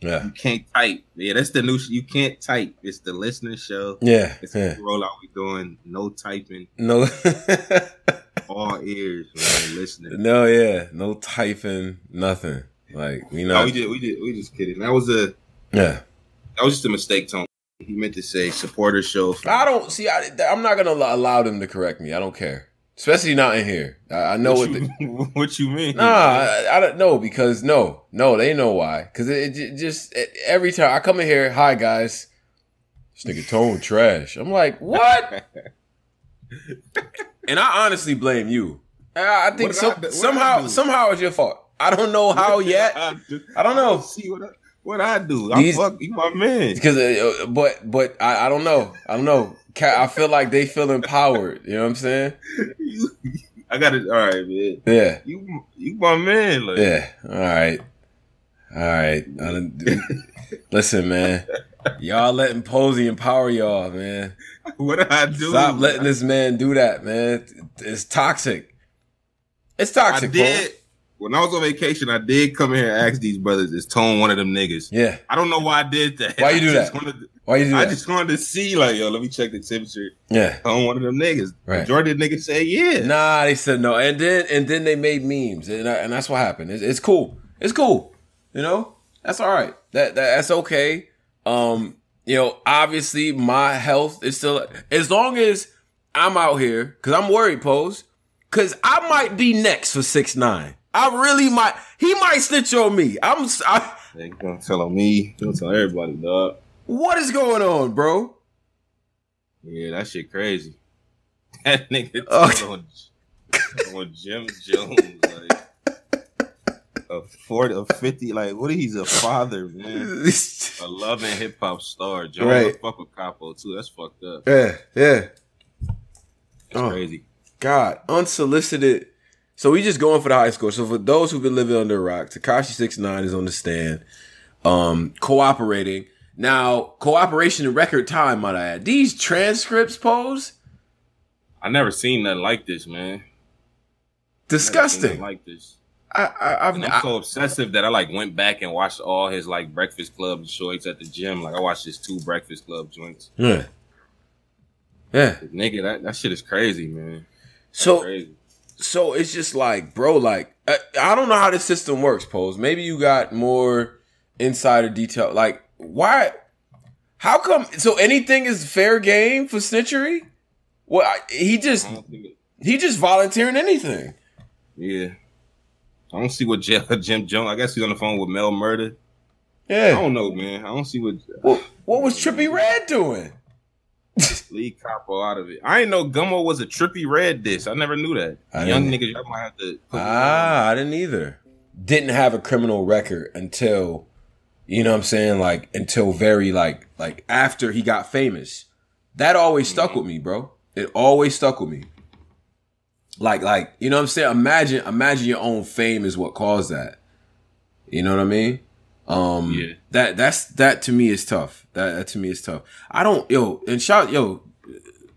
Yeah. You can't type. Yeah, that's the new. Sh- you can't type. It's the listener show. Yeah. It's yeah. a rollout we doing. No typing. No. All ears. Man, listening. no. Yeah. No typing. Nothing. Like we No, know. we did. We did. We just kidding. That was a. yeah. That was just a mistake, Tony. He meant to say supporter show. I don't see. I, I'm not gonna allow them to correct me. I don't care, especially not in here. I, I know what. what, the, you, what you mean? Nah, I, I don't know because no, no, they know why. Because it, it just it, every time I come in here, hi guys, this nigga tone trash. I'm like, what? and I honestly blame you. I, I think What some, I do- I somehow somehow it's your fault. I don't know how yet I, do- I don't know. See what I, what I do. I These- fuck you, my man. because, uh, but but I, I don't know. I don't know. I feel like they feel empowered. You know what I'm saying? You- I got it. All right, man. Yeah. You you my man. Like, Yeah. All right. All right. Listen, man. Y'all letting Posey empower y'all, man. What I do? Stop letting this man do that, man. It's toxic. It's toxic. I did. Pose. When I was on vacation, I did come in here and ask these brothers, is Tone one of them niggas? Yeah. I don't know why I did that. Why you do that? Wanted Why you do I that? I just wanted to see, like, yo, let me check the temperature. yeah. Tone one of them niggas. Right. Majority of niggas say yeah. Nah, they said no, and then and then they made memes, and, I- and that's what happened. It's, it's cool. It's cool. You know, that's all right. That, that that's okay. Um, you know, obviously my health is still as long as I'm out here because I'm worried, pose, because I might be next for six nine. I really might. He might snitch on me. I'm. I, They gonna tell on me. They gonna tell everybody, dog. what is going on, bro? Yeah, that shit crazy. That nigga Oh. told on, on Jim Jones, like a forty, a fifty, like what? He's a father, man. A loving hip hop star. Jones Right. Fuck with Capo too. That's fucked up. yeah, yeah. That's Oh. crazy. God, unsolicited. So we just going for the high score. So for those who've been living under a rock, Tekashi Six Nine is on the stand, um, cooperating. Now, cooperation in record time, might I add. These transcripts pose I never seen nothing like this, man. Disgusting. Like this. I, I, I've, I'm so obsessive that I like went back and watched all his like Breakfast Club joints at the gym. Like I watched his two Breakfast Club joints. yeah, yeah. Nigga, that, that shit is crazy, man. So Crazy. So it's just like, bro, like I, I don't know how the system works. Pose. Maybe you got more insider detail. Like, why? How come? So anything is fair game for snitchery? Well, I, he just I don't think it, he just volunteering anything. yeah. I don't see what Jim, Jim Jones. I guess he's on the phone with Mel Murda. Yeah, I don't know, man. I don't see what What, what was Trippie Redd doing? Lead Capo out of it. I didn't know Gummo was a Trippie Redd disc. I never knew that. I Young niggas, might have to. Ah, I didn't either. Didn't have a criminal record until, you know what I'm saying? Like, until very, like, like after he got famous. That always stuck with me, bro. It always stuck with me. Like, like, you know what I'm saying? Imagine, imagine your own fame is what caused that. You know what I mean? Um, Yeah. that, that's, that to me is tough. That, that to me is tough. I don't, yo, and shout, yo,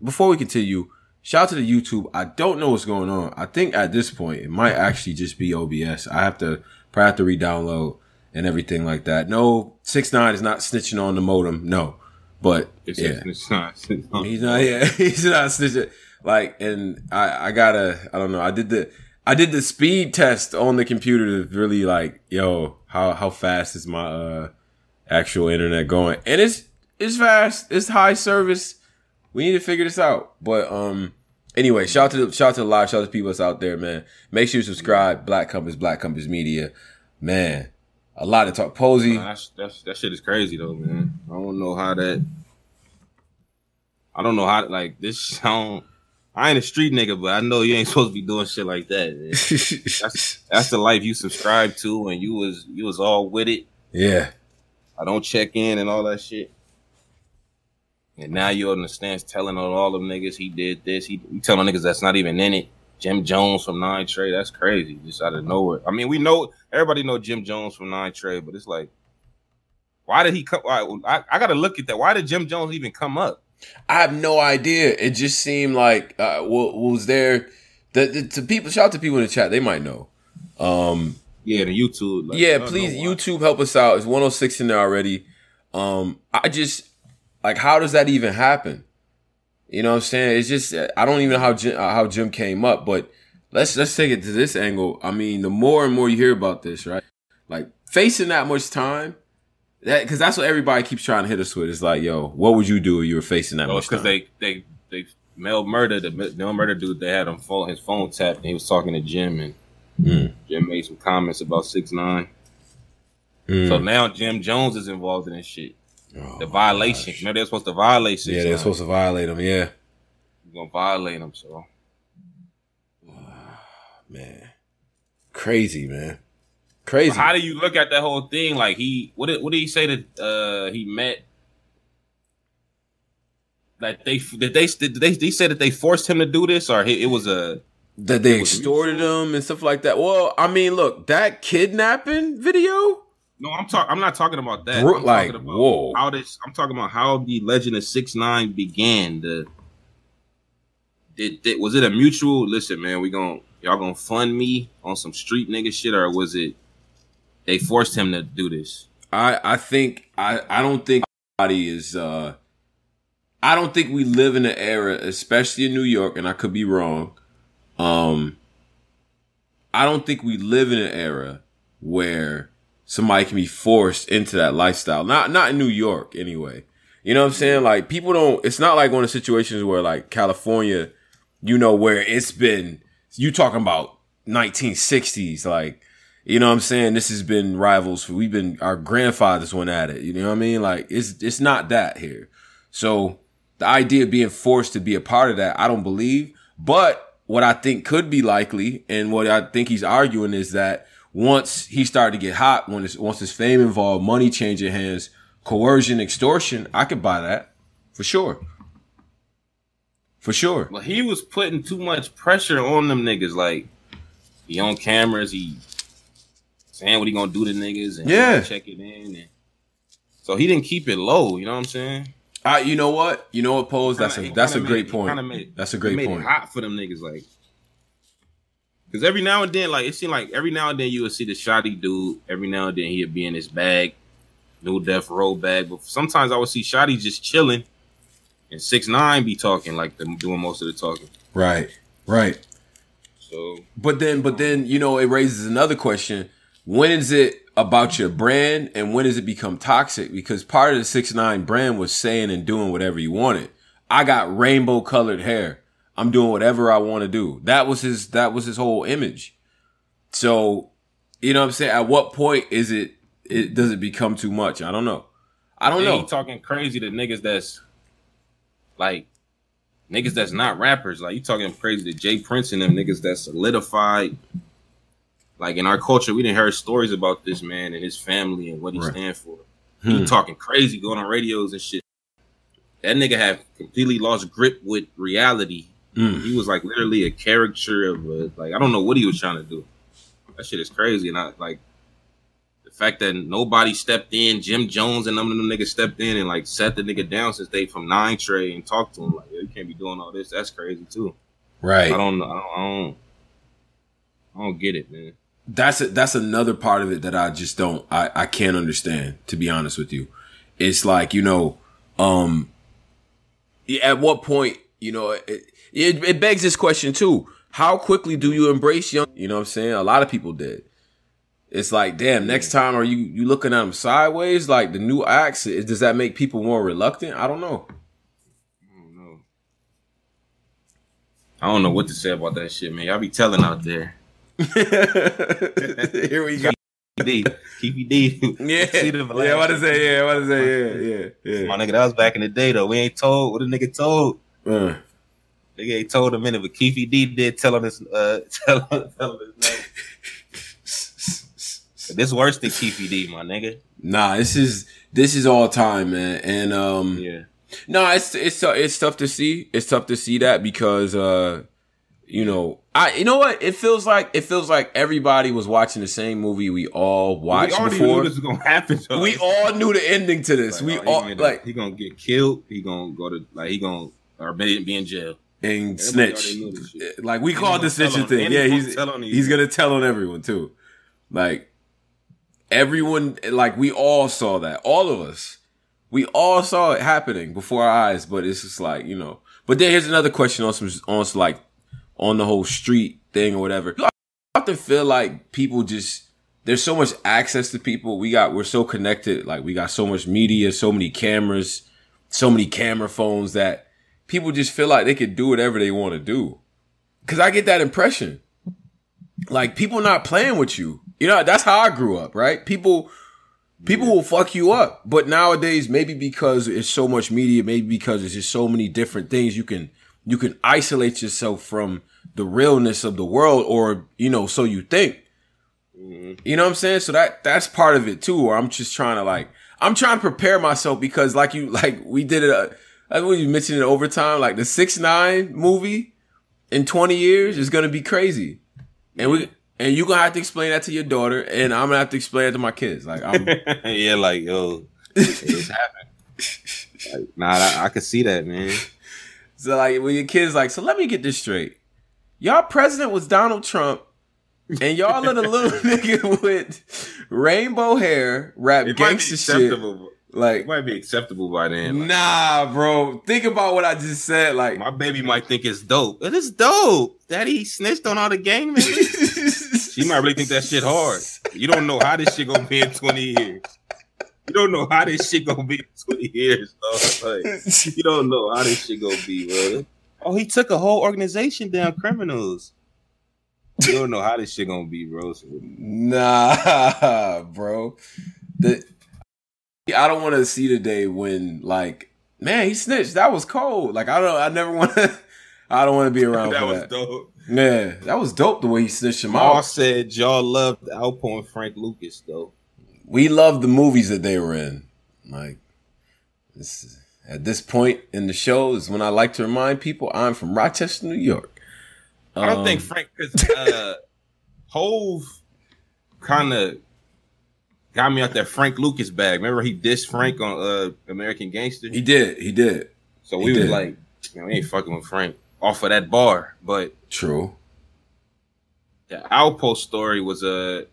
before we continue, shout out to the YouTube. I don't know what's going on. I think at this point it might actually just be OBS. I have to probably have to re-download and everything like that. No, six nine is not snitching on the modem. No, but It's, yeah, it's not. It's not. he's not. Yeah, he's not snitching. Like, and I, I gotta. I don't know. I did the. I did the speed test on the computer to really like, yo, how how fast is my uh actual internet going? And it's it's fast. It's high service. We need to figure this out. But um, anyway, shout out to the, shout out to the live, shout out to people that's out there, man. Make sure you subscribe. Black Compass, Black Compass Media, man. A lot to talk. Posey, Nah, that's, that's, that shit is crazy though, man. I don't know how that. I don't know how like this. Don't. I ain't a street nigga, but I know you ain't supposed to be doing shit like that. That's that's the life you subscribe to, and you was you was all with it. yeah, I don't check in and all that shit. And now you're on the stance telling on all them niggas he did this. He you telling niggas that's not even in it. Jim Jones from Nine Trey, that's crazy. Just out of nowhere. I mean, we know everybody know Jim Jones from Nine Trey, but it's like, why did he come? I, I, I got to look at that. Why did Jim Jones even come up? I have no idea. It just seemed like uh, what was there. The, the to people shout out to people in the chat. They might know. Um, Yeah, the YouTube. Like, yeah, please YouTube help us out. It's 106 in there already. Um, I just like how does that even happen? You know what I'm saying? It's just I don't even know how Jim, how Jim came up, but let's let's take it to this angle. I mean, the more and more you hear about this, right? Like facing that much time, that because that's what everybody keeps trying to hit us with. It's like, yo, what would you do if you were facing that because they they they Mel Murda the Mel Murda dude. They had him phone his phone tapped and he was talking to Jim and Mm. Jim made some comments about six nine. Mm. So now Jim Jones is involved in this shit. Oh, The violation. gosh. Remember they're supposed to violate six Yeah, they're supposed to violate him. Yeah, you're gonna violate him. So man, crazy man, crazy. how do you look at that whole thing? Like he what did what did he say that uh he met like they did they did they they said that they forced him to do this or he, it was a that they extorted him and stuff like that. Well, I mean, look, that kidnapping video. no I'm talking I'm not talking about that. Bro- I'm like, talking about whoa. how this I'm talking about how the legend of six nine began. The did, did was it a mutual listen man we gonna y'all gonna fund me on some street nigga shit or was it they forced him to do this? I I think I I don't think anybody is. uh I don't think we live in an era, especially in New York, and I could be wrong. Um, I don't think we live in an era where somebody can be forced into that lifestyle. Not not in New York, anyway. You know what I'm saying? Like people don't. It's not like one of situations where like California, you know, where it's been. You talking about 1960s, like you know what I'm saying? This has been rivals. For, we've been our grandfathers went at it. You know what I mean? Like it's it's not that here. So the idea of being forced to be a part of that, I don't believe. But what I think could be likely, and what I think he's arguing is that once he started to get hot, when his, once his fame involved money changing hands, coercion, extortion, I could buy that for sure. For sure. Well, he was putting too much pressure on them niggas. Like he on cameras, he saying what he gonna do to niggas and Yeah. check it in. And, so he didn't keep it low. You know what I'm saying? I, you know what? You know what, Pose? That's a that's a great point. That's a great made point. It hot for them niggas, like. Cause every now and then, like it seemed like every now and then you would see the Shotti dude. Every now and then he'd be in his bag, new death row bag. But sometimes I would see Shotti just chilling, and six nine be talking like them doing most of the talking. Right. Right. So But then, but then, you know, it raises another question: When is it about your brand, and when does it become toxic? Because part of the six nine brand was saying and doing whatever you wanted. I got rainbow colored hair. I'm doing whatever I want to do. That was his. That was his whole image. So, you know, what I'm saying, at what point is it? It does it become too much? I don't know. I don't know. talking crazy to niggas that's like niggas that's not rappers. Like you talking crazy to J. Prince and them niggas that's solidified. Like in our culture, we didn't hear stories about this man and his family and what he Right. stand for. Hmm. He talking crazy, going on radios and shit. That nigga have completely lost grip with reality. Mm. He was like literally a caricature of a, like I don't know what he was trying to do. That shit is crazy, and I like the fact that nobody stepped in. Jim Jones and none of them niggas stepped in and like set the nigga down since they from Nine Trey and talked to him like, yo, you can't be doing all this. That's crazy too. Right. I don't know. I don't, I don't. I don't get it, man. That's a, that's another part of it that I just don't I, I can't understand to be honest with you. It's like you know, um, at what point you know it, it, it begs this question too. How quickly do you embrace young? You know what I'm saying? A lot of people did. It's like, damn. Next time, are you you looking at them sideways? Like the new acts, does that make people more reluctant? I don't know. I don't know. I don't know what to say about that shit, man. Y'all be telling out there. Here we go. D, Keffe D. Yeah, See the yeah. I want to say, yeah, I want to say, yeah, yeah, My nigga, that was back in the day though. We ain't told what a nigga told. yeah. Uh. Nigga ain't told a minute, but Keffe D did tell him his uh tell on, tell on his name. This worse than Keffe D, my nigga. Nah, this is this is all time, man. And um Yeah. no, it's it's uh, it's tough to see. It's tough to see that because uh you know, I you know what? It feels like it feels like everybody was watching the same movie we all watched we before. knew this was gonna happen. to We us. all knew the ending to this. Like, we oh, all gonna, like he gonna get killed. He gonna go to like he gonna or be, be in jail. and Everybody snitch. already knew this shit. Eh, like we called the snitching thing. Yeah, he's tell on you. he's gonna tell on everyone too. Like everyone, like we all saw that, all of us, we all saw it happening before our eyes. But it's just like you know. But then here's another question on some on some, like on the whole street thing or whatever. I often feel like people just there's so much access to people. We got we're so connected. Like we got so much media, so many cameras, so many camera phones that people just feel like they could do whatever they want to do. Cause I get that impression. Like people not playing with you. You know, that's how I grew up, right? People people will fuck you up. But nowadays, maybe because it's so much media, maybe because it's just so many different things you can you can isolate yourself from the realness of the world or, you know, so you think. Mm-hmm. You know what I'm saying? So that that's part of it too. Or I'm just trying to like I'm trying to prepare myself because like you like we did it. Uh, I think you mentioned it overtime. Like the six nine movie in 20 years is gonna be crazy, and we and you're gonna have to explain that to your daughter, and I'm gonna have to explain it to my kids. Like I'm yeah, like yo, it's happening. Like, nah, I, I can see that, man. So like when your kids like, so let me get this straight. Y'all president was Donald Trump and y'all let a little nigga with rainbow hair rap gangster shit. Like it might be acceptable by then. Like, nah, bro. Think about what I just said. Like my baby might think it's dope. It is dope. Daddy snitched on all the gang members. she might really think that shit hard. You don't know how this shit gonna be in 20 years. You don't know how this shit gonna be in 20 years, though. Like, you don't know how this shit gonna be, bro. Oh, he took a whole organization down criminals. You don't know how this shit gonna be, bro. So. Nah, bro. The I don't want to see the day when like, man, he snitched. That was cold. Like I don't. I never want to. I don't want to be around that for was that. Dope. Yeah, that was dope the way he snitched him Y'all out. said y'all loved Alpo and Frank Lucas though. We loved the movies that they were in. Like this at this point in the show is when I like to remind people I'm from Rochester, New York. I don't um, think Frank because uh, Hove kind of got me out that Frank Lucas bag. Remember he dissed Frank on uh, American Gangster. He did. He did. So we he was did. like, we ain't fucking with Frank off of that bar. But true. The Alpo story was a.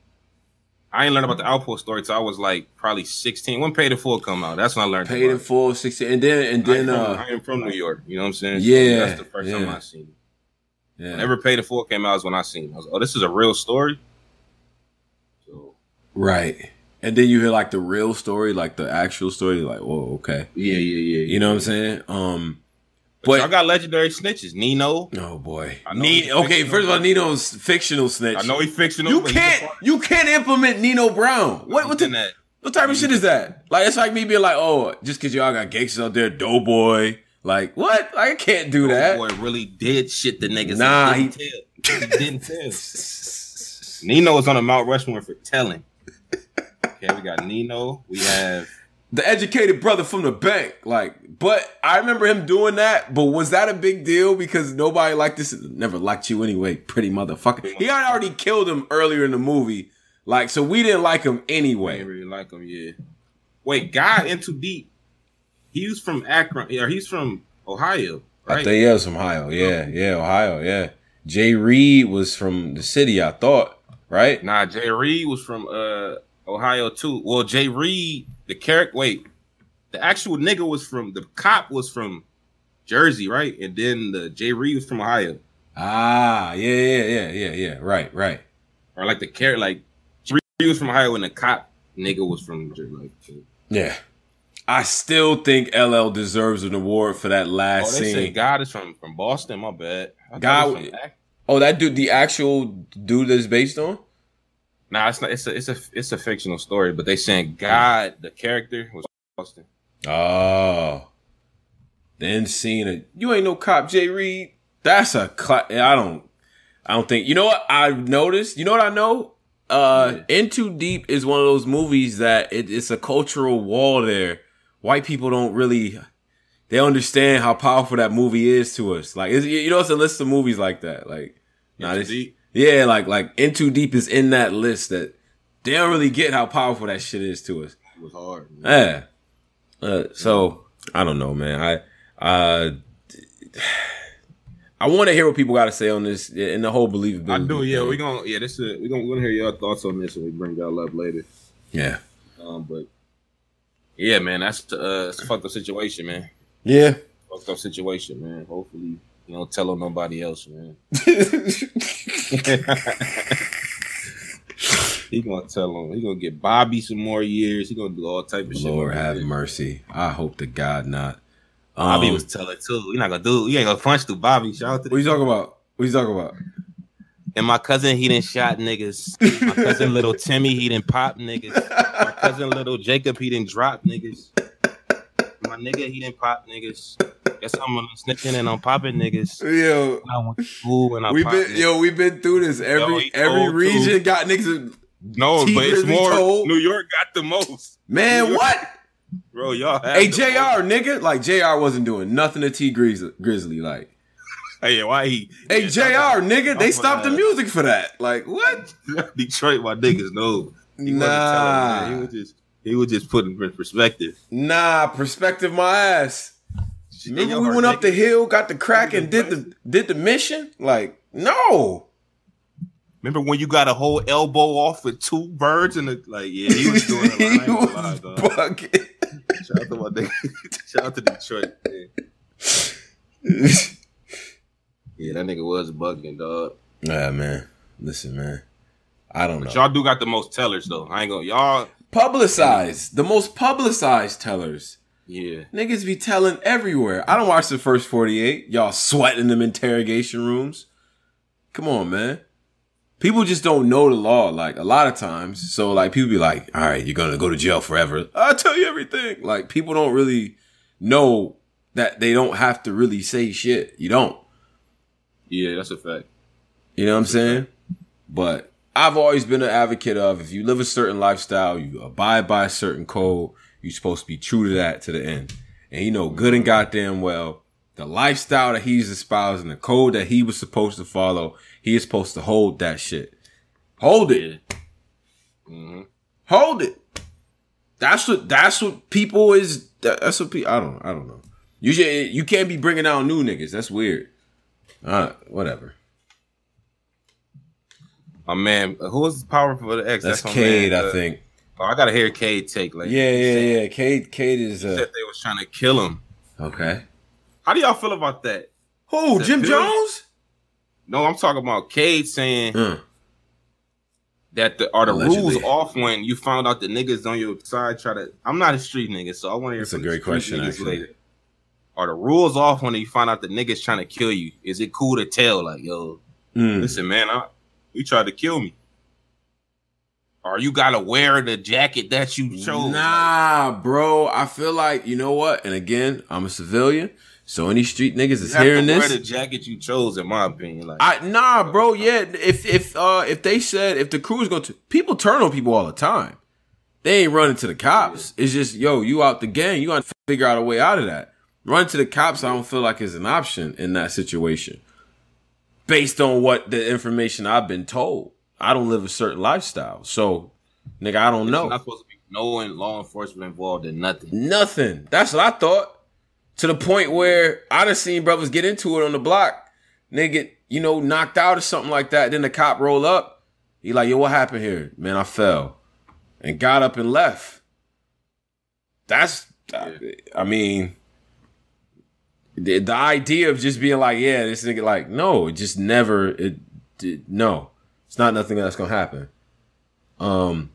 Uh, I ain't learned about the Alpo story until I was like probably sixteen. When Paid in Full come out, that's when I learned. Paid in Full, sixteen, and then and then I am, uh, from, I am from New York. You know what I'm saying? Yeah, so that's the first yeah. time I seen it. Yeah. Whenever Paid in Full came out is when I seen. It. I was like, oh, this is a real story. So right, and then you hear like the real story, like the actual story. Like, whoa, okay, yeah, yeah, yeah. You know what I'm saying? Um, but, but I got legendary snitches. Nino. Oh boy. Nino, okay, first of all, Nino's fictional snitch. I know he's fictional. You can't. You can't implement Nino Brown. What? What, the, what type of shit is that? Like, it's like me being like, oh, just because y'all got gangsters out there, Doughboy. Like what? I can't do that. Boy really did shit the niggas. Nah, he, he, he didn't tell. Nino was on the Mount Rushmore for telling. Okay, we got Nino. We have the educated brother from the bank. Like, but I remember him doing that. But was that a big deal? Because nobody liked this. Never liked you anyway, pretty motherfucker. He had already killed him earlier in the movie. Like, so we didn't like him anyway. Didn't really like him, yeah. Wait, God In Too Deep he was from Akron, or he's from Ohio, right? I think he was from Ohio. Yeah, yeah, Ohio. Yeah. Jay Reed was from the city. I thought, right? Nah, Jay Reed was from uh Ohio too. Well, Jay Reed, the character. Wait, the actual nigga was from the cop was from Jersey, right? And then the Jay Reed was from Ohio. Ah, yeah, yeah, yeah, yeah, yeah. Right, right. Or like the character, like Jay Reed was from Ohio, and the cop nigga was from Jersey. Like, yeah. I still think LL deserves an award for that last oh, they scene. God is from from Boston. My bad. God. Oh, that dude, the actual dude that's based on. Nah, it's not. It's a it's a it's a fictional story, but they saying God, the character was Austin. Oh, then seeing it, you ain't no cop, Jay Reed. That's a cl- I don't. I don't think. You know what I've noticed. You know what I know. Uh, yeah. In Too Deep is one of those movies that it, it's a cultural wall there white people don't really they understand how powerful that movie is to us. Like you know, it's a list of movies like that. Like nah, this, yeah, like like In Too Deep is in that list that they don't really get how powerful that shit is to us. It was hard. Man. Yeah. Uh, so I don't know, man. I uh I want to hear what people got to say on this and the whole believability. I do, yeah. thing. We gonna yeah, this is we gonna we gonna hear your thoughts on this and we bring y'all up later. yeah, Um, but yeah, man, that's uh, it's a fucked up situation, man. yeah. Fucked up situation, man. Hopefully, you don't tell on nobody else, man. he gonna tell him. He gonna get Bobby some more years. He gonna do all type of shit. Lord have mercy. I hope to God not. Bobby Um, was telling too. You're not gonna do. You ain't gonna punch through Bobby. Shout out to What you talking about? What you talking about? And my cousin, he didn't shot niggas. My cousin, little Timmy, he didn't pop niggas. My cousin, little Jacob, he didn't drop niggas. My nigga, he didn't pop niggas. Guess I'm snitching and I'm popping niggas. Yo, I went to school and I we been niggas. yo, we been through this. Every Yo, every region too. got niggas. No, but it's more. told. New York got the most, Man, York- what? bro. Y'all Hey, Jr. Nigga, like Jr. wasn't doing nothing to Tee Grizzley. Grizzley, like. Hey, why he? hey, Jr. Nigga, they stopped the music for that. Like, what? Detroit, my niggas know. He Nah, man. He was just he was just putting in perspective. nah. Perspective, my ass. Remember we went up the hill, got the crack, and did the did the mission. Like, no. Remember when you got a whole elbow off with two birds and the like? Yeah, he was doing it. he I lie, was bugging. Shout out to my nigga. Shout out to Detroit. Man. Yeah, that nigga was bugging, dog. Nah, man. Listen, man. I don't know. Y'all do got the most tellers though. I ain't gonna y'all. Publicized. The most publicized tellers. Yeah, Niggas be telling everywhere. I don't watch the first 48. Y'all sweating them interrogation rooms. Come on, man. People just don't know the law, like a lot of times. So like people be like, all right, you're gonna go to jail forever. I'll tell you everything. Like people don't really know that they don't have to really say shit. You don't. yeah, that's a fact. You know what I'm saying? But I've always been an advocate of if you live a certain lifestyle, you abide by a certain code, you're supposed to be true to that to the end. And you know good and goddamn well the lifestyle that he's espousing, the code that he was supposed to follow, he is supposed to hold that shit. Hold it. hmm Hold it. That's what that's what people is that- that's what people I don't I don't know. You should, you can't be bringing out new niggas. That's weird. Uh, whatever. My man, who was powerful for the X? That's, my Cade, man, I uh, think. Oh, I gotta hear Cade take like. Yeah, yeah, yeah. Kate, Kate is uh, said they was trying to kill him. okay. How do y'all feel about that? Who? Said Jim Jones? No, I'm talking about Cade saying Uh, that the are the Allegedly. rules off when you found out the niggas on your side try to. I'm not a street nigga, so I want to hear. That's a great question, actually. later. Are the rules off when you find out the niggas trying to kill you? Is it cool to tell like, yo, mm. listen, man, I, you tried to kill me? Or you gotta wear the jacket that you chose? Nah, bro. I feel like you know what. And again, I'm a civilian, so any street niggas is hearing to wear this. the jacket you chose, in my opinion. Like, I nah, bro. Yeah, if if uh if they said if the crew is going to people turn on people all the time, they ain't running to the cops. It's just yo, you out the gang. You got to figure out a way out of that. Running to the cops, I don't feel like is an option in that situation. Based on what the information I've been told, I don't live a certain lifestyle, so nigga, I don't There's know not supposed to be no one law enforcement involved in nothing. nothing. That's what I thought. To the point where I done seen brothers get into it on the block, nigga get, you know, knocked out or something like that. Then the cop roll up. He like, yo, what happened here? Man, I fell. And got up and left. That's I mean the, the idea of just being like, yeah, this nigga like, no, it just never it, it no. It's not nothing that's gonna happen. Um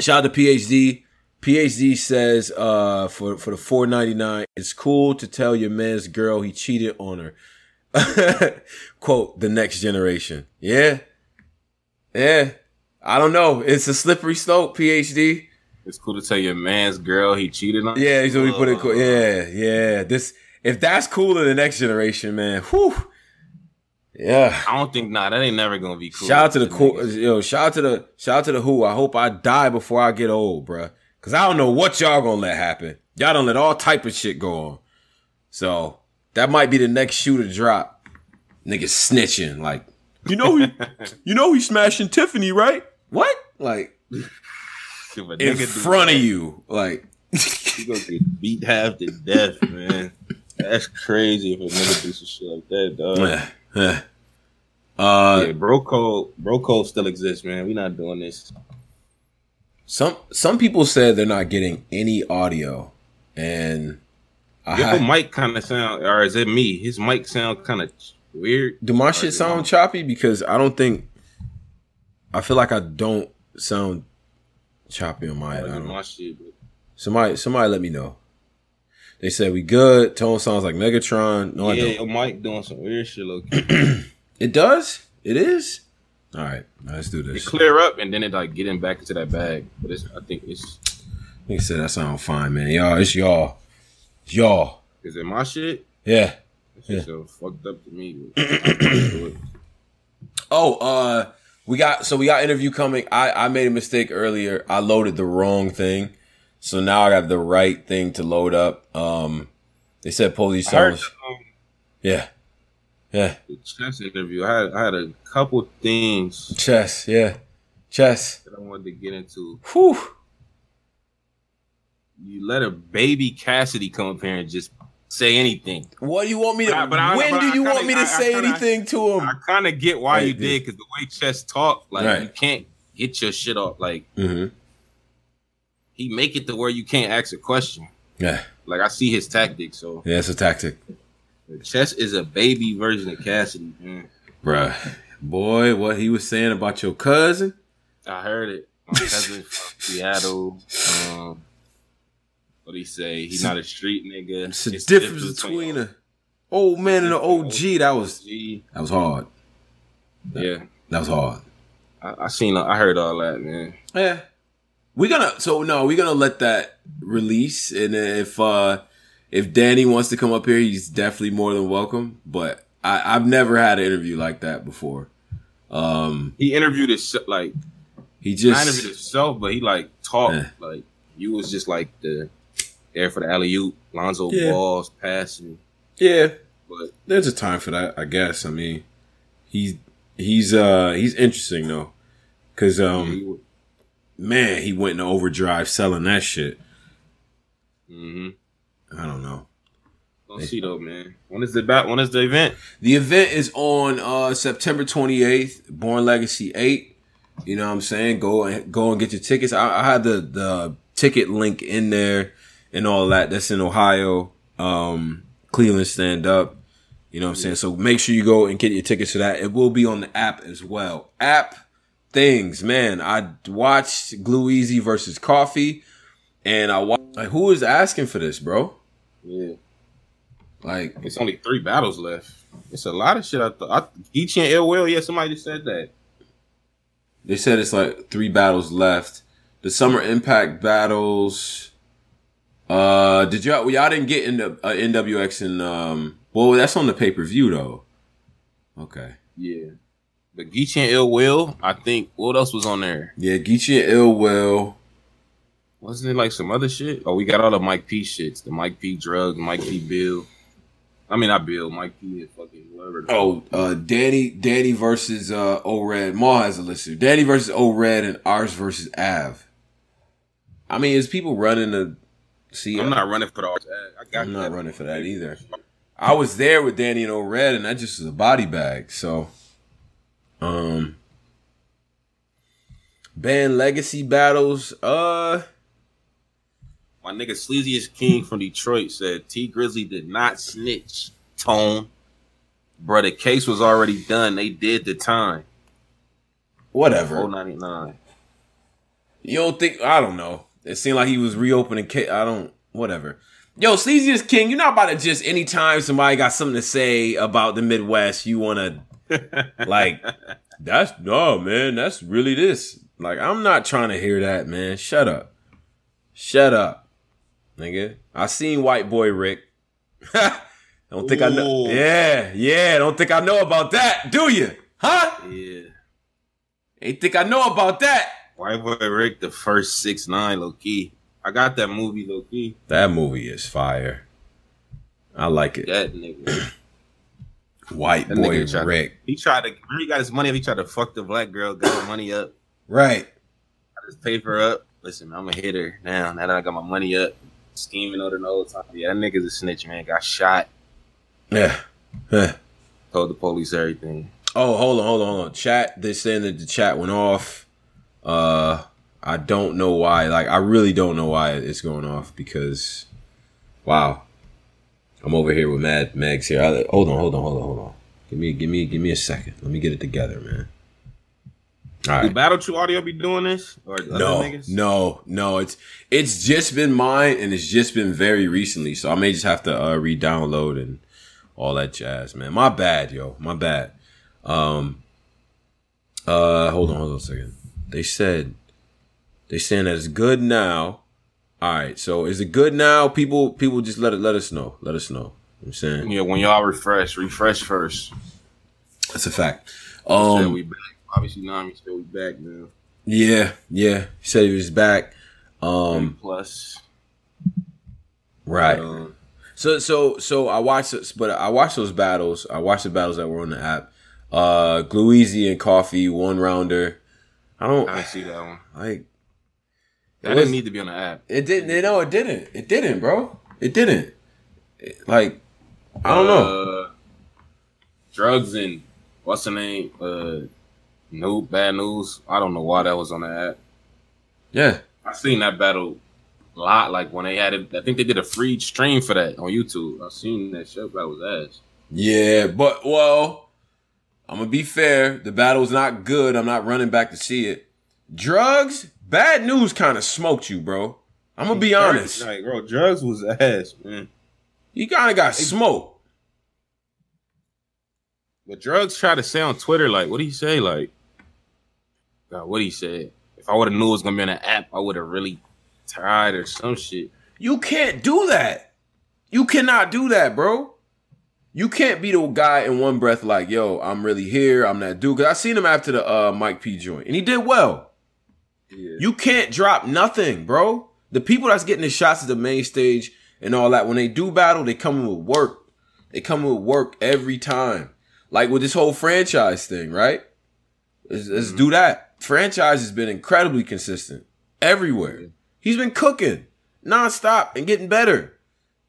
shout out to PhD. PhD says uh for for the 499 it's cool to tell your man's girl he cheated on her. Quote the next generation. Yeah. Yeah. I don't know. It's a slippery slope, PhD. It's cool to tell your man's girl he cheated on. Yeah, so we put it cool. Yeah, yeah. This if that's cool in the next generation, man. Whew. Yeah. I don't think nah, that ain't never gonna be cool. Shout out to the cool, yo. Shout out to the shout out to the who. I hope I die before I get old, bruh. Cause I don't know what y'all gonna let happen. Y'all don't let all type of shit go on. So that might be the next shoe to drop. Niggas snitching like, you know, he, you know, he's smashing Tiffany, right? What? Like If in front of you, like. he gonna get beat half to death, man. That's crazy if a nigga do some shit like that, dog. Uh, yeah, bro code, bro code still exists, man. We're not doing this. some some people said they're not getting any audio, and I Your mic kind of sound, or is it me? His mic sound kind of weird. do my shit sound choppy because I don't think I feel like I don't sound choppy on my end. I don't my shit? Somebody somebody let me know. They said we good. Tone sounds like Megatron. No, yeah, I your mic doing some weird shit. Look. It does. It is. All right, let's do it this. clear up and then it like getting back into that bag. But it's, I think it's He said that sound fine, man. Y'all, it's y'all. It's y'all. is it my shit? Yeah. That shit Yeah. so fucked up to me. Oh, uh, we got so we got interview coming. I I made a mistake earlier. I loaded the wrong thing, so now I got the right thing to load up. Um, they said police I heard um, Yeah, yeah. chess interview. I had I had a couple things Chess. Yeah, chess. that I wanted to get into. Whew. You let a baby Cassidy come up here and just say anything. What do you want me to? But I- but I- when but do you kinda- want me to I- I say kinda- anything to him? I kind of get why you dude. did because the way Chess talk, like Right. you can't get your shit off. Like mm-hmm. He make it to where you can't ask a question. Yeah, Like I see his tactics. So yeah. It's a tactic, Chess is a baby version of Cassidy. Man. bruh. Boy, what he was saying about your cousin. I heard it. My cousin from Seattle. Um, what he say? He's not a street nigga. It's a difference between a old man and an OG. That was G. that was hard. Yeah, That was hard. I, I seen. I heard all that, man. Yeah. We're gonna so no, we're gonna let that release and if uh if Danny wants to come up here, he's definitely more than welcome. But I, I've never had an interview like that before. Um He interviewed his like he not just interviewed himself, but he like talked Yeah. like you was just like the there for the alley oop, Lonzo Yeah. balls passing. Yeah. But There's a time for that, I guess. I mean he's he's uh he's interesting though. Cause um man, he went into overdrive selling that shit. mhm. I don't know. Don't see though, man. When is the bat? When is the event? The event is on uh, September 28th, Born Legacy 8. You know what I'm saying? Go and go and get your tickets. I, I had the the ticket link in there and all that. That's in Ohio. Um, Cleveland stand up. You know what I'm saying? So make sure you go and get your tickets to that. It will be on the app as well. App things, man. I watched Glue Easy versus Coffee, and I watched. Like, who is asking for this, bro? Yeah, Like, it's only three battles left. It's a lot of shit. I thought. Geechee and Will. Yeah, somebody just said that. They said it's like three battles left. The summer impact battles. Uh, did y'all y'all didn't get into uh, NWX and um? Well, that's on the pay per view though. Okay. Yeah. But Geechee and Ill Will, I think. What else was on there? Yeah, Geechee and Ill Will. Wasn't it like some other shit? Oh, we got all the Mike P shits. The Mike P drug, Mike P bill. I mean, not bill. Mike P is fucking whatever. Oh, uh, Danny Danny versus uh O Red. Ma has a list here. Danny versus O Red and ours versus Av. I mean, is people running to see? I'm not running for the. I got I'm not that. running for that either. I was there with Danny and O Red, and that just was a body bag. So, um, band legacy battles. Uh, My nigga Sleaziest King from Detroit said Tee Grizzley did not snitch. Tone. Bruh, the case was already done. They did the time. whatever. 499. You don't think? I don't know. It seemed like he was reopening. Ca- I don't. Whatever. Yo, Sleaziest King, you're not about to just anytime somebody got something to say about the Midwest, you want to like. That's no man. That's really this. Like, I'm not trying to hear that, man. Shut up. Shut up, nigga. I seen White Boy Rick. don't think I know. Yeah, yeah. Don't think I know about that, do you? Huh? Yeah. Ain't think I know about that. White Boy Rick, the first six nine low key. I got that movie low key. That movie is fire. I like it. That nigga. White That boy tried, Rick. He tried to. He got his money up. He tried to fuck the black girl. Got her money up. Right. Got his paper up. Listen, I'm a hitter now. Now that I got my money up, scheming on the whole time. Yeah, that nigga's a snitch, man. Got shot. Yeah. yeah. Told the police everything. Oh, hold on, hold on, hold on. Chat. They're saying that the chat went off. Uh, I don't know why. Like, I really don't know why it's going off because, wow, I'm over here with Mad Megs here. I, hold on, hold on, hold on, hold on. Give me, give me, give me a second. Let me get it together, man. All right. Do Battle True Audio be doing this? Or no, no, no. It's it's just been mine, and it's just been very recently. So I may just have to uh, re-download and all that jazz, man. My bad, yo. My bad. Um. Uh, hold on, hold on a second. They said they saying that it's good now. All right, so is it good now? People, people, just let it let us know. Let us know. You know I'm saying, yeah. When y'all refresh, refresh first. That's a fact. Um, we back obviously Nami said we back now. Yeah, yeah. He said he was back. Um plus. Right. Um, so so so I watched this, but I watched those battles. I watched the battles that were on the app. Uh Gluezy and Coffee, one rounder. I don't I see that one. Like that was, didn't need to be on the app. It didn't you know it didn't. It didn't, bro. It didn't. It, like I don't uh, know. Drugs and what's the name? Uh no bad news. I don't know why that was on the app. Yeah, I seen that battle a lot. Like when they had it, I think they did a free stream for that on YouTube. I seen that shit. That was ass. Yeah, but well, I'm gonna be fair. The battle's not good. I'm not running back to see it. Drugs, bad news, kind of smoked you, bro. I'm gonna be honest. Like, bro, drugs was ass, man. He kind of got smoked. But drugs try to say on Twitter, like, what do you say? Like, God, what he said. If I would have knew it was gonna be on an app, I would have really tried or some shit. You can't do that. You cannot do that, bro. You can't be the guy in one breath like, yo, I'm really here. I'm that dude. Cause I seen him after the uh, Mike P joint, and he did well. Yeah. You can't drop nothing, bro. The people that's getting the shots at the main stage and all that, when they do battle, they come in with work. They come with work every time. Like with this whole franchise thing, right? Let's, let's mm-hmm. do that franchise has been incredibly consistent everywhere. He's been cooking nonstop and getting better.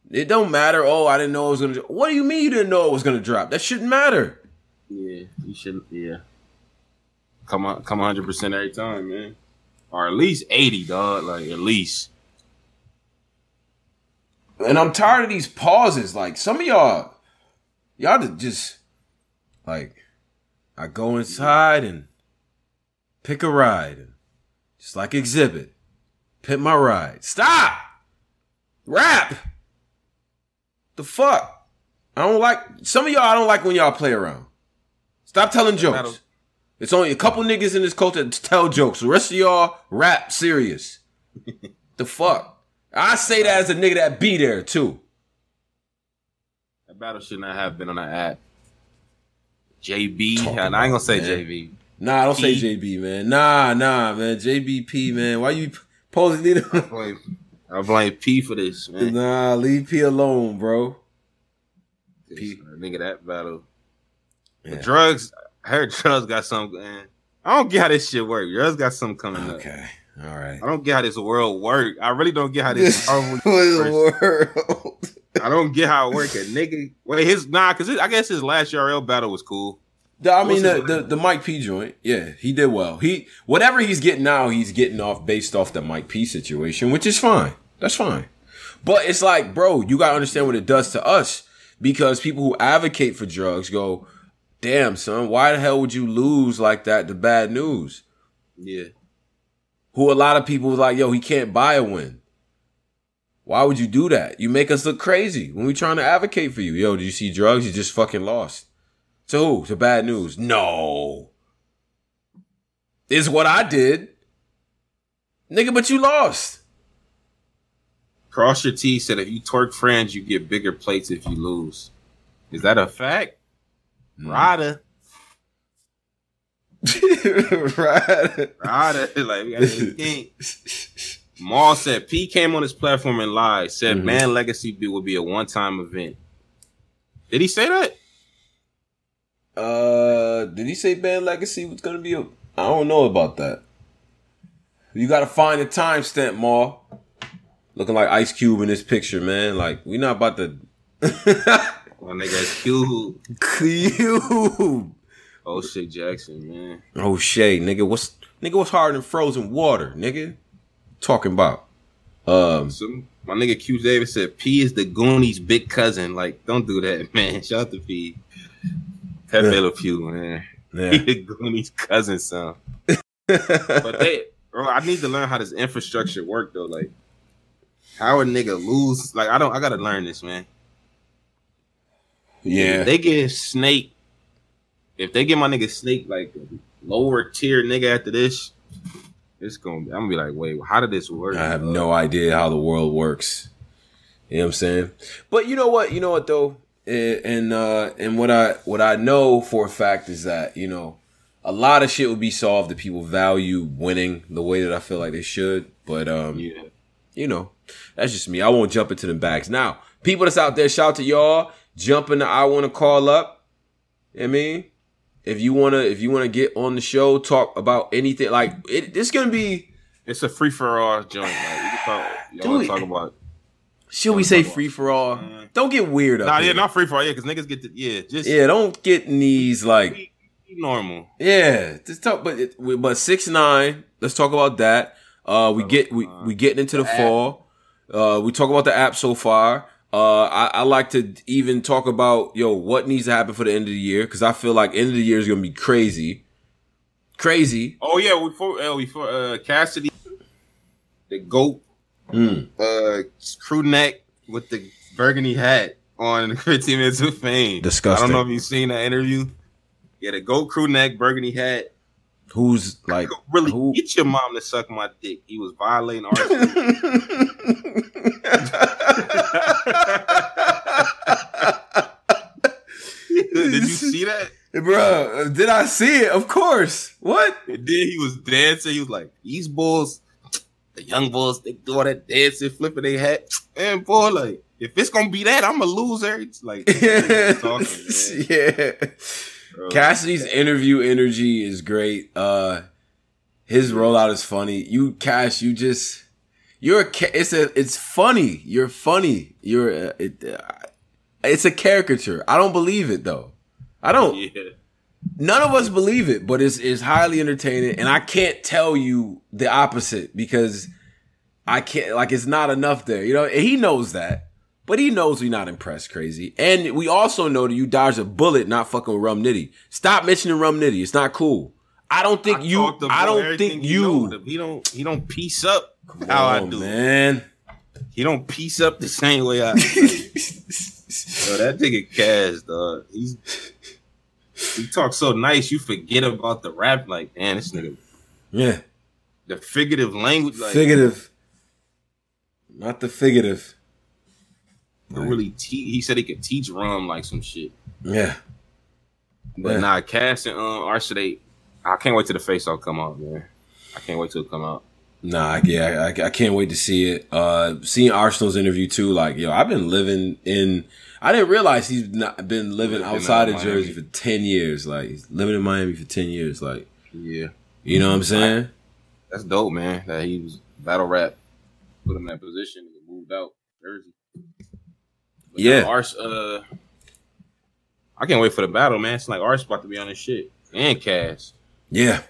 It don't matter. Oh, I didn't know it was gonna. What do you mean you didn't know it was gonna drop? That shouldn't matter. Yeah, you shouldn't. Yeah, come on, come hundred percent every time, man, or at least eighty, dog. Like at least. And I'm tired of these pauses. Like some of y'all, y'all just like, I go inside and Pick a ride. And Just like Exhibit. Pick my ride. Stop! Rap! The fuck? I don't like some of y'all I don't like when y'all play around. Stop telling jokes. It's only a couple niggas in this culture that tell jokes. The rest of y'all rap serious. the fuck? I say that as a nigga that be there too. That battle should not have been on that app. JB, and I ain't gonna say man. JB. Nah, don't P. say JB, man. Nah, nah, man. JBP, man. Why you posing leader? I blame, I blame P for this, man. Nah, leave P alone, bro. P. Nigga, that battle. Yeah. Drugs, I heard drugs got something. Man. I don't get how this shit work. Drugs got something coming okay. up. Okay. All right. I don't get how this world work. I really don't get how this world. I don't get how it work. A nigga, wait, his nah, cause I guess his last URL battle was cool. The, I mean the, the, the Mike P joint, yeah, he did well. He whatever he's getting now, he's getting off based off the Mike P situation, which is fine. That's fine. But it's like, bro, you gotta understand what it does to us because people who advocate for drugs go, "Damn, son, why the hell would you lose like that to bad news?" Yeah. Who a lot of people was like, yo, he can't buy a win. Why would you do that? You make us look crazy when we trying to advocate for you. Yo, did you see drugs? You just fucking lost. To who? To bad news? No. Is what I did. Nigga, but you lost. Cross your T said if you twerk friends, you get bigger plates if you lose. Is that a fact? Mm. Rada. Rada. Rada. Like, we got Maul said P came on his platform and lied. Said mm-hmm. Man Legacy would be a one time event. Did he say that? Uh, did he say Band Legacy was gonna be a? I don't know about that. You gotta find the timestamp, Ma. looking like Ice Cube in this picture, man. Like we not about to. My nigga Cube. Cube. Oh shit, Jackson, man. Oh shit, nigga. What's nigga? What's harder than frozen water, nigga? Talking about. Um. Some, my nigga Q Davis said P is the Goonies' big cousin. Like, don't do that, man. Shout out to P. Pepe Yeah. little Pew, man. Yeah. He the Goonies' cousin, son. But they, bro, I need to learn how this infrastructure work though. Like, how a nigga lose? Like, I don't. I gotta learn this, man. Yeah. If they get Snake, if they get my nigga Snake like lower tier nigga after this, it's gonna. Be, I'm gonna be like, wait, how did this work? I have no idea how the world works. You know what I'm saying? But you know what? You know what though? And uh and what I what I know for a fact is that, you know, a lot of shit would be solved if people value winning the way that I feel like they should. But um Yeah. you know, that's just me. I won't jump into the bags. Now, people that's out there, shout to y'all. Jump in the I wanna call up. You know what I mean? If you wanna if you wanna get on the show, talk about anything like it, it's gonna be It's a free for all joint. Like, you can talk, y'all talk about. should we say free for all? Don't get weird up Nah, here. yeah, not free for all. Yeah, because niggas get the yeah, just Yeah, don't get in these like be, be normal. yeah. Just talk, but it, we- but six nine. Let's talk about that. Uh, we get we we getting into the fall. Uh, we talk about the app so far. Uh, I, I like to even talk about yo what needs to happen for the end of the year because I feel like end of the year is gonna be crazy, crazy. Oh yeah, before uh, before uh, Cassidy, the goat, Mm. uh, crew neck with the burgundy hat on 15 Minutes of Fame. Disgusting. I don't know if you've seen that interview. Yeah, the goat crew neck, burgundy hat. Who's like really who? get your mom to suck my dick. He was violating our. Did you see that? Bro, did I see it? Of course. What? And then he was dancing. He was like, "These bulls, the young bulls, they do all that dancing, flipping their hat." And boy, like, if it's gonna be that, I'm a loser. It's like, talking, yeah. Bro. Cassidy's interview energy is great. Uh his rollout is funny. You Cash, you just you're a it's a it's funny. You're funny. You're uh, it, uh, it's a caricature. I don't believe it though. I don't. Yeah. None of us believe it, but it's it's highly entertaining, and I can't tell you the opposite because I can't. Like it's not enough there, you know. And he knows that, but he knows we're not impressed. Crazy, and we also know that you dodged a bullet, not fucking with Rum Nitty. Stop mentioning Rum Nitty. It's not cool. I don't think I you. I don't think you. He don't. He don't piece up how I Oh, do. man. He don't piece up the same way I. Yo, that nigga Cass, dog. He's he talks so nice, you forget about the rap. Like, man, this nigga, yeah, the figurative language, like, figurative, not the figurative. He really. Te- he said he could teach rum like some shit. Yeah, But Yeah. nah, Cass and um, I can't wait till the face all come out, man. I can't wait till it come out. Nah, yeah, I, I can't wait to see it. Uh, seeing Arsonal's interview too, like yo, I've been living in. I didn't realize he's not been living outside of. Jersey for ten years. Like he's living in Miami for ten years. Like Yeah, you know what I'm saying? that's dope, man. That he was battle rap, put him in that position, and moved out Jersey. But Yeah. nah, Ars, uh, I can't wait for the battle, man. It's like Ars about to be on this shit and Cass. Yeah.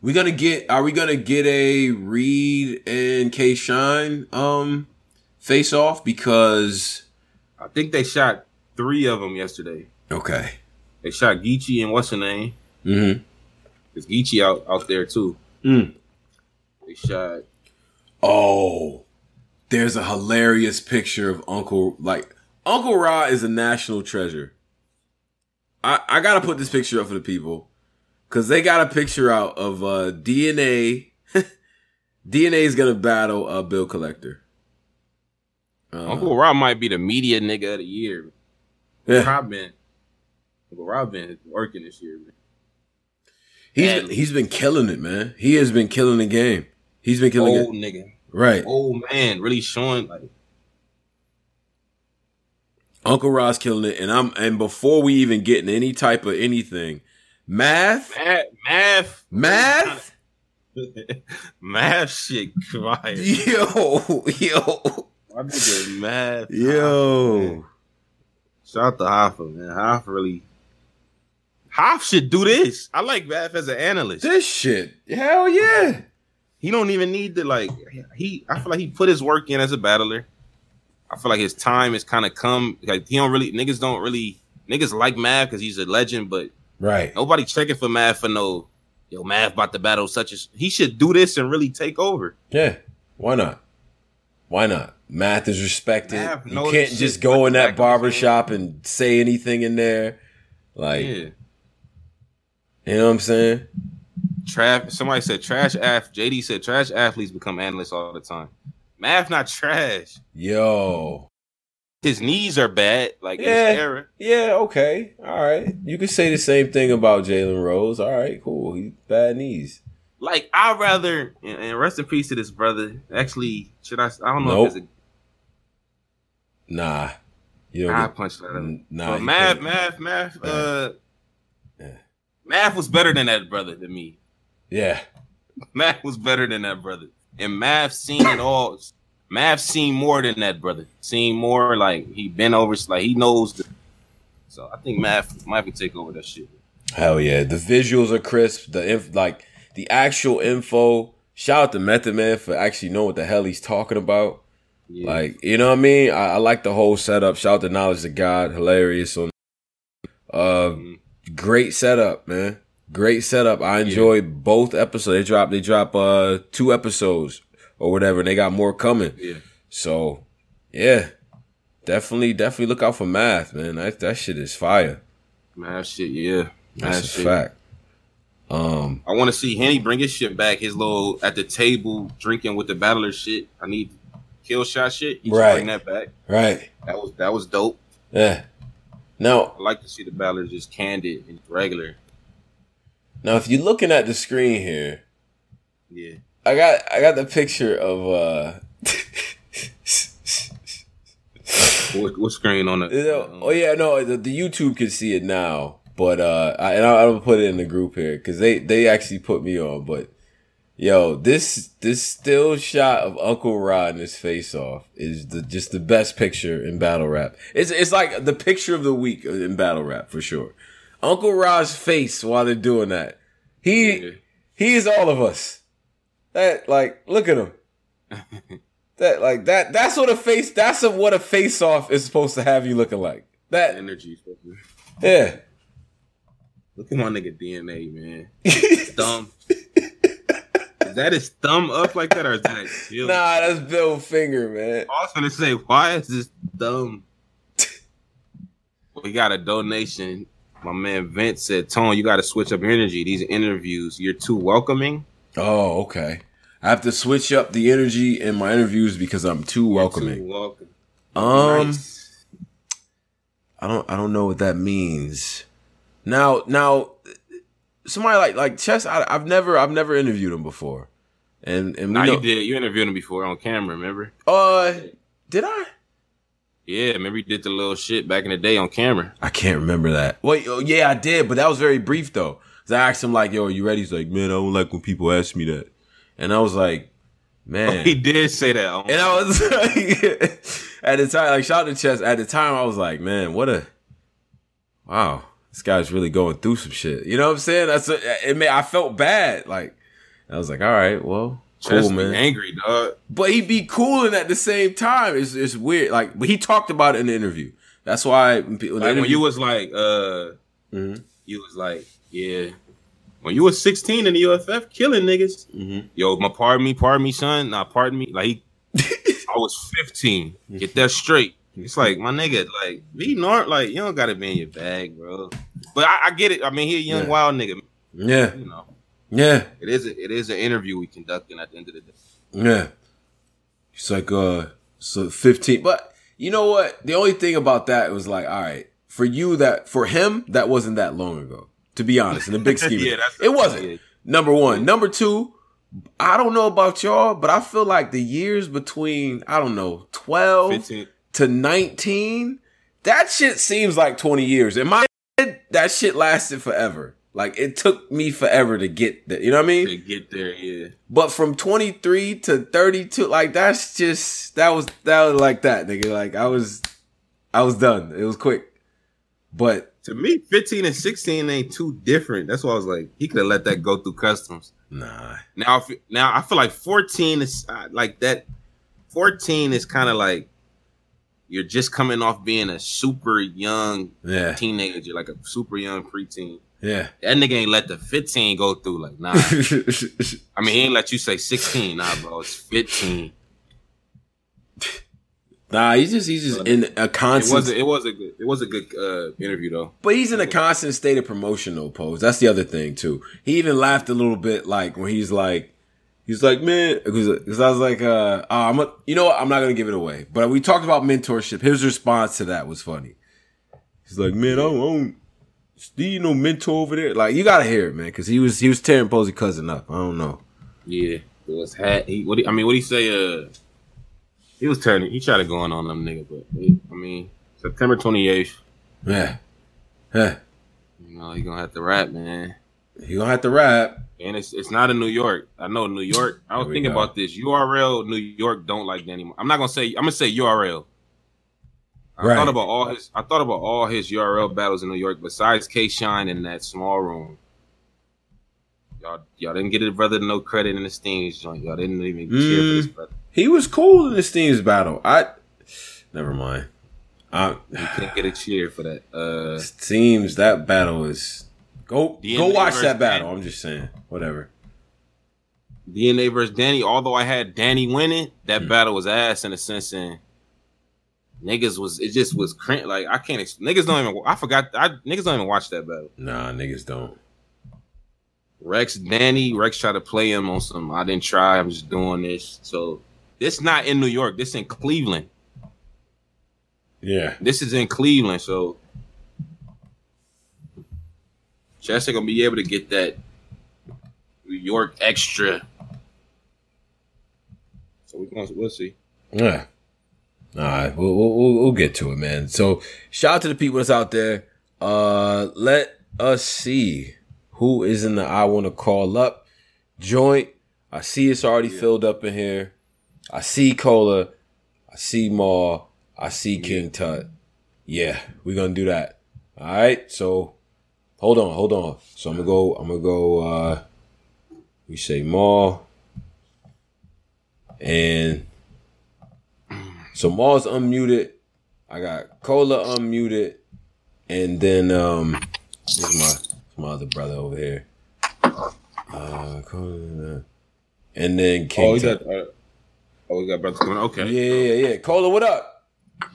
We gonna get? Are we gonna get a Reed and K Shine um face off? Because I think they shot three of them yesterday. okay. They shot Geechee and what's her name? Mm-hmm. Is Geechee out out there too? Mm. They shot. Oh, there's a hilarious picture of Uncle like Uncle Ra is a national treasure. I I gotta put this picture up for the people because they got a picture out of uh DNA. DNA is gonna battle uh Bill Collector. Uh, Uncle Rob might be the media nigga of the year. yeah, Rob been Uncle Rob been working this year. Man. he's badly. he's been killing it, man. He has been killing the game. He's been killing Old it, nigga, right? old man, really showing like Uncle Ra's killing it, and I'm and before we even get in any type of anything, math. math, math, Math Math shit fire. Yo, yo, My nigga Math. yo. Shout out to Hoffa, man. Hoff really. Hoff should do this. I like Math as an analyst. This shit. Hell yeah. He don't even need to like. He. I feel like he put his work in as a battler. I feel like his time has kind of come. Like he don't really niggas don't really niggas like Math because he's a legend, but Right. nobody checking for Math for no. Yo, Math about to battle such as he should do this and really take over. Yeah. Why not? Why not? Math is respected. Math you can't just go in that like barber shop and say anything in there. Like, Yeah, you know what I'm saying? trash. Somebody said trash. Ath. JD said trash athletes become analysts all the time. Math not trash. Yo. His knees are bad. Like Yeah. his era. Yeah, okay. All right. You could say the same thing about Jalen Rose. All right, cool. He bad knees. Like I'd rather and and rest in peace to this brother. Actually, should I? I don't know Nope. if it's Nah. You a don't I get, punch that. up. nah. but you math, math, math, uh, Yeah. math was better than that brother to me. Yeah. Math was better than that brother, and math seen it all. Math seen more than that brother. Seen more like he been over. Like he knows. The, so I think math might be take over that shit. Hell yeah. The visuals are crisp. The inf- like the actual info. Shout out to Method Man for actually knowing what the hell he's talking about. Yeah. Like, you know what I mean? I, I like the whole setup. Shout out to Knowledge of God. Hilarious on uh Mhm. great setup, man. Great setup. I enjoyed both episodes. They drop they drop uh two episodes or whatever, and they got more coming. yeah, So yeah. Definitely, definitely look out for math, man. That that shit is fire. math shit. Yeah, That's math a shit. fact. Um I want to see Henny bring his shit back. His little at the table drinking with the battler shit. I need kill shot shit. He should Right. bring that back. right. That was that was dope. Yeah. Now I like to see the battlers just candid and regular. Now if you're looking at the screen here, Yeah. I got I got the picture of uh What, what screen on? You know, oh yeah, no, the, the YouTube can see it now, but uh, I, and I, I'm put it in the group here because they they actually put me on. But yo, this this still shot of Uncle Rod and his face off is the just the best picture in battle rap. It's it's like the picture of the week in battle rap for sure. Uncle Rod's face while they're doing that, he Yeah. he is all of us. That like, look at him. That like that that's what a face that's a, what a face off is supposed to have you looking like. That energy. yeah. Look at my nigga DNA, man. Thumb. is that his thumb up like that, or is that chill? Nah, that's Bill Finger, man. I was gonna say, why is this thumb? we got a donation. My man Vince said, "Tone, you got to switch up your energy. These interviews, you're too welcoming. Oh, okay. I have to switch up the energy in my interviews because I'm too Too welcoming. welcome. Um, Nice. I don't I don't know what that means. Now now somebody like like Chess I, I've never I've never interviewed him before. And and Nah, you did. You interviewed him before on camera. Remember? uh did I? Yeah, remember you did the little shit back in the day on camera. I can't remember that. Wait, oh, yeah, I did, but that was very brief though. Cause I asked him like, "Yo, are you ready?" He's like, "Man, I don't like when people ask me that," and I was like, "Man," He did say that. and I was like, at the time, like, shout out to Chess. At the time, I was like, "Man, what a wow, this guy's really going through some shit." You know what I'm saying? That's a, it. Made, I felt bad. Like, I was like, "All right, well, cool, man." angry, dog. but he'd be cooling at the same time. It's it's weird. Like, but he talked about it in the interview. That's why when people- Like when you was like, uh, Mhm. you was like, yeah. When you was 16 in the UFF, killing niggas. Mhm. Yo, my pardon me, pardon me, son. Nah, pardon me. Like, he, I was 15. Get that straight. It's like my nigga, like be nor like you don't gotta be in your bag, bro. But I, I get it. I mean, he a young Yeah. wild nigga. Yeah, You know, yeah, it is a, it is an interview we conducting at the end of the day. yeah. It's like uh, so fifteen. But you know what? The only thing about that was like, all right, for you that for him that wasn't that long ago. To be honest, in the big scheme, Yeah, it. wasn't. yeah. Number one, number two. I don't know about y'all, but I feel like the years between I don't know twelve 15. to nineteen, that shit seems like twenty years. In my head, that shit lasted forever. Like it took me forever to get there. You know what I mean? To get there, yeah. But from 23 to 32, like that's just that was that was like that, nigga. Like I was I was done. It was quick. But to me, 15 and 16 ain't too different. That's why I was like, he could have let that go through customs. Nah. Now, now I feel like 14 is uh, like that. 14 is kind of like you're just coming off being a super young yeah. teenager, like a super young preteen. Yeah. That nigga ain't let the 15 go through. Like, nah. I mean, he ain't let you say 16. Nah, bro. It's 15. Nah, he's just he's just in a constant. It was a, it was a good it was a good uh, interview though. But he's in a constant state of promotional pose. That's the other thing too. He even laughed a little bit like when he's like, he's like, man, because I was like, uh, oh, I'm a, you know what, I'm not gonna give it away. But we talked about mentorship. His response to that was funny. He's like, man, I don't, I don't Steve, know mentor over there. Like you gotta hear it, man, because he was he was tearing Posey cousin up. I don't know. Yeah, it was hat. He what? He, I mean, what he say? Uh he was turning. He tried to go on on them nigga, but I mean, September twenty eighth. Yeah, yeah. You know, he gonna have to rap, man. He gonna have to rap. And it's it's not in New York. I know New York. I was thinking go. about this. URL New York don't like Danny. I'm not gonna say. I'm gonna say URL. I right. thought about all his. I thought about all his URL battles in New York. Besides K Shine in that small room, y'all y'all didn't get his brother no credit in the Steams joint. Y'all didn't even mm. cheer for his brother. He was cool in the Steams battle. I never mind. I you can't get a cheer for that. Uh Steams that battle is go DNA go watch that battle. Danny. I'm just saying. Whatever. DNA versus Danny. Although I had Danny winning, that mm. battle was ass in a sense. And niggas was it just was cringe. Like I can't. Niggas don't even. I forgot. I niggas don't even watch that battle. Nah, niggas don't. Rex Danny Rex tried to play him on some. I didn't try. I'm just doing this. So this not in New York. This in Cleveland. Yeah. This is in Cleveland, so Chester gonna be able to get that New York extra. So we gonna we'll see. Yeah. All right, we'll, we'll we'll get to it, man. So shout out to the people that's out there. Uh, let us see who is in the I want to call up joint. I see it's already yeah. filled up in here. I see Cola, I see Maul, I see King Tut. Yeah, we're gonna do that. All right. So hold on, hold on. So I'm gonna go. I'm gonna go. uh We say Maul, and so Maul's unmuted. I got Cola unmuted, and then um, there's my my other brother over here. Uh, Cola, and then King. Oh, Tut. Got, uh, Oh, we got brothers coming. Okay. Yeah, yeah, yeah. Cola, what up?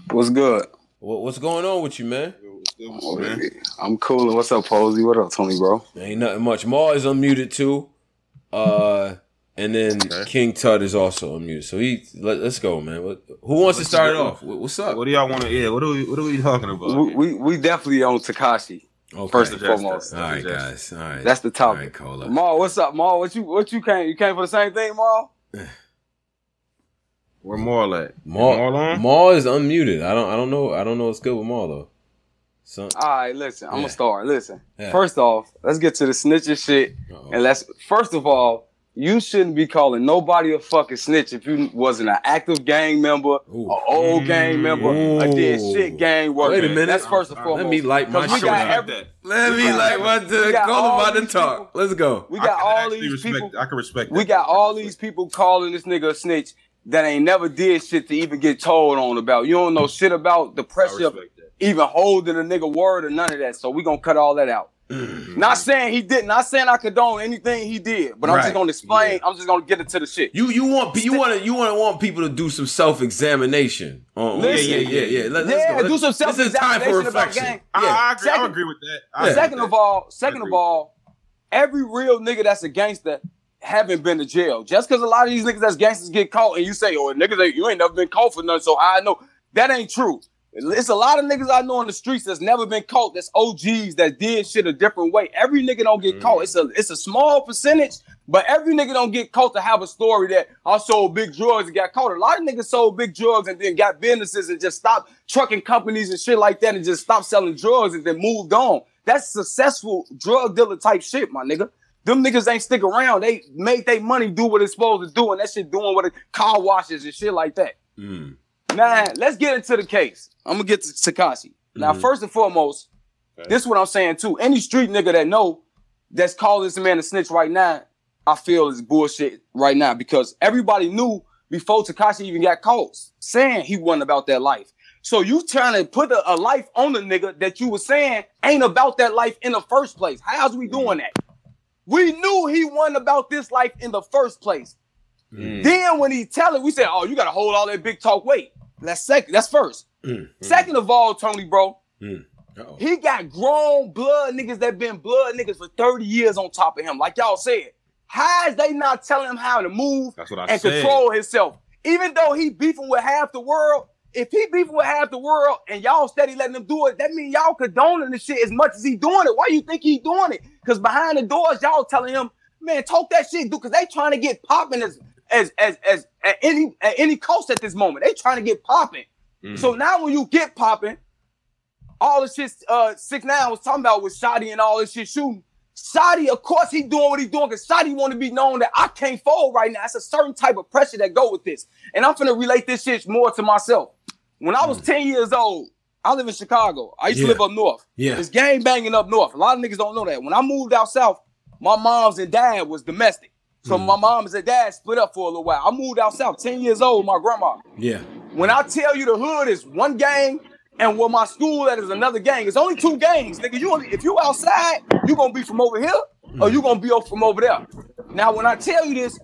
What's good? What, what's going on with you, man? Oh, I'm cool. What's up, Posey? What up, Tony, bro? Ain't nothing much. Ma is unmuted too. Uh, and then okay. King Tut is also unmuted. So he, let, us go, man. What, who wants let's to start off? What's up? What do y'all want to? Yeah, what are we? What are we talking about? We we, we definitely on Tekashi. Okay. First and foremost. All right, guys. All right. That's the topic. All right, Ma, what's up, Ma? What you what you came? You came for the same thing, Ma? Where Maul at? Maul, Maul, Maul is unmuted. I don't. I don't know. I don't know what's good with Maul though. So, All right, listen. I'm yeah. gonna start. Listen. Yeah. First off, let's get to the snitching shit, Uh-oh. and let's first of all, you shouldn't be calling nobody a fucking snitch if you wasn't an active gang member, an old gang member, Ooh. a dead shit gang worker. Wait a minute. That's first and foremost. Let me light my shit. Every, Let me light my dick. call about to talk. Let's go. We got all these respect, people. I can respect. We got all these people calling this nigga a snitch that ain't never did shit to even get told on about. You don't know shit about the pressure of even holding a nigga word or none of that. So we gonna cut all that out. Mm-hmm. Not saying he did, not saying I condone anything he did, but I'm just gonna explain. Yeah. I'm just gonna get into the shit. You you want you want to you want to want people to do some self examination. Oh, yeah, yeah, yeah, yeah. Let, yeah, do some self examination about gang. Yeah. I, I, agree, second, I agree with that. I second of all, second of all, every real nigga that's a gangster haven't been to jail. Just because a lot of these niggas that's gangsters get caught and you say, oh, niggas, you ain't never been caught for nothing, so I know. That ain't true. It's a lot of niggas I know in the streets that's never been caught. That's OGs that did shit a different way. Every nigga don't get mm. caught. It's a it's a small percentage, but every nigga don't get caught to have a story that I sold big drugs and got caught. A lot of niggas sold big drugs and then got businesses and just stopped trucking companies and shit like that and just stopped selling drugs and then moved on. That's successful drug dealer type shit, my nigga. Them niggas ain't stick around. They make their money do what it's supposed to do, and that shit doing what it car washes and shit like that. Mm. Now, let's get into the case. I'm gonna get to Tekashi. Now, Mhm. first and foremost, Okay. this is what I'm saying too. Any street nigga that know that's calling this man a snitch right now, I feel is bullshit right now because everybody knew before Tekashi even got caught saying he wasn't about that life. So you trying to put a, a life on the nigga that you were saying ain't about that life in the first place. How's we doing that? We knew he wasn't about this life in the first place. Mm. Then when he tell it, we said, "Oh, you gotta hold all that big talk." Wait, that's second. That's first. Mm. Second of all, Tony, bro, Uh-oh. he got grown blood niggas that been blood niggas for thirty years on top of him. Like y'all said, how is they not telling him how to move That's what I and said. control himself? Even though he beefing with half the world, if he beefing with half the world and y'all steady letting him do it, that mean y'all condoning the shit as much as he doing it. Why you think he doing it? Because behind the doors, y'all telling him, man, talk that shit, dude. Because they trying to get popping as as as as at any at any cost at this moment. They trying to get popping. Mm. So now when you get popping, all the shit uh six nine was talking about with Shotti and all this shit shooting. Shotti, of course, he doing what he doing because Shotti want to be known that I can't fold right now. It's a certain type of pressure that go with this. And I'm finna relate this shit more to myself. When I was 10 years old, I live in Chicago. I used Yeah. to live up north. Yeah. It's gang banging up north. A lot of niggas don't know that. When I moved out south, my mom's and dad was domestic. So Mhm. my mom and dad split up for a little while. I moved out south, 10 years old, my grandma. Yeah. When I tell you the hood is one gang and where my school that is another gang, it's only two gangs, nigga. You only if you outside, you gonna be from over here or you gonna be from over there. Now, when I tell you this,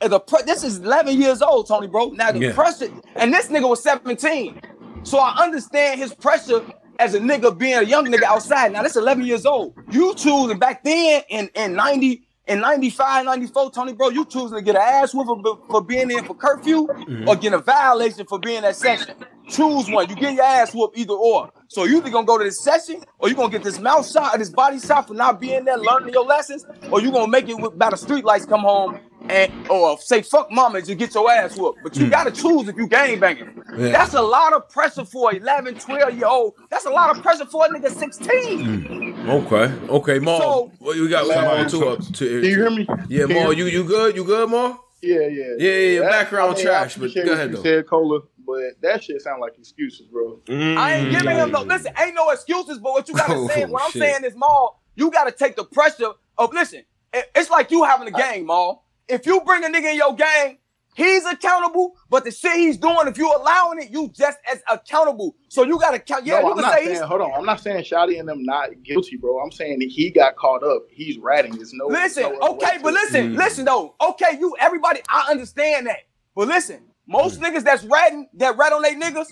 the pre- this is 11 years old, Tony, bro. Now the Yeah. pressure, and this nigga was 17, so I understand his pressure as a nigga being a young nigga outside. Now that's 11 years old. You choosing back then in in 90. In 95, 94, Tony, bro, you choosing to get an ass whooping for, being in for curfew mm-hmm. or getting a violation for being at session. Choose one. You get your ass whooped either or. So you either gonna go to this session or you gonna get this mouth shot or this body shot for not being there, learning your lessons, or you gonna make it with, by the street lights come home and or say fuck mama and just get your ass whooped. But you hmm. gotta choose if you gang banging. Yeah. That's a lot of pressure for 11, 12 year old. That's a lot of pressure for a nigga 16. Hmm. Okay. Okay, Ma. So- well, we got Man, Maul too up to Can you hear me? Yeah, Can you Ma, you you good? You good, Ma? Yeah, yeah. Yeah, yeah, yeah, background I trash, but appreciate go ahead, you though. said, Cola, but that shit sound like excuses, bro. I ain't giving him no listen, ain't no excuses, but what you gotta Oh, say, what I'm shit. saying is Maul, you gotta take the pressure of listen, it's like you having a gang, Maul. If you bring a nigga in your gang, he's accountable, but the shit he's doing, if you allowing it, you just as accountable. So you gotta count. Yeah, no, you I'm can not say saying. he's Hold on, I'm not saying Shotti and them not guilty, bro. I'm saying that he got caught up. He's ratting. There's no. Listen, no okay, but listen, Mm. listen though. Okay, you everybody, I understand that. But listen, most mm. niggas that's ratting, that rat on they niggas,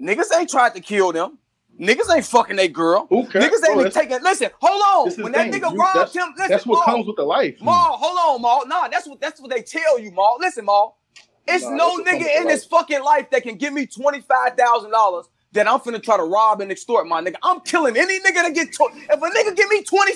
niggas ain't tried to kill them. Niggas ain't fucking they girl. Cares? Niggas ain't that's- taking. Listen, hold on. When that thing. nigga You- robbed that's- him, listen, That's what Maul, comes with the life. Maul, hold on, Maul. Nah, that's what that's what they tell you, Maul. Listen, Maul. It's Nah, no that's what comes nigga in this fucking life that can give me twenty five thousand dollars that I'm finna try to rob and extort my nigga. I'm killing any nigga that get to- if a nigga give me twenty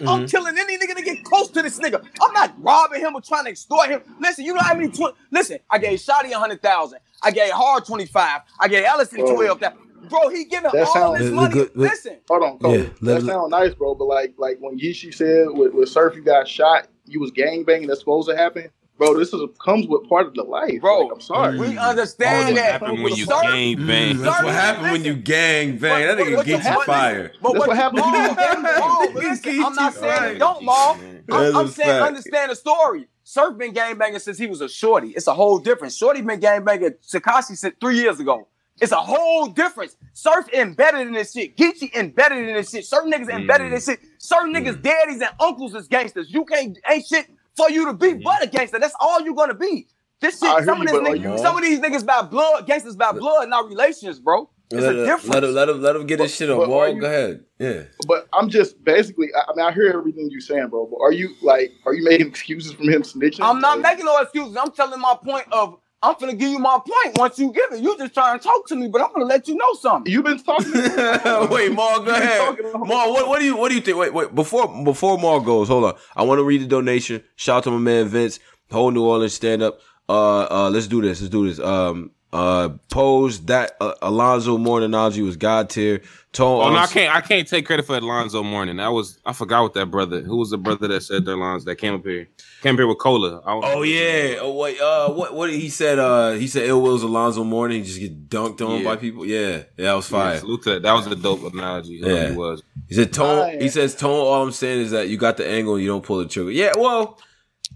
I'm killing any nigga that get close to this nigga. I'm not robbing him or trying to extort him. Listen, you know how many twenty? Listen, I gave Shotti a hundred thousand. I gave Hard twenty five. I gave Ellison Oh. twelve thousand. Bro, he giving That all sounds- this The- the money. good- the- Listen, Hold on, Cola. Yeah, let- that sound nice, bro. But like, like when Yeezy said with, with Surf, you got shot. You was gang banging. That's supposed to happen, bro. This is comes with part of the life, Bro, Like, I'm sorry. we Mm. understand what that. happened when you Sir, gang bang. Mm, that's what happened when you gang bang. That But- nigga but- get you but- fired. But That's what, what happens when you Maul, gang bang. Maul, Get listen, I'm not saying don't, Maul. That's I'm, I'm saying fact. understand the story. Surf been gang banging since he was a shorty. It's a whole difference. Shorty been gang banging Tekashi since three years ago. It's a whole difference. Surf embedded in this shit. Geechee embedded in this shit. Certain niggas embedded in this shit. Certain niggas daddies and uncles is gangsters. You can't ain't shit for you to be mm-hmm. but a gangster. That's all you're gonna be. This shit, some you, of this but niggas, you- some of these niggas by blood, gangsters by blood, not relations, bro. It's let, a let- difference. Let him, let him, let him get his shit on. but Wall, you- go ahead. Yeah. But I'm just basically. I, I mean, I hear everything you're saying, bro. But are you like, are you making excuses from him snitching? I'm not Like, making no excuses. I'm telling my point of I'm gonna give you my point once you give it. You just trying to talk to me, but I'm gonna let you know something. You've been talking. Wait, Maul, go ahead. talking the whole Maul, what, what do you what do you think? Wait, wait, before before Maul goes, hold on. I want to read the donation. Shout out to my man Vince, whole New Orleans stand up. Uh, uh, let's do this. Let's do this. Um, uh, posed that uh, Alonzo Mourning analogy was God tier. Tone Oh no, I can't. I can't take credit for Alonzo Mourning. That was I forgot what that brother. Who was the brother that said their lines that came up here? Came up here with Cola. I don't Oh yeah. Oh wait. Uh, what? What he said? Uh, he said Ill Will's Alonzo Mourning. He just get dunked on Yeah. by people. Yeah, yeah, that was Yeah, fire. salute to that. That was a dope analogy. Yeah. Yeah, he was. He said tone. Fire. He says tone. All I'm saying is that you got the angle. You don't pull the trigger. Yeah. Well,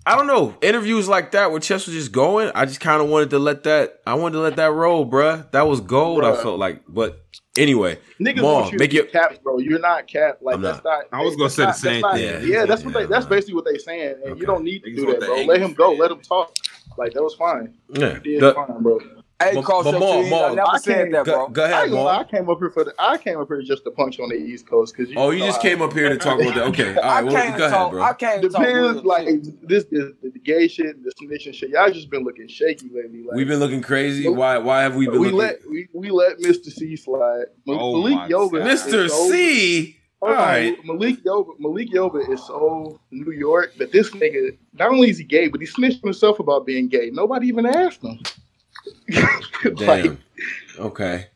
I don't know. Interviews like that where Chess was just going. I just kind of wanted to let that. I wanted to let that roll, bruh. That was gold. I felt like. But anyway, Niggas Maul, want you make to your- be capped, bro. You're not cap. Like I'm that's not. I was gonna that's say the same that's not- thing. Yeah, that's what Yeah, they. That's yeah. basically what they saying, and Okay. you don't need to Niggas do that, bro. Let him go. angles, Let him talk. Like that was fine. yeah. He did The- fine, bro. Hey, But- Cross but your Maul, T's. I never I said can't- that, bro. go I, ahead, ain't gonna I came up here for the. I came up here just to punch on the East Coast because. Oh, you just came up here to talk about that. Okay. All I. Well, can't go ahead, talk. bro. I can't talk. Depends, real like shit. this, the, the gay shit, the snitching shit. Y'all just been looking shaky lately. Like, We've been looking crazy. Why? Why have we been we looking? let we, we let Mr. C slide. Ma- Oh Malik my Yoba, God. Mr. so- C. All right. Right. Malik Yoba, Malik Yoba is so New York that this nigga not only is he gay, but he snitched himself about being gay. Nobody even asked him. like, Damn. Okay.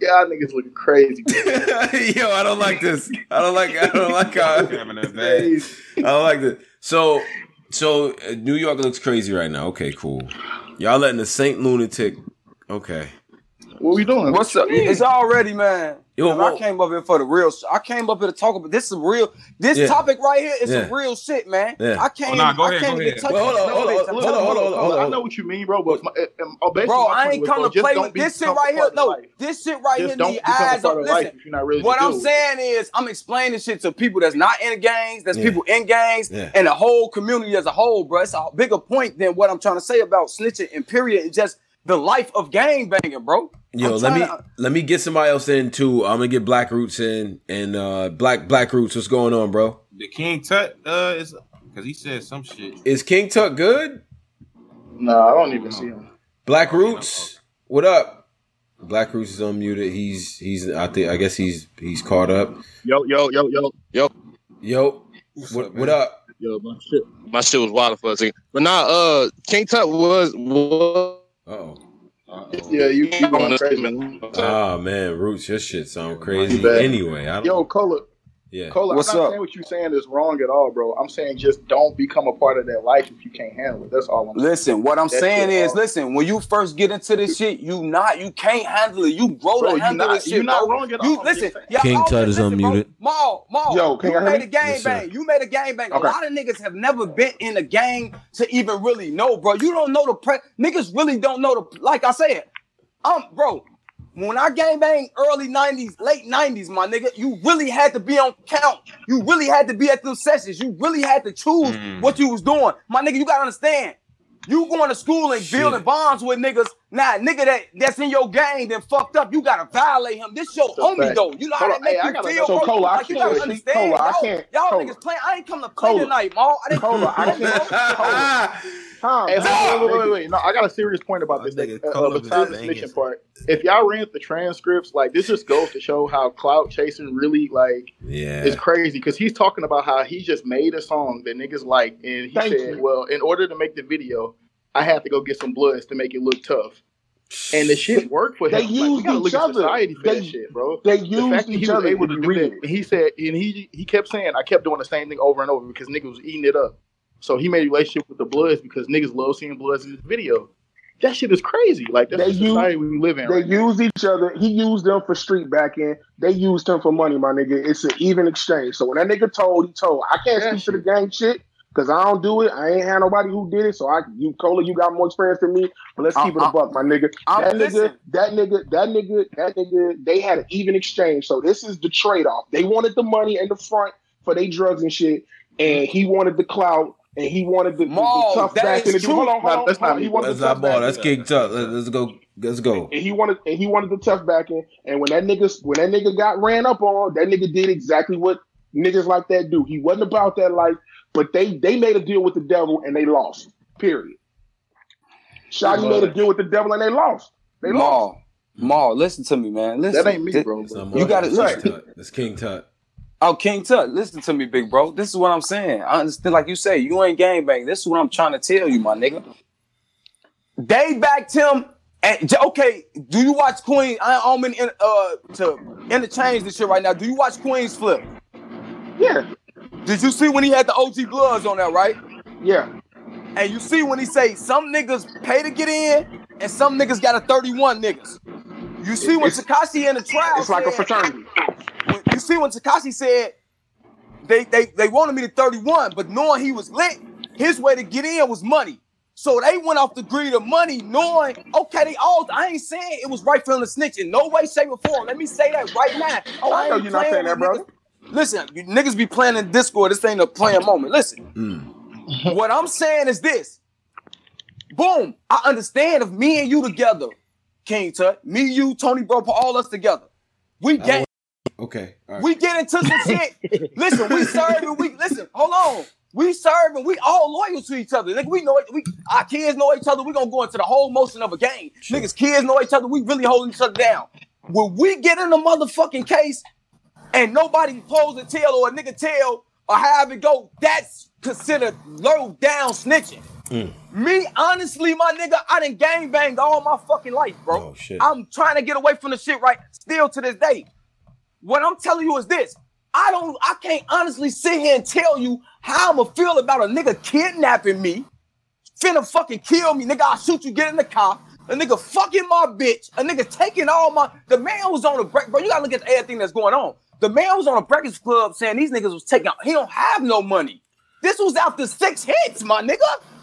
y'all niggas looking crazy. Yo, I don't like this. I don't like. I don't like how. Having a bad- Crazy. I don't like this. So, so uh, New York looks crazy right now. Okay, cool. Y'all letting the Saint lunatic. Okay. What we doing? What's up? It's already, man. Yo, I came up here for the real. sh- I came up here to talk about this. Is real. This Yeah. topic right here is Yeah. some real shit, man. Yeah. I can't. Oh, nah, go I ahead, can't go even ahead. touch. Well, hold on, no, hold on, hold on, hold on, hold on. I know what you mean, bro. But my, eh, eh, oh, Bro, I ain't was, come bro, to play with this shit right here. No, this shit right Just here don't need become a eyes of Listen, if you're not really what I'm saying is, I'm explaining shit to people that's not in gangs, that's people in gangs, and the whole community as a whole, bro. It's a bigger point than what I'm trying to say about snitching and period. It's just the life of gang banging, bro. Yo, I'm let me to- let me get somebody else in too. I'm gonna get Black Roots in and uh Black Black Roots. What's going on, bro? The King Tut uh is because he said some shit. Is King Tut good? No, I don't even see him. Black Roots, what up? Black Roots is unmuted. He's he's I think I guess he's he's caught up. Yo, yo, yo, yo, yo, Yo, what what up? yo, my shit, my shit was wild for a second. But nah, uh, King Tut was was Oh. Yeah, you, you going crazy. man. Ah man, Roots, your shit sound crazy. Anyway, I don't. Yo, Cola, yeah. Cola, What's I'm not up? saying what you're saying is wrong at all, bro. I'm saying just don't become a part of that life if you can't handle it. That's all I'm saying. Listen, what I'm That saying is, hard. listen, when you first get into this shit, you not, you can't handle it. You grow Bro, to you handle not- this shit. you not bro. wrong at You all. listen, y'all King Tut is unmuted. Maul, Maul, Yo, can you y'all hear made me? a gang Yes, sir. bang. You made a gang bang. Okay. A lot of niggas have never been in a gang to even really know, bro. You don't know the pre. Niggas really don't know the. Like I said, um, bro. When I gang bang early 90s, late 90s, my nigga, you really had to be on count. You really had to be at them sessions. You really had to choose Mm. what you was doing. My nigga, you gotta understand. You going to school and Shit. building bonds with niggas. Nah, nigga that, that's in your gang then fucked up. You gotta violate him. This your That's a homie fact. though. You know how that on, make hey, I you feel, so, bro? Cola, I like you can't- gotta see, understand. Cola, I y'all, can't- y'all Cola. niggas playing. I ain't come to play Cola. tonight, Maul. I didn't Cola, I can't- Calm Hey, hold down, wait, wait, wait, wait. No, I got a serious point about this. Nigga Uh, uh, besides the been snitching part, if y'all read the transcripts, like this just goes to show how clout chasing really like Yeah. is crazy. Because he's talking about how he just made a song that niggas like, and he Thank said, you. "Well, in order to make the video, I had to go get some bloods to make it look tough." And the shit worked for him. They like, used gotta each other. society for They- that shit, bro. They The used fact that he each was other able to do that, real. he said, and he he kept saying, I kept doing the same thing over and over because niggas was eating it up. So he made a relationship with the Bloods because niggas love seeing Bloods in this video. That shit is crazy. Like that's They the society we live in. They Right now. each other. He used them for street backing. They used him for money, my nigga. It's an even exchange. So when that nigga told, he told. I can't Yeah, speak to the gang shit because I don't do it. I ain't had nobody who did it. So I, you, Cola, you got more experience than me. But let's keep it Uh, a buck, my nigga. I'm that nigga, that nigga, that nigga, that nigga. They had an even exchange. So this is the trade off. They wanted the money in the front for their drugs and shit, and he wanted the clout. And he wanted the, the, the tough that backing. is to do- Hold on, hold on. That's hold not on. He wanted That's the tough ball. backing. That's King Tut. Let- Let's go. Let's go. and he wanted and he wanted the tough backing. And when that nigga when that nigga got ran up on, that nigga did exactly what niggas like that do. He wasn't about that life, but they they made a deal with the devil and they lost. Period. Shotti made a deal with the devil and they lost. They lost. Maul, Maul, listen to me, man. Listen. That ain't me, Thi- bro. Not You got it. That's right. King Tut. That's King Tut. Oh, King Tut, listen to me, big bro. This is what I'm saying. I understand, like you say, you ain't gangbang. This is what I'm trying to tell you, my nigga. They backed him And okay, do you watch Queen? I, I'm in, in uh to interchange this shit right now. Do you watch Queen's Flip? Yeah, Did you see when he had the OG Bloods on there, right? yeah. And you see when he say some niggas pay to get in and some niggas got a 31 niggas. You see when Tekashi in the trial It's like a fraternity. when- you see when Tekashi said they they they wanted me to 31, but knowing he was lit, his way to get in was money. So they went off the greed of money, knowing okay, they all. I ain't saying it was right for him to snitch in no way, shape, or form. Let me say that right now. Oh, I know you're not saying that, brother. niggas. Listen, you niggas be playing in Discord. This ain't a playing moment. Listen, Mm. what I'm saying is this. Boom. I understand if me and you together, King Tut, me, you, Tony Bro, put all us together. We get Okay. All right. we get into some shit. listen, we serving. We listen. Hold on. We serving. We all loyal to each other. Nigga, we know it. We our kids know each other. We gonna go into the whole motion of a game. Sure. Niggas, kids know each other. We really holding each other down. When we get in a motherfucking case and nobody pulls a tail or a nigga tail or have it go, that's considered low down snitching. Mm. Me, honestly, my nigga, I done gang banged all my fucking life, bro. Oh. I'm trying to get away from the shit right still to this day. What I'm telling you is this. I don't, I can't honestly sit here and tell you how I'ma feel about a nigga kidnapping me, finna fucking kill me, nigga. I'll shoot you, get in the car. A nigga fucking my bitch, a nigga taking all my. The man was on a break, bro. You gotta look at everything that's going on. The man was on a Breakfast Club saying these niggas was taking. Out. He don't have no money. This was after six hits, my nigga.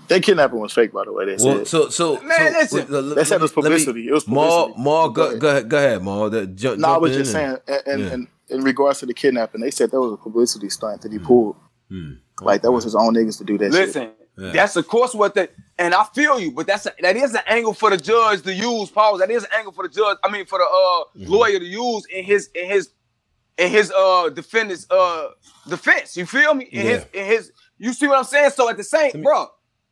That kidnapping was fake, by the way. They Well, said. so so Man, so, listen. wait, They said it was me- let me- publicity. It was Maul, publicity. Maul, Go go, ahead. go ahead, go ahead, Maul. The, ju- no, I jump was just saying, and, and, Yeah. and in regards to the kidnapping, they said that was a publicity stunt that he pulled. Hmm. Like that was his own niggas to do that. shit. Listen, Yeah. that's of course what they and I feel you, but that's a, that is an angle for the judge to use. Pause. That is an angle for the judge. I mean, for the uh Mm-hmm. lawyer to use in his in his in his uh defendant's uh defense. You feel me? In his in his. You see what I'm saying? So at the same, me- bro,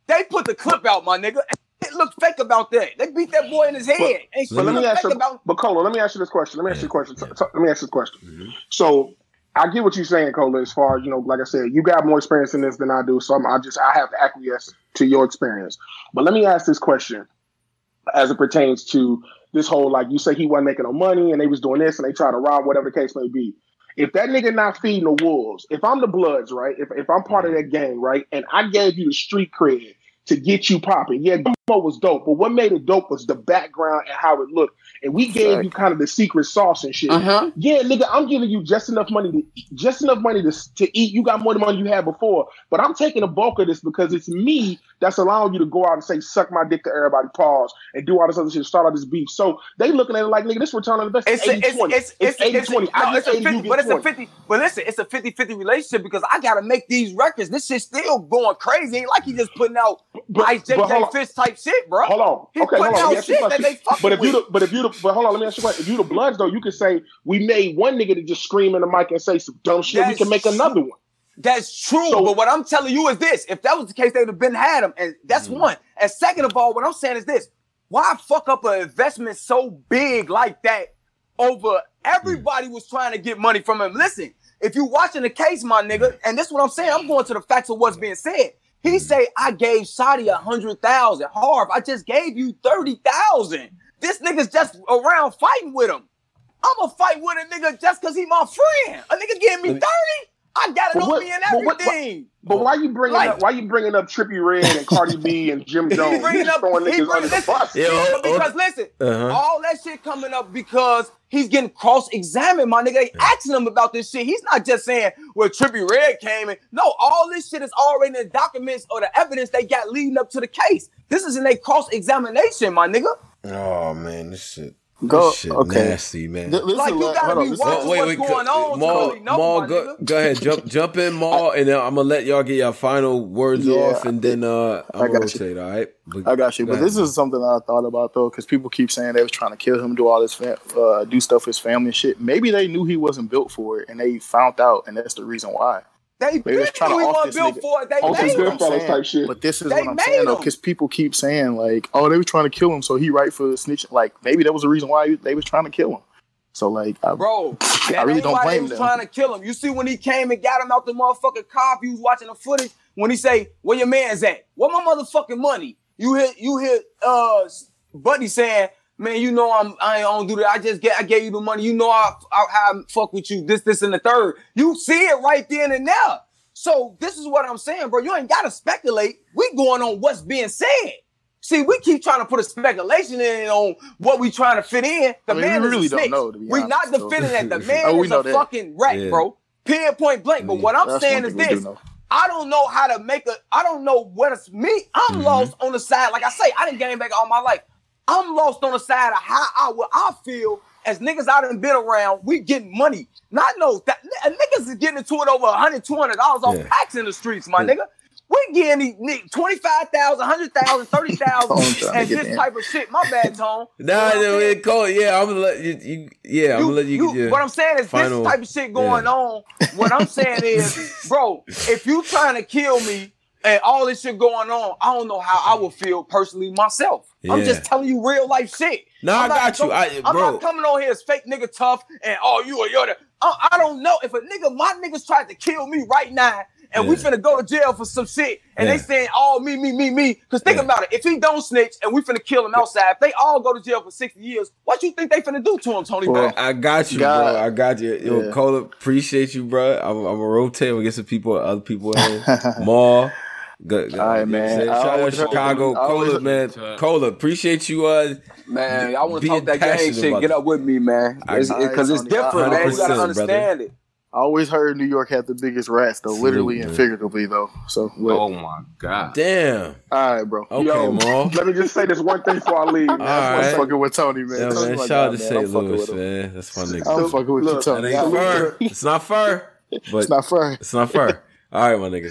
they put the clip out, my nigga. It looked fake about that. They beat that boy in his head. Ain't But shit But let me ask you, about. but Cola, let me ask you this question. Let me ask you a question. So- so- let me ask you this question. Mhm. So I get what you're saying, Cola. As far as you know, like I said, you got more experience in this than I do. So I'm, I just I have to acquiesce to your experience. But let me ask this question, as it pertains to this whole like you say he wasn't making no money and they was doing this and they tried to rob whatever the case may be. If that nigga not feeding the wolves, if I'm the Bloods, right? If, if I'm part of that gang, right, and I gave you the street cred to get you popping, yeah, Gummo was dope, but what made it dope was the background and how it looked, and we gave you kind of the secret sauce and shit. Uh-huh. Yeah, nigga, I'm giving you just enough money to just enough money to, to eat. You got more than money you had before, but I'm taking the bulk of this because it's me that's allowing you to go out and say suck my dick to everybody, pause, and do all this other shit, start all this beef. So they looking at it like, nigga, this return on investment. It's a, it's, 80-20. it's, it's, 80 it's, 20. no, I it's 80, 50, you but it's a 20. 50, but listen, it's a 50 50 relationship because I got to make these records. This shit's still going crazy. Ain't like he just putting out But- Ice JJ. Fish type shit, bro. Hold on. He okay, hold on. Let me out shit that they fucking But if you the, but if you the, but hold on, let me ask you a question. If you the Bloods though, you could say we made one nigga to just scream in the mic and say some dumb shit. we can make another one. That's true. So- but what I'm telling you is this: if that was the case, they would have been had him, and that's Mm. one. And second of all, what I'm saying is this: why fuck up an investment so big like that over everybody was trying to get money from him? Listen, if you watching the case, my nigga, and this is what I'm saying, I'm going to the facts of what's being said. He say I gave Shotti a hundred thousand. Harv, I just gave you thirty thousand. This nigga's just around fighting with him. I'ma fight with a nigga just cause he my friend. A nigga giving me- 30? I got it But on what- me and but what- everything. But why you bringing Like- up? Why you bringing up Trippie Redd and Cardi B and Jim Jones? You bringing up, throwing niggas bringing, under the bus. Yeah, yeah, hold- but because listen, Uh-huh. all that shit coming up because he's getting cross-examined, my nigga. They asking him about this shit. He's not just saying, well, Trippie Redd came in. No, all this shit is already in the documents or the evidence they got leading up to the case. This is in a cross-examination, my nigga. Oh man, this shit. Go- this shit okay. nasty, man. Th- listen, Like, you gotta hold on, be listen. watching what's going on to Maul, really know, Maul, go, go ahead, jump, jump in, Maul, and then I'm gonna let y'all get your final words Yeah, off, and then uh, I I'm got gonna you. All right, But- I got you, go but ahead, this is something that I thought about though, because people keep saying they was trying to kill him, do all this, fa- uh, do stuff with his family and shit. Maybe they knew he wasn't built for it, and they found out, and that's the reason why. They Maybe they're trying to we off this built nigga. for. They On some made what him. I'm Goodfellas saying. type shit. But this is They what I'm made saying though, because people keep saying like, "Oh, they were trying to kill him, so he right for snitching." Like maybe that was the reason why they was trying to kill him. So like, I, Bro, I really ain't don't blame was them. trying to kill him. You see when he came and got him out the motherfucking car, if you was watching the footage, when he say, where your man's at? Where my motherfucking money? You hit, you hit, uh, Buddy saying, "Man, you know I'm I ain't don't do that. I just get I gave you the money. You know I, I I fuck with you. This, this, and the third. You see it right then and there. So this is what I'm saying, bro. You ain't gotta speculate. We going on what's being said. See, we keep trying to put a speculation in on what we trying to fit in. The I mean, man we is really a don't know, we honest, not defending that. The man Oh, is a that. fucking rat, Yeah. bro. Pinpoint blank. But what I'm saying is we do this. I don't know how to make a. I don't know what it's me. I'm Mhm. lost on the side. Like I say, I didn't game back all my life. I'm lost on the side of how I what I feel as niggas I done been around. We getting money. Not no that niggas is getting into it over 100 200 dollars off Yeah. packs in the streets, my Yeah. nigga. We getting these niggas 25,000, 100,000, 30,000 Tone trying to and this in. type of shit. My bad, Tone. Nah, You know no, saying? it cold. Yeah, I'm gonna let you. you yeah, I'm You- gonna let you. you- what I'm saying is final- this type of shit going yeah. on. What I'm saying is, bro, if you trying to kill me and all this shit going on, I don't know how I would feel personally myself. I'm just telling you real life shit. No, I I'm not got you. I- I'm bro. not coming on here as fake nigga tough and oh you are you're the. I, I don't know if a nigga my niggas tried to kill me right now. And we Yeah. finna go to jail for some shit, and Yeah. they saying, "Oh, me, me, me, me." Cause think Yeah. about it: if he don't snitch, and we finna kill him outside, if they all go to jail for sixty years, what you think they finna do to him, Tony? Well, Bro? I got you, God. bro. I got you. Yo, Yeah. Cola, appreciate you, bro. I'm, I'm gonna rotate. We'll get some people, other people in. Maul. Good, good. All right, You know what I'm man. saying? I Shout out always heard- Chicago. I always- Cola, man. Shout- Cola, appreciate you. Uh, Man, I want to talk that gang shit. Get up with me, man. I- It's, Alright, because it's different, man. You gotta brother. understand it. I always heard New York had the biggest rats, though, literally Salute, and figuratively, though. So, what? Oh my god. damn. all right, bro. Okay, Yo, Maul. let me just say this one thing before I leave. Man. All I'm right. fucking with Tony, man. Yeah, Tony man. my Shout out to man. St. Louis, man. That's my nigga. I'm fucking with you, Tony. That ain't fur. It's not fur. But It's not fur. It's not fur. All right, my nigga.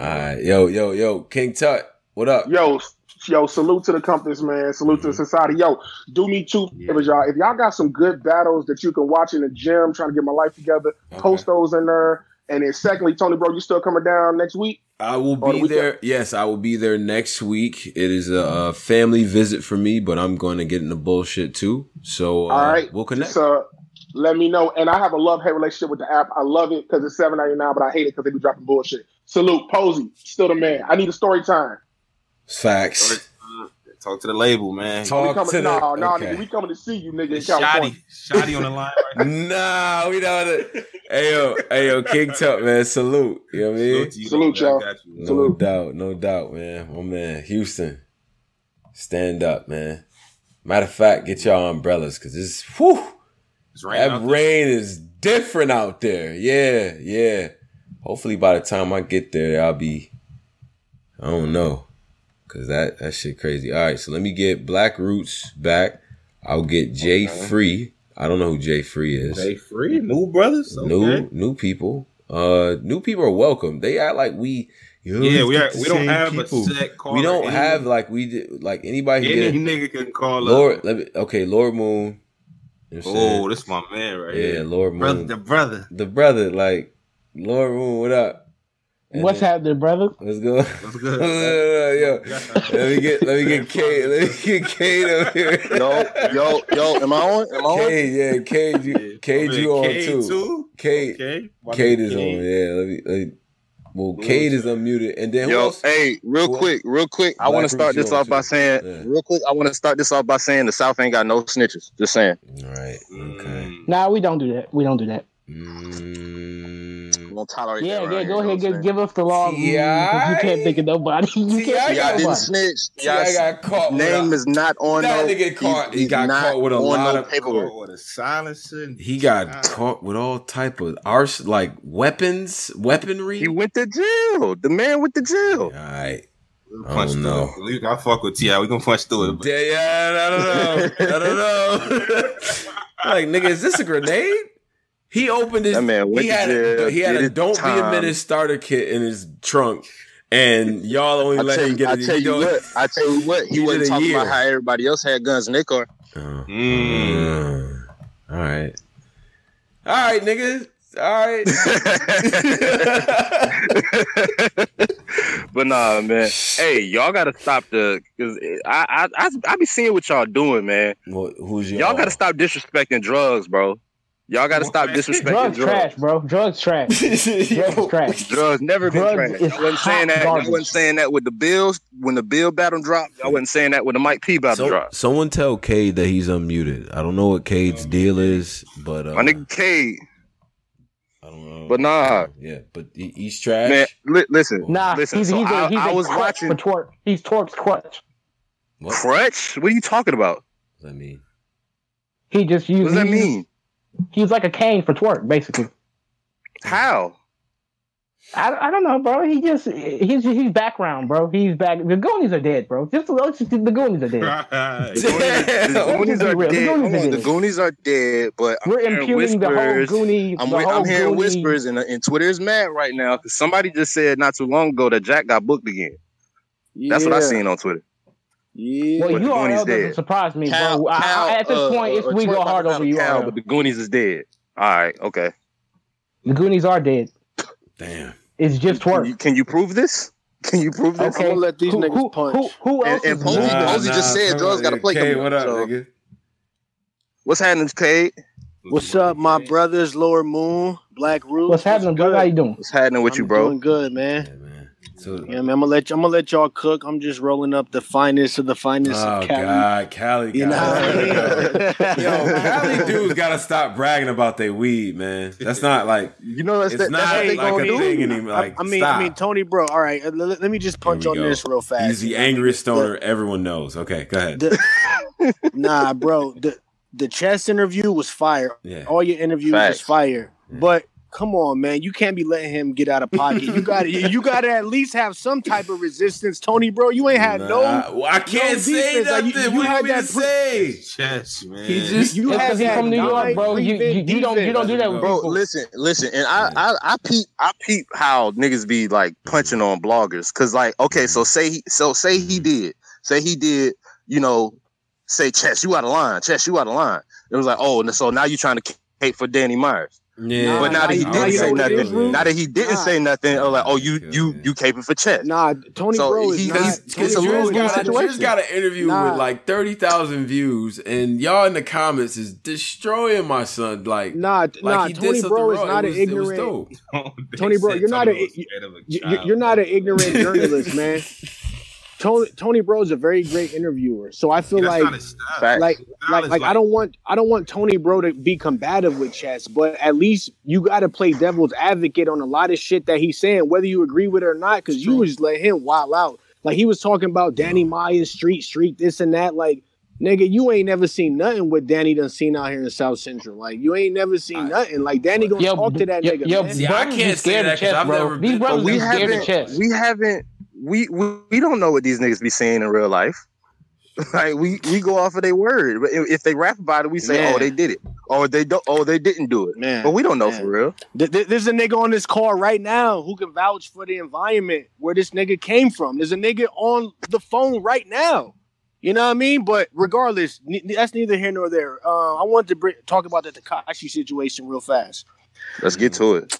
All right, yo, yo, yo, King Tut, what up? Yo, yo, salute to the compass, man. Salute to the society. Yo, do me two favors, y'all. If y'all got some good battles that you can watch in the gym, trying to get my life together, post those in there. And then secondly, Tony, bro, you still coming down next week? I will On the be there. Yes, I will be there next week. It is a, a family visit for me, but I'm going to get into bullshit too. So uh, All right, we'll connect. Uh, let me know. And I have a love hate relationship with the app. I love it because it's seven ninety nine, but I hate it because they be dropping bullshit. Salute, Posey, still the man. I need a story time. Facts. Talk to the label, man. Talk we coming, to the- no, no, okay. nigga, we coming to see you, nigga. Shotty, Shotty on the line right nah, we don't. Hey yo, hey yo, King Tut, man. Salute. You know what I mean? Salute you, Salute y'all. you. No Salute. doubt, no doubt, man. My man, Houston, stand up, man. Matter of fact, get y'all umbrellas because this, whew, It's raining that rain is different out there. Yeah, yeah. Hopefully, by the time I get there, I'll be. I don't know, cause that that shit crazy. All right, so let me get Black Roots back. I'll get Jay Free. I don't know who Jay Free is. They free, new brothers. New Okay. new people. Uh, new people are welcome. They act like we. You know, Yeah, we are, we don't have people. a set. We don't have like we did. Like anybody any get nigga can call Lord. up. Let me, okay, Lord Moon. You know Oh, this my man right yeah, here. Lord Brother, Moon, the brother. the brother. Like Lord Moon, what up? And What's then- happening, brother? Let's go. What's good? Yo, let me get let me get Kate. Let me get Kate up here. Yo, yo, yo, am I on? Am I on? Kate, yeah, Kate, you, Kate, you on K too. Kate, Okay. My Kate nigga is on. Yeah, let me. Let me well, Kate is unmuted, and then who Yo, else? hey, real Who quick, real quick. I want to start this you on off by saying, Yeah. real quick. I want to start this off by saying the South ain't got no snitches. Just saying. All right. Okay. Mm. Nah, we don't do that. We don't do that. Mm, I'm gonna tolerate Yeah, that. yeah. right Go ahead, give, give us the law. Yeah, You can't think of nobody. You T.I. can't I'm think Y'all of didn't nobody. snitch. T.I. Y'all got caught with name a- is not on That no. nigga caught- he he's got caught with a lot no of- paperwork. With a silencer. He got caught with all type of arse, like weapons, weaponry. He went to jail. The man went to jail. all right. We'll punch don't through know. it. I fuck with Ti. We gonna punch through it. but- Yeah, yeah, I don't know. I don't know. like, nigga, is this a grenade? He opened his. That man went he to had a, he had a "Don't Be a time. Menace" starter kit in his trunk, and y'all only I let tell him you, get I tell you what. I tell you what. He, He wasn't talking year. about how everybody else had guns in their car. Oh. Mm. Mm. All right. All right, nigga. All right. but nah, man. Hey, y'all gotta stop the because I, I I I be seeing what y'all doing, man. well, who's your? Y'all gotta stop disrespecting drugs, bro. Y'all got to stop disrespecting Drugs drugs. trash, bro. Drugs trash. Drugs trash. Drugs never been Drugs trash. is Y'all wasn't saying hot that. Y'all wasn't saying that with the Bills when the Bill battle dropped. Y'all wasn't saying that when the Mike P battle So, dropped. someone tell Cade that he's unmuted. I don't know what Cade's deal is, but uh, My nigga Cade. I don't know. but nah, yeah, but he, he's trash. man. Li- listen, Nah, listen. he's, so he's, I, a, he's I a was crutch watching for Twork. He's Twork's crutch. what Crutch. What are you talking about? does that mean? He just used. What does that he used- mean? He's like a cane for Twork, basically. How? I, I don't know, bro. He just he's he's background, bro. He's back. The Goonies are dead, bro. Just just, the Goonies are dead. The Goonies be are real. The dead. Goonies are on, The. Goonies are dead, but I'm We're hearing impugning the whole whispers. Goonie. I'm, the wi- whole I'm hearing Goonie- whispers, and, and Twitter is mad right now because somebody just said not too long ago that Jack got booked again. That's what I seen on Twitter. Yeah. Well, But the you Goonies all doesn't dead. surprise me, Cal- bro. Cal, I, at this uh, point, it's uh, we go hard over battle you. Cal, all. but the Goonies is dead. All right, okay. The Goonies are dead. Damn. It's just Can Twork. you, can you prove this? Can you prove this? Okay. I'ma let these who, niggas who, punch. Who, who And- else and is Posey- dead? Posey just said come drugs gotta play Cade, coming what up, up, so- nigga? What's happening, Kate? What's up, my brothers? Lower Moon, Black Roots. What's happening, bro? How you doing? What's happening with you, I'm bro? Doing good, man. Yeah, man. So, Yeah, man. I'm gonna let you, I'm gonna let y'all cook. I'm just rolling up the finest of the finest oh of Cali. God, Cali, You know what Yo, Cali dudes gotta stop bragging about their weed, man. That's not like You know that's, it's that, not that's what they like gonna a do. thing anymore. Like, I, I mean, stop. I mean, Tony, bro. All right, uh, let, let me just punch on go. this real fast. He's the angriest stoner everyone knows. Okay, go ahead. The- nah, bro. The the chess interview was fire. Yeah. All your interviews Facts. was fire. But come on, man, you can't be letting him get out of pocket. You got to you got to at least have some type of resistance, Tony, bro. You ain't had Nah, no. well, I can't no say defense. Like, you- you what do you had want to that pre- say? Chess, man. He just You It's had 'cause he's that from New York, bro. You, you, you don't you don't do that with Bro, people. listen, listen, and I, I, I peep, I peep how niggas be like punching on bloggers, cause like, okay, so say he, so say he did, say he did, you know, say Chess, you out of line, Chess, you out of line. It was like, oh, and so now you're trying to cape for Danny Myers, Yeah, but now that he didn't you say know nothing, now that he didn't Nah. say nothing, oh, like, oh, you, you, you caping for Chess. Nah, Tony, So bro, is he- not. he's- Tony it's a Bro lose-lose is Drew's not- got, situation. Drew's got an interview Nah. with like thirty thousand views, and y'all in the comments is destroying my son. Like, Nah, like nah, he Tony, something bro, is not it an was, ignorant. dope. Tony, bro, you're not a you, you- you're not an ignorant journalist, man. Tony, Tony, bro, is a very great interviewer. So I feel like, Facts. like, like, like, I don't want, I don't want Tony, bro, to be combative with chess, but at least you got to play devil's advocate on a lot of shit that he's saying, whether you agree with it or not, because you just let him wild out. Like he was talking about Danny Myers, Street Street, this and that. Like, nigga, you ain't never seen nothing what Danny done seen out here in South Central. Like, you ain't never seen nothing. Like, Danny gonna Yo, talk to that yo, nigga. yo, man. See, I brothers be can't say scared that of 'cause chess, I've bro. never These been- brothers we be scared of haven't, chess. we haven't, we, we, we don't know what these niggas be saying in real life. Like we, we go off of their word. But if, if they rap about it, we say, Man. oh, they did it, or they don't, oh, they didn't do it. Man, But we don't know man. for real. Th- th- There's a nigga on this call right now who can vouch for the environment where this nigga came from. There's a nigga on the phone right now. You know what I mean? But regardless, that's neither here nor there. Uh, I wanted to bring, talk about the Tekashi situation real fast. Let's get to it.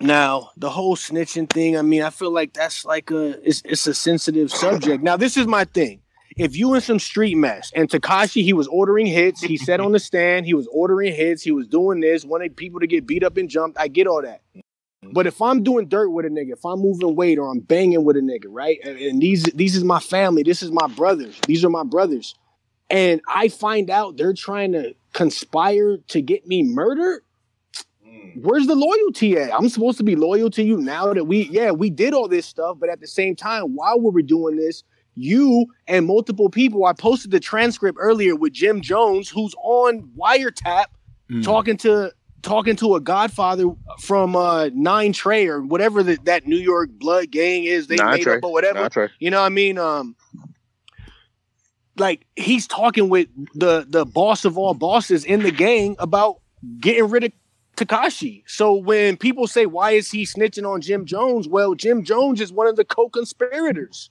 Now, the whole snitching thing, I mean, I feel like that's like a it's, it's a sensitive subject. Now, this is my thing. If you in some street mess and Tekashi, he was ordering hits, he said on the stand, he was ordering hits, he was doing this, wanting people to get beat up and jumped. I get all that. But if I'm doing dirt with a nigga, if I'm moving weight or I'm banging with a nigga, right? And, and these these is my family, this is my brothers, these are my brothers. And I find out they're trying to conspire to get me murdered where's the loyalty at? I'm supposed to be loyal to you now that we, yeah, we did all this stuff, but at the same time, while we were doing this, you and multiple people, I posted the transcript earlier with Jim Jones, who's on wiretap Mm. talking to talking to a godfather from uh Nine Trey or whatever the, that New York blood gang is they Nah, made Trey. up or whatever. You know what I mean? Um like he's talking with the the boss of all bosses in the gang about getting rid of Tekashi. So when people say why is he snitching on Jim Jones? Well, Jim Jones is one of the co-conspirators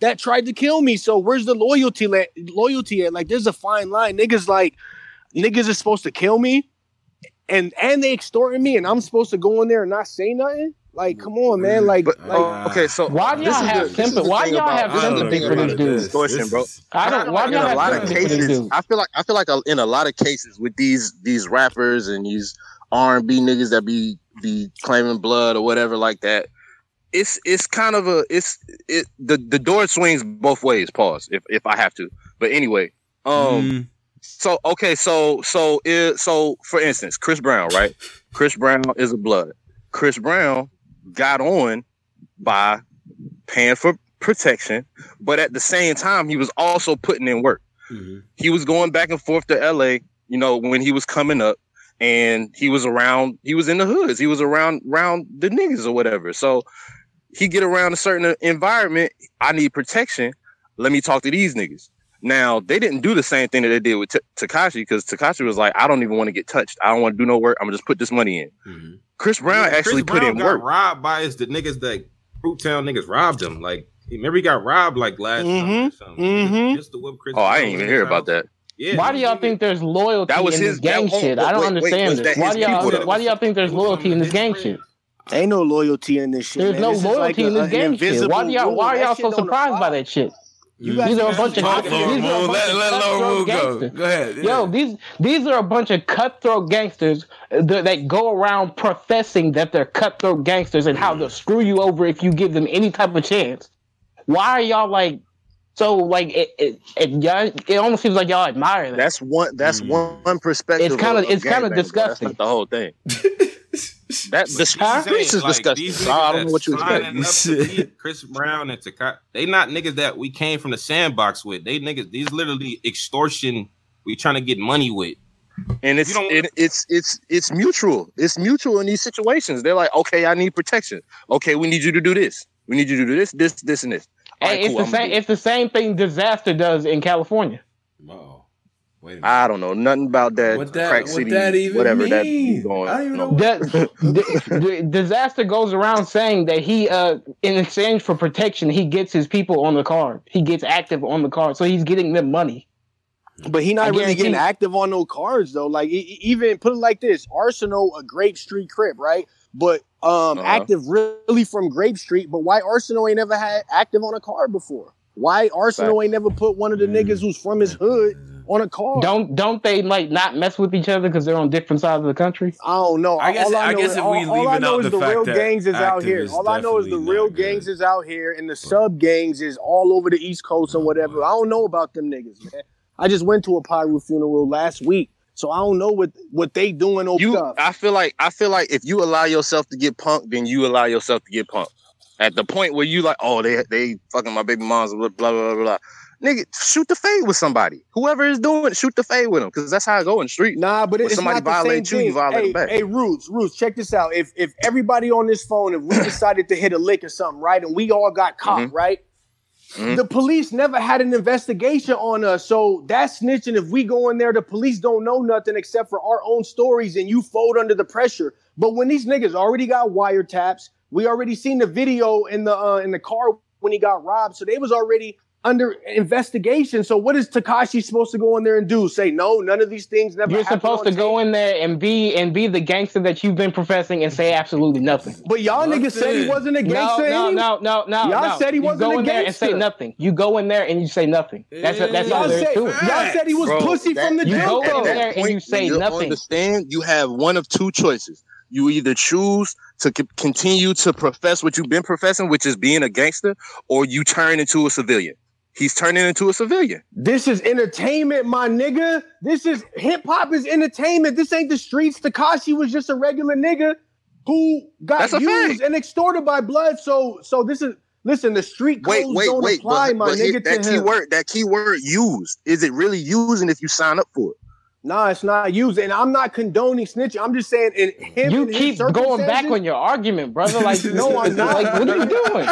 that tried to kill me. So where's the loyalty la- loyalty at? Like there's a fine line. Niggas like niggas is supposed to kill me and and they extorting me and I'm supposed to go in there and not say nothing? Like, come on, man. Like, But like oh, okay, so Why do y'all have the- sympathy? Why y'all about- have this is the sympathy thing for about this dude? Distortion, bro. I don't. Why do in y'all a have lot of sympathy for this cases. I feel like I feel like a, in a lot of cases with these these rappers and these R and B niggas that be be claiming blood or whatever like that. It's it's kind of a it's it the the door swings both ways. Pause if if I have to. But anyway, um. Mm. So okay, so so it, so for instance, Chris Brown, right? Chris Brown is a blood. Chris Brown got on by paying for protection, but at the same time, he was also putting in work. Mhm. He was going back and forth to LA, you know, when he was coming up, and he was around. He was in the hoods. He was around around the niggas or whatever. So he get around a certain environment. I need protection. Let me talk to these niggas. Now they didn't do the same thing that they did with T- Tekashi because Tekashi was like, I don't even want to get touched. I don't want to do no work. I'm gonna just put this money in. Mhm. Chris Brown Yeah, actually Chris put in Brown work. robbed by his the niggas that Fruitown niggas robbed him. Like remember he got robbed like last summer or something. mhm. Just to whip Chris Oh, I Brown didn't even hear about that. Yeah, Why do y'all think there's loyalty That was in his- this gang that- hold- shit? I don't wait, wait, understand was this. Why do y'all? people. Why do y'all think there's loyalty in this gang shit? ain't no loyalty in this shit. There's man. no This loyalty like in this an gang shit. Why do y'all? Why are y'all so surprised by that shit? You guys These are a bunch of These these are a bunch of cutthroat gangsters. Go ahead. Yo, these these are a bunch of cutthroat gangsters uh, that, that go around professing that they're cutthroat gangsters and how mm. they'll screw you over if you give them any type of chance. Why are y'all like so like it it it, y'all, it almost seems like y'all admire that. That's one. That's Mm. one, one perspective. It's kinda- of- of it's kinda gangbanging, bro. That's disgusting. not the whole thing. That the Huh? streets is Like, disgusting. So I don't know what you that's expect. signing up to be Chris Brown and Tekashi, they not niggas that we came from the sandbox with. They niggas, these literally extortion. We trying to get money with. and it's You don't- it, it's it's it's mutual. It's mutual in these situations. They're like, okay, I need protection. Okay, we need you to do this. We need you to do this, this, this, and this. All Hey, right, it's cool, the I'm same. It's the same thing disaster does in California. Oh, wait a minute. I don't know nothing about that. What that- crack what city, that even whatever that mean? be going. I don't even know on. what- The, the, the disaster goes around saying that he, uh, in exchange for protection, he gets his people on the card. He gets active on the card, so he's getting them money. But he not I really getting guarantee- active on no cards though. Like even put it like this: Arsenal, a great Street crib, right? But um, Uh-huh. active really from Grape Street. But why Arsenal ain't never had active on a car before? Why Arsenal ain't never put one of the niggas who's from his hood on a car? Don't don't they like not mess with each other because they're on different sides of the country? I don't know. I guess- all I, I know guess is, if all, we all I know out is the the real gangs is out active here. is All I know is the real not good. gangs is out here, and the sub gangs is all over the East Coast and whatever. I don't know about them niggas, man. I just went to a Pyro funeral last week, so I don't know what what they doing over You. I feel like I feel like if you allow yourself to get punked, then you allow yourself to get punked. At the point where you like, oh, they they fucking my baby moms, blah blah blah blah. Nigga, shoot the fade with somebody. Whoever is doing it, shoot the fade with them, because that's how I go in the street. Nah, but it's somebody not the same violates you, thing. you violate hey, back. hey, Roots, Roots, check this out. If if everybody on this phone, if we decided to hit a lick or something, right, and we all got caught, Mhm. right? Mhm. The police never had an investigation on us, so that's snitching. If we go in there, the police don't know nothing except for our own stories, and you fold under the pressure. But when these niggas already got wiretaps, we already seen the video in the uh, in the car when he got robbed, so they was already under investigation. So what is Tekashi supposed to go in there and do? Say no, none of these things never. You're supposed on to go in there and be and be the gangster that you've been professing and say absolutely nothing. But y'all niggas said he wasn't a gangster. no, ain't he? no, no, no. Y'all no. said he wasn't go a in there and say nothing. You go in there and you say nothing. That's that's all Y'all there is to it. y'all said he was Bro, pussy that- from the You go jump. in there and you say when you nothing. Understand? You have one of two choices. You either choose to c- continue to profess what you've been professing, which is being a gangster, or you turn into a civilian. He's turning into a civilian. This is entertainment, my nigga. This is hip hop is entertainment. This ain't the streets. Tekashi was just a regular nigga who got used fact. and extorted by blood. So, so this is listen. The street codes Wait, wait, don't wait. apply, But, my but nigga. here- that key him. word, that key word used, is it really using if you sign up for it? Nah, it's not used, and I'm not condoning snitching. I'm just saying, in him, You and his keep going back on your argument, brother. Like No, I'm not. Like what are you doing?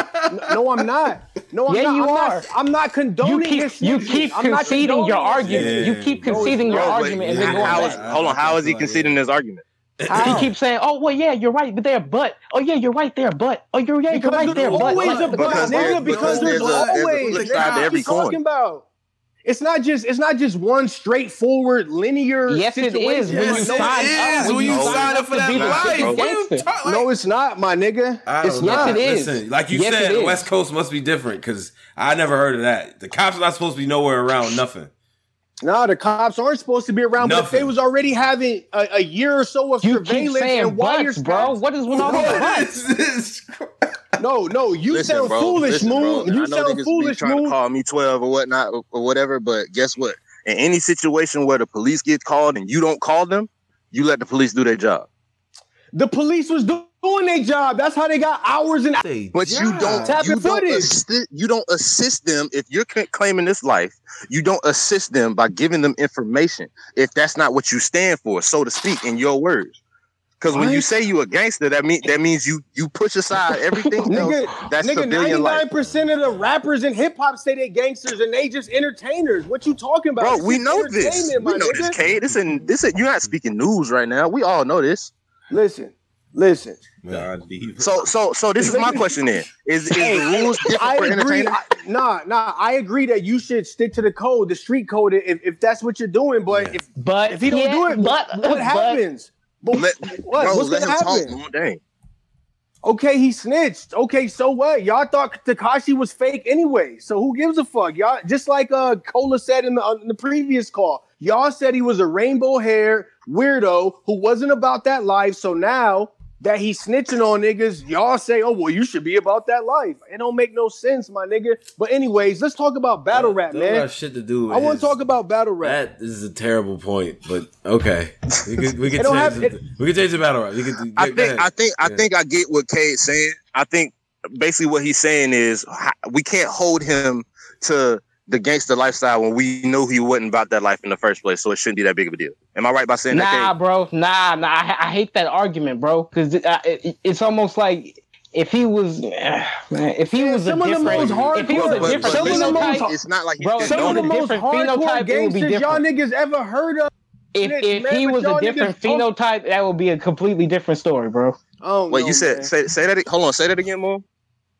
No, I'm not. No, I'm not. Yeah, not. you I'm are. Not, I'm not You condoning keep his you keep I'm conceding your argument. Yeah. You keep No, conceding your Bro, but argument and then how- going how back. hold on, how is he conceding his argument? How? He keeps saying, "Oh, well, yeah, you're right, but there, but oh, yeah, you're right there, but oh, you're yeah, you're Because right there's there, but always a but, Because nigga. Because because there's there's a- there's a always. flip Nigga, side to what every you talking about? It's not just it's not just one straightforward linear. Yes, it situation. is. When you Yes, sign it up, is. When you sign sign up up for that life, fucking what are you gangster. talking? No, it's not, my nigga. It's don't know. not. Yes, it is. Listen, like you Yes, said, the. West Coast must be different because I never heard of that. The cops are not supposed to be nowhere around nothing. No, the cops aren't supposed to be around. But if they was already having a, a year or so of You keep surveillance saying and butts, bro. What is with all these What butts? is this? no, no, you Listen, sound bro, foolish, listen, Moon. bro. You I know sound niggas be foolish, trying Moon. to call me 12 or whatnot or, or whatever, but guess what? In any situation where the police get called and you don't call them, you let the police do their job. The police was do- doing their job. That's how they got hours and hours. But you don't Tap you don't, footage. you don't assist them if you're cl- claiming this life. You don't assist them by giving them information if that's not what you stand for, so to speak, in your words. Because when you say you a gangster, that mean that means you you push aside everything else. Nigga, That's nigga, civilian 99% of the rappers in hip hop say they gangsters and they just entertainers. What you talking about? Bro, This we know this. entertainment, We know nigga. this, Kate. This and this. You're not speaking news right now. We all know this. Listen, listen. God, D. So, so, so this is my question. Then is is the rules different I for agree. entertainers? I, nah, nah. I agree that you should stick to the code, the street code, if, if that's what you're doing. But if But if he don't do it, but, what but happens? But Let, what? bro, What's let gonna talk. happen? Man. Dang. Okay, he snitched. Okay, so what? Y'all thought Tekashi was fake anyway. So who gives a fuck? Y'all just like uh Cola said in the, in the previous call. Y'all said he was a rainbow hair weirdo who wasn't about that life. So now that he's snitching on niggas, y'all say, "Oh, well, you should be about that life." It don't make no sense, my nigga. But anyways, let's talk about battle rap, man. shit to do. With I want to talk about battle rap. That is a terrible point, but okay. We could we could change have- the, we could change the battle rap. We could, I think. I think I Yeah. think I get what Kate's saying. I think basically what he's saying is we can't hold him to the gangster lifestyle when we knew he wasn't about that life in the first place. So it shouldn't be that big of a deal. Am I right by saying Nah, that? Nah, bro. Nah, nah. I, I hate that argument, bro. Because it, uh, it, it's almost like if he was, uh, man, if he Yeah, was a some of the different, most if he was a hardcore- But, different but some of the most- it's not like Bro, Some of the most different phenotype, hardcore it would gangsters y'all niggas ever heard of. if snitch, if man, he was a different phenotype, that would be a completely different story, bro. Oh, Wait, no, you said say say that. Hold on, say that again, more.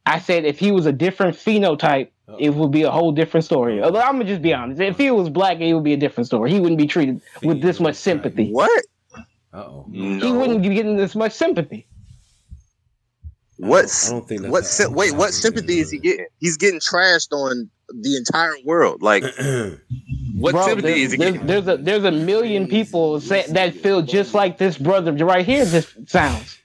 I said if he was a different phenotype, oh. it would be a whole different story. Oh. Although I'm gonna just be honest, if he was black, it would be a different story. He wouldn't be treated with this much sympathy. What? Uh-oh. He wouldn't be getting this much sympathy. What's I don't think that's what? how- wait, what sympathy is he getting? He's getting trashed on the entire world. Like, what Bro, sympathy is he there's, getting? there's a there's a million people say, that feel just like this brother right here. This sounds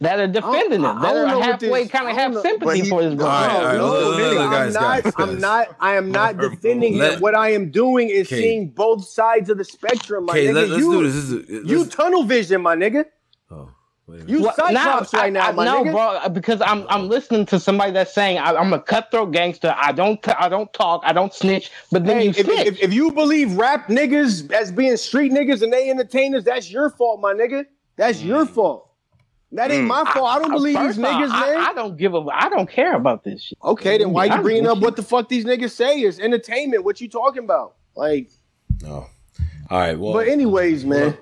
that are defending I- him. I That don't are halfway kind of have sympathy he- for this brother. right, all right, no, look, look, nigga, look, guys, I'm not. I'm not. I am not defending Let- him. What I am doing is Okay. seeing both sides of the spectrum, my Okay, nigga. let, us you, do this. this is, you let's- tunnel vision, my nigga. oh, wait a minute. You Well, cyclops now, right now, I, I, my no, nigga. bro, because I'm I'm listening to somebody that's saying I, I'm a cutthroat gangster. I don't t- I don't talk. I don't snitch. But then Hey, you if, snitch. if, if you believe rap niggas as being street niggas and they entertainers, that's your fault, my nigga. That's your mm. fault. That ain't Mm. my fault. I don't believe these First niggas, I, man. I don't give a. I don't care about this shit. okay, then why Yeah, you bringing up what the fuck these niggas say? It's entertainment. What you talking about? Like, Oh. All right. Well, but anyways, man.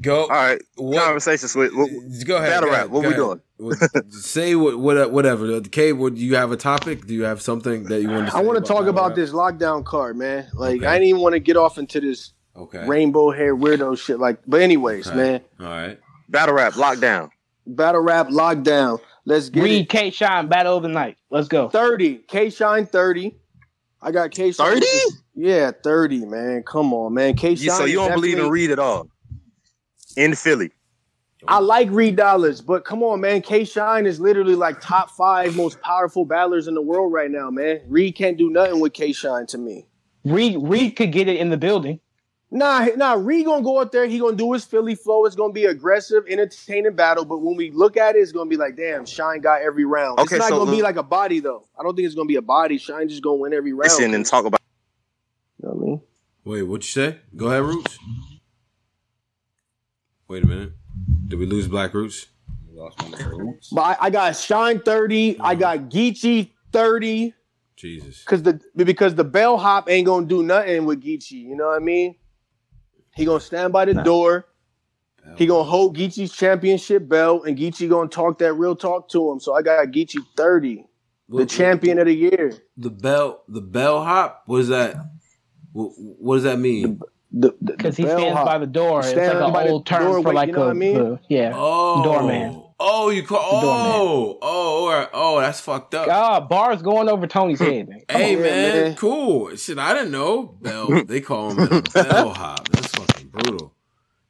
go. All right, What- conversation switch. What- Go ahead. Battle go rap, ahead, what we ahead. What- Say what, what, whatever. Kate, would you have a topic? Do you have something that you want to? I want to talk battle about rap? this lockdown card, man. Like, Okay. I didn't even want to get off into this Okay. rainbow hair weirdo shit. Like, but anyways, Okay. man. All right. battle rap lockdown. Battle rap lockdown. Let's get Read it. K Shine Battle of the Night. Let's go. 30. K Shine 30. I got K Shine. 30? Yeah, 30, man. Come on, man. K Shine. You, so you don't believe in Reed at all? In Philly, I like Reed Dollaz, but come on, man. K Shine is literally like top five most powerful battlers in the world right now, man. Reed can't do nothing with K Shine to me. Reed Reed could get it in the building. Nah, nah, Reed gonna go out there. He gonna do his Philly flow. It's gonna be aggressive, entertaining battle. But when we look at it, it's gonna be like, damn, Shine got every round. Okay, it's not so gonna be like a body though. I don't think it's gonna be a body. Shine just gonna win every round. listen and talk about. You know what I mean? Wait, what you say? Go ahead, Roots. Wait a minute. Did we lose Black Roots? We lost one of the Roots. But I, I got Shine 30. I got Geechi 30. Jesus. Cause the because the bellhop ain't gonna do nothing with Geechi. You know what I mean? He gonna stand by the door. He gonna hold Geechi's championship belt, and Geechi gonna talk that real talk to him. So I got Geechi 30. the champion of the year. The bell, the bell hop. What is that? What, what does that mean? Because he stands by the door. It's like an old term for like you know a what I mean? the- yeah. Oh, Doorman. Oh, you call. The doorman. Oh, oh, all right. oh, that's fucked up. God, bars going over Tony's head, man. Come Hey on. man, man. cool. Shit, I didn't know. Bell. They call him a bell hop. That's fucking brutal.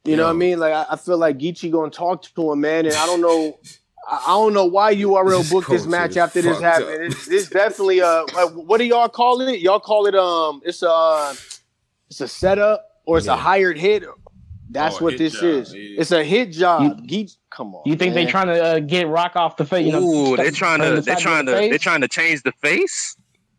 You know what I mean? Like I, I feel like Geechi gonna talk to him, man, and I don't know. I I don't know why URL booked this match after this happened. up. It's, it's definitely uh, like, what do y'all call it? Y'all call it um, it's a uh, it's a setup or it's Yeah. a hired hit. That's Oh, what this job, is. yeah. It's a hit job. Geech, come on. You think man. they trying to uh, get Roc off the face? You know, Ooh, they're trying to the they're trying the to face? they're trying to change the face.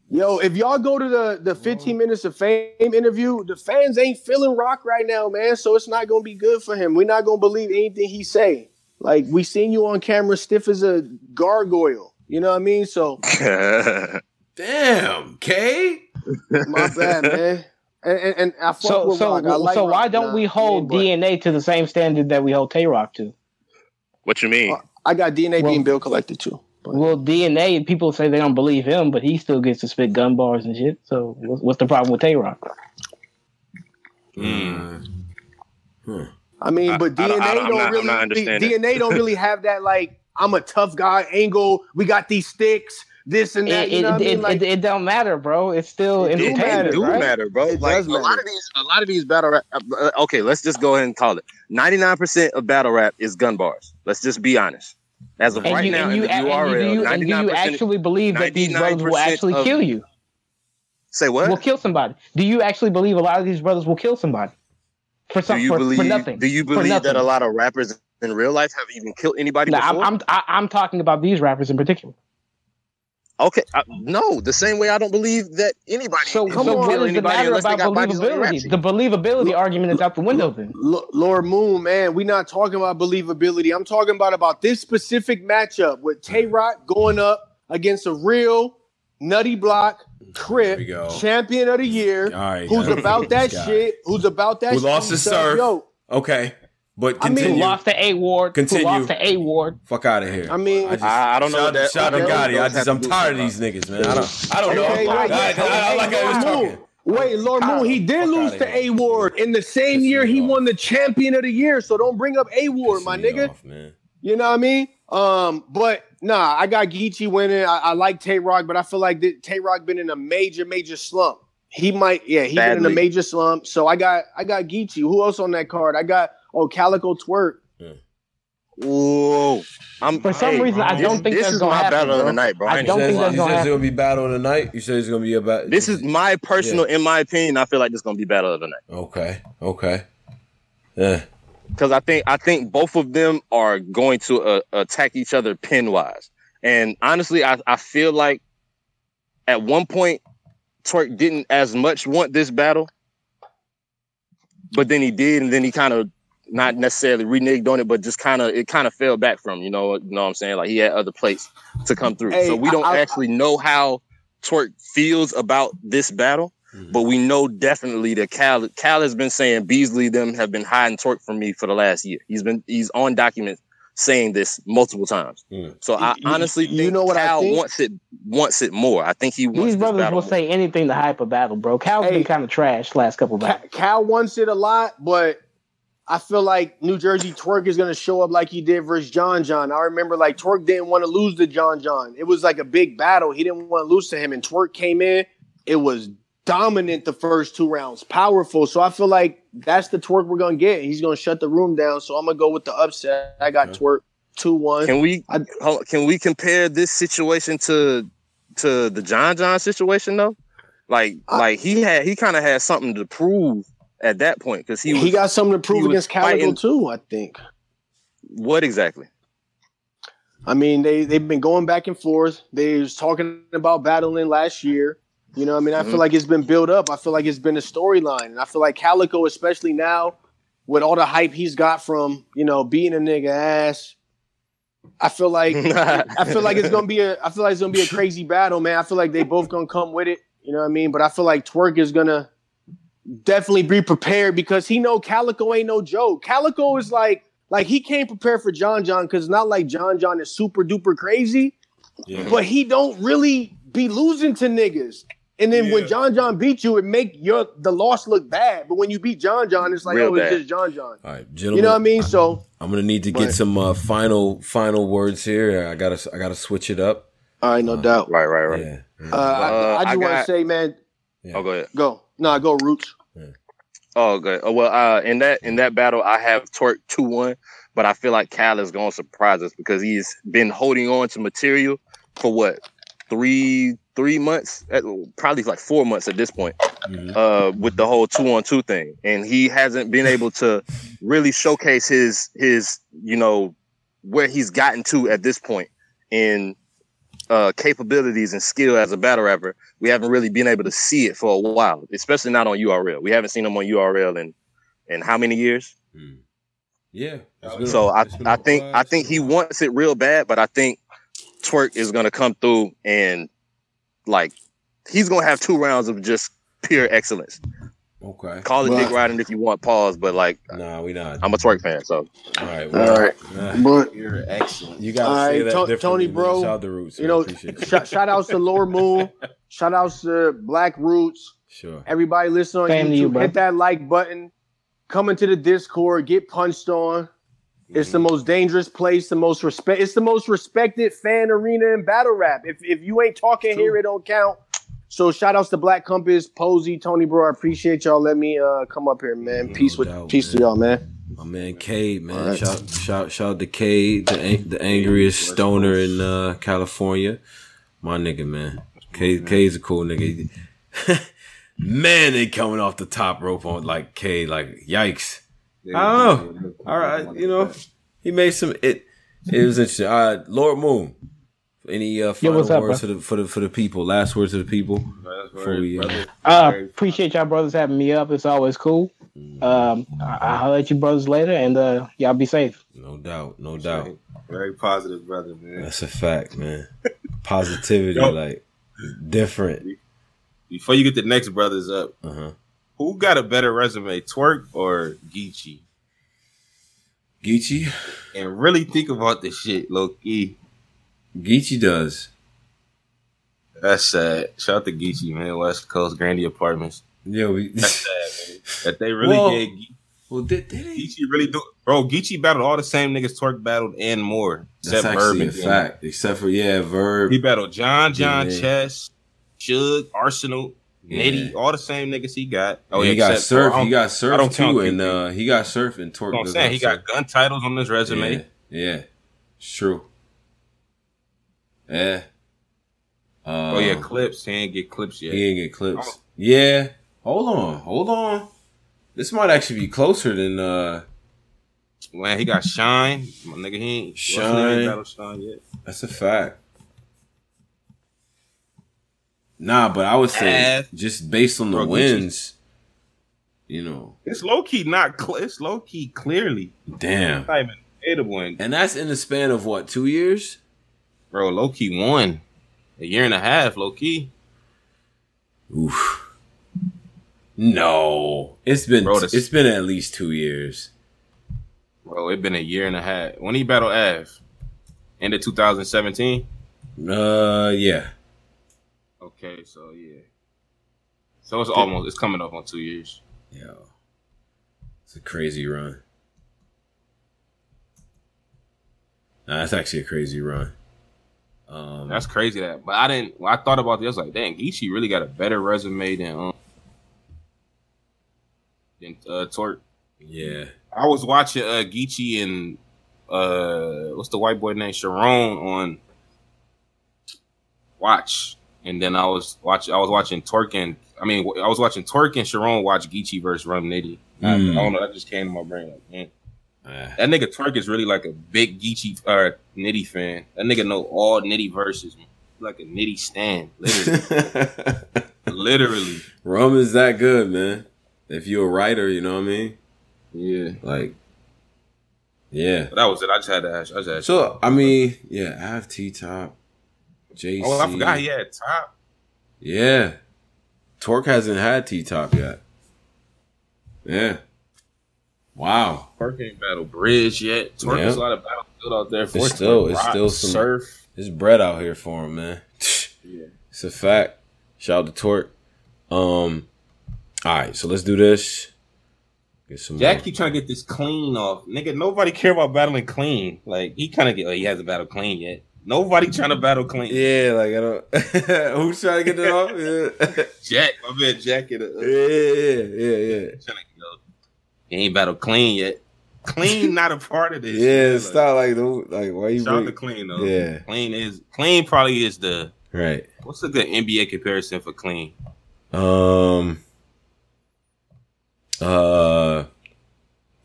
Yo, if y'all go to the the 15 minutes of fame interview, the fans ain't feeling Roc right now, man. So it's not gonna be good for him. We're not gonna believe anything he say. Like we seen you on camera stiff as a gargoyle. You know what I mean? So Damn, K. my bad, man. And, and, and I fuck So, with so, Roc. I like so why Roc, don't nah, we hold but DNA to the same standard that we hold Tay Roc to? what you mean? I got DNA Well- being bill collected too. But- Well, DNA, people say they don't believe him, but he still gets to spit gun bars and shit. So, what's, what's the problem with Tay Roc? Mm. I mean, but I DNA don't- I don't- don't not- really. DNA don't really have that like I'm a tough guy angle. We got these sticks, this and that. It, you it, know what I it, mean? Like, it, it don't matter, bro. It's still It do entertainment, matter, do right? matter, bro. It like does a lot matter. of these, a lot of these battle rap. uh, okay, let's just go ahead and call it. Ninety nine percent of battle rap is gun bars. Let's just be honest. As of And right you, now, and you, in the and you, URL, do you, and do you actually believe that these brothers will actually of- kill you? Say what? Will kill somebody? Do you actually believe a lot of these brothers will kill somebody for do some you for, for nothing? Do you believe that a lot of rappers in real life have even killed anybody No, I'm. I'm I'm talking about these rappers in particular. Okay, I, no, the same way I don't believe that anybody. So, has so killed what does it anybody matter about got bodies on their rap believability? The believability argument is out the window. Then L- Lord Moon, man, we're not talking about believability. I'm talking about about this specific matchup with Tay Roc going up against a real nutty block crip champion of the year, All right, who's guys. about that shit, who's about that Who shit. lost his So, serve. Yo, Okay, but I mean, continue. who lost to A Ward? Continue. Who lost to A Ward? Fuck out of here. I mean, just, I- I don't know shout, what that- Shout I to don't know Gotti. I just, I'm tired of with these niggas, man. I don't, I don't know. Okay, I, wait, I, wait, I, I like how he was Lord Moon. talking. Wait, Lord Moon, he did Fuck lose to. A Ward in the same year he off. won the champion of the year. So don't bring up A Ward, my nigga. off, man. You know what I mean? Um, but nah, I got Geechi winning. I, I like Tay Roc, but I feel like Tay Roc been in a major, major slump. He might, yeah, he been in a major slump. So I got, I got Geechi. Who else on that card? I got oh Calicoe Twork. Whoa! I'm, For some hey, reason, I don't think this that's is gonna my happen, battle of the night, bro. I ain't don't you think that's gonna happen. gonna be battle of the night. You said it's gonna be about. This is my personal, in my opinion. I feel like this is gonna be battle of the night okay. Okay. Yeah. because I think I think both of them are going to uh, attack each other pin wise. And honestly, I, I feel like at one point Twork didn't as much want this battle, but then he did, and then he kind of not necessarily reneged on it, but just kind of it kind of fell back from you know, you know what I'm saying? Like he had other plates to come through. Hey, so we don't I- I- actually know how Twork feels about this battle. Mhm. But we know definitely that Cal Cal has been saying Beasley them have been hiding Twork from me for the last year. He's been he's on document saying this multiple times. Mm. So I You- honestly you think know what I think? wants it wants it more. I think he wants These brothers will more. say anything to hype a battle, bro. Cal's Hey. been kind of trash last couple Ca- battles. Cal wants it a lot, but I feel like New Jersey Twork is gonna show up like he did versus John John. I remember like Twork didn't want to lose to John John. It was like a big battle. He didn't want to lose to him, and Twork came in. It was dominant the first two rounds, powerful. So I feel like that's the Twork we're gonna get. He's gonna shut the room down. So I'm gonna go with the upset. I got Okay. Twork two one. Can we I- hold- can we compare this situation to to the John John situation though? Like I- like he had he kind of had something to prove at that point because he He, got something to prove against Calicoe too. I think. what exactly? I mean, they they've been going back and forth. They was talking about battling last year. You know, I mean, I Mhm. feel like it's been built up. I feel like it's been a storyline, and I feel like Calicoe, especially now, with all the hype he's got from you know being a nigga ass. I feel like I feel like it's gonna be a I feel like it's gonna be a crazy battle, man. I feel like they both gonna come with it. You know what I mean? But I feel like Twork is gonna definitely be prepared because he know Calicoe ain't no joke. Calicoe is like like he can't prepare for John John because not like John John is super duper crazy, Yeah. but he don't really be losing to niggas. And then when John John beat you, it make your the loss look bad. But when you beat John John, it's like Real oh, it's just John John. All right, gentlemen. You know what I mean? So I'm gonna need to get But- some uh, final final words here. I gotta I gotta switch it up. all right, no doubt. Right, right, right. Yeah. Uh, I, Uh, I just I want to say, man, Yeah. Oh, go ahead. go. Nah, go Roots. Oh, good. Oh, well, uh, in that in that battle, I have Twork two one, but I feel like Cal is going to surprise us because he's been holding on to material for what three three months, at, probably like four months at this point, Mhm. uh, with the whole two on two thing, and he hasn't been able to really showcase his his you know where he's gotten to at this point in uh, capabilities and skill as a battle rapper. We haven't really been able to see it for a while, especially not on URL. We haven't seen him on URL in in how many years? Mm. Yeah. So I I think I think he wants it real bad, but I think Twork is gonna come through and like he's gonna have two rounds of just pure excellence. Okay. Call it Right. dick riding if you want pause, but like Nah, we not. I'm a Twork fan, so All right. All Well, right. uh, But You're excellent. you gotta All say right, that To- differently. Tony, man. bro, Shout out the roots. you know, appreciate you. shout, shout outs to Lord Moon. Shout outs to Black Roots. Sure. Everybody listening on Same to YouTube, you, bro. hit that like button. Come into the Discord, get punched on. It's the most dangerous place, the most respect. It's the most respected fan arena in battle rap. If if you ain't talking here, it don't count. So shout outs to Black Compass, Posey, Tony Bro. I appreciate y'all. Let me uh come up here, man. No Peace with doubt, peace to y'all, man. My man Cade, man. Alright. Shout shout shout out to Cade, the the angriest stoner in uh, California. My nigga, man. Cade, Cade's a cool nigga. man, they coming off the top rope on like Cade, like yikes. I don't know. All right, you know, he made some. It it was interesting. Uh, Lord Moon. Any uh, final what's up, words bro? for the for the for the people? Last words to the people. That's Before we, uh, Uh, appreciate y'all brothers having me up. It's always cool. Um, I- I'll let you brothers later, and uh, y'all be safe. No doubt, no doubt. Very positive, brother, man. That's a fact, man. Positivity, Yo. like different. Before you get the next brothers up, Uh huh. who got a better resume, Twork or Geechi? Geechi, And really think about this shit, low key. Geechi does. That's sad. Shout out to Geechi, man. West Coast Grandy Apartments. Yeah, we. That's sad, man. That they really Well, Ge- well, did, did he? Geechi really do. Bro, Geechi battled all the same niggas Twork battled and more. That's Except actually Verb. a fact. Except for yeah, Verb. He battled John, John, Yeah. Chess, Shug, Arsenal, Yeah. Nitty, all the same niggas he got. Oh, he got surf. He got surf too, and uh, he got surf and Twork. You know I'm saying? He got gun titles on his resume. Yeah, yeah, it's true. Yeah. Uh, Oh yeah, clips. He ain't get clips yet. He ain't get clips. Oh. Yeah. Hold on. Hold on. This might actually be closer than uh Man, he got Shine. My nigga, he ain't Shine. Ain't Shine yet. that's a fact. Nah, but I would say just based on the Bro, wins, you know, It's low key not. Cl- it's low key clearly damn. not even debatable. And And that's in the span of what, two years? Bro, low key won a year and a half. Low key, Oof. No. It's been Bro, this- it's been at least two years. bro. it's been a year and a half. When he battled Av, end of 2017. Uh yeah. Okay, so yeah. So it's almost. It's coming up on two years. Yeah, It's a crazy run. Nah, that's actually a crazy run. Um That's crazy. That, but I didn't. When I thought about this, I was like, dang, Geechi really got a better resume than um than uh, Twork. yeah. I was watching uh Geechi and uh what's the white boy name Sharon on Watch, and then I was watching I was watching Twork and I mean I was watching Twork and Sharon watch Geechi versus Rum Nitty. I, I Mm. don't know. That just came to my brain. Like, man, Ah. that nigga Twork is really like a big Geechi uh, Nitty fan. That nigga know all Nitty verses. Man. Like a Nitty stand, literally. literally. Rum is that good, man. If you're a writer, you know what I mean? Yeah. Like Yeah. But that was it. I just had to ask. I just asked. So I mean, yeah, I have T top. JC. oh, I forgot he had top. Yeah. Twork hasn't had T top yet. Yeah. Wow. Twork ain't battle bridge yet. Twork Yeah. has a lot of battles good out there. It's still- it's Rock, still some- surf. There's bread out here for him, man. yeah. It's a fact. Shout out to Twork. Um, all right, so let's do this. Get some Jack more. keep trying to get this clean off. Nigga, nobody care about battling clean. Like he kind of get. Oh, he hasn't battled clean yet. Nobody trying to battle clean. Yeah, like I don't. Who's trying to get it off? Yeah, Jack, my man, Jack. It, uh, yeah, yeah, yeah. trying He ain't battled clean yet. Clean not a part of this. Yeah, it's not like the like why you Shout out to clean though. Yeah. clean is clean. Probably is the right. what's a good NBA comparison for clean? Um. Uh.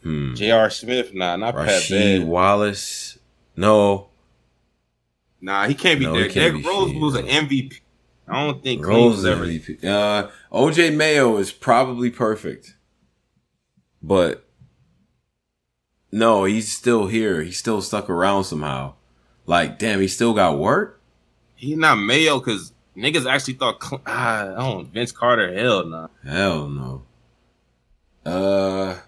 Hmm. J.R. Smith, nah, not Pat Rasheed Bev. Wallace. No. Nah, he can't be No, there. Derrick Rose was an. MVP. I don't think Rose was ever. MVP. Uh, OJ Mayo is probably perfect, but no, he's still here. He's still stuck around somehow. Like, damn, he still got work. He not Mayo because niggas actually thought. Ah, I don't. Vince Carter, hell nah. Hell no. Uh,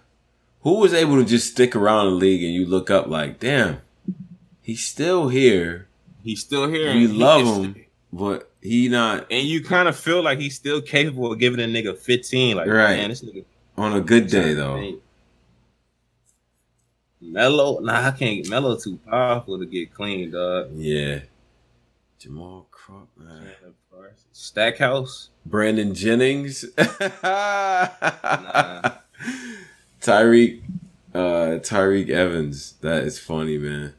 who was able to just stick around the league and you look up like, damn, he's still here. He's still here. We he love him, but he not and you kind of feel like he's still capable of giving a nigga 15. Like, Right. man, this nigga. On a good day though. Melo, nah, I can't. Melo too powerful to get clean, dog. Yeah. Jamal Crawford. Stackhouse, Brandon Jennings. Tyreek uh Tyreke Evans. That is funny, man.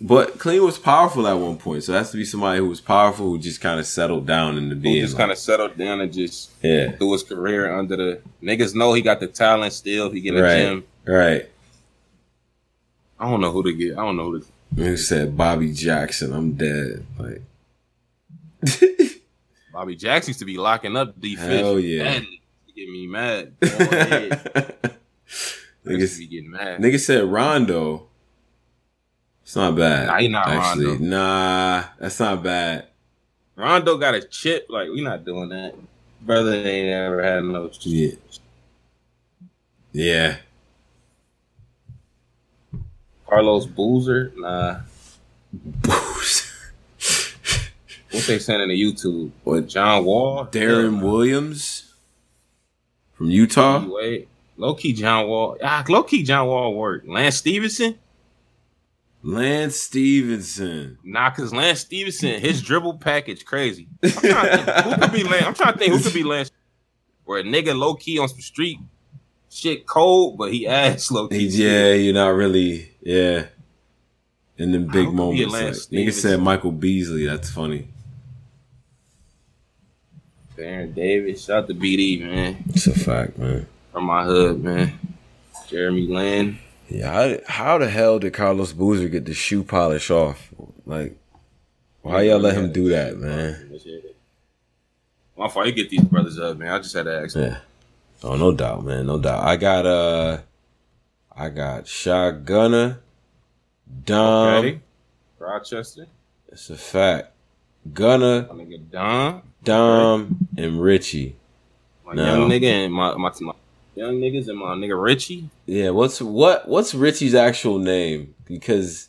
But Clean was powerful at one point, so it has to be somebody who was powerful who just kind of settled down into who being just like- kind of settled down and just Yeah. threw his career under the niggas. Know he got the talent still. If he get a Right. gym, Right. I don't know who to get. I don't know who to. Who said Bobby Jackson? I'm dead. Like Bobby Jackson used to be locking up D Hell yeah. That get me mad. Go ahead. I used to niggas, be getting mad. nigga said Rondo. It's not bad. Nah, he not actually. Rondo. Nah, that's not bad. Rondo got a chip. Like we not doing that. Brother ain't ever had no. Yeah. Yeah. Carlos Boozer, nah. Boozer. what they sending to YouTube? What? John Wall, Deron Williams from Utah. Wait, low key John Wall. Ah, low key John Wall work. Lance Stephenson, Lance Stephenson. nah, cause Lance Stephenson, his dribble package crazy. I'm trying to think, who could be Lance? I'm trying to think who could be Lance. Where a nigga low key on some street shit cold, but he ass low key. Yeah, you're not really. Yeah. In the big How could be a moments. Like, nigga said Michael Beasley. That's funny. Baron Davis, shout out to BD man It's a fact, man. from my hood man. Jeremy Lin. Yeah, how, how the hell did Carlos Boozer get the shoe polish off? Like, why y'all let him do that, man? My fault. You get these brothers up, man. I just had to ask. Yeah. Oh, no doubt, man. No doubt. I got uh, I got Shotgunner, Dom. Okay. Rochester. It's a fact. Gunner, Don. Dom, and Richie. My No. young nigga and my, my my young niggas and my nigga Richie. Yeah, what's what what's Richie's actual name? Because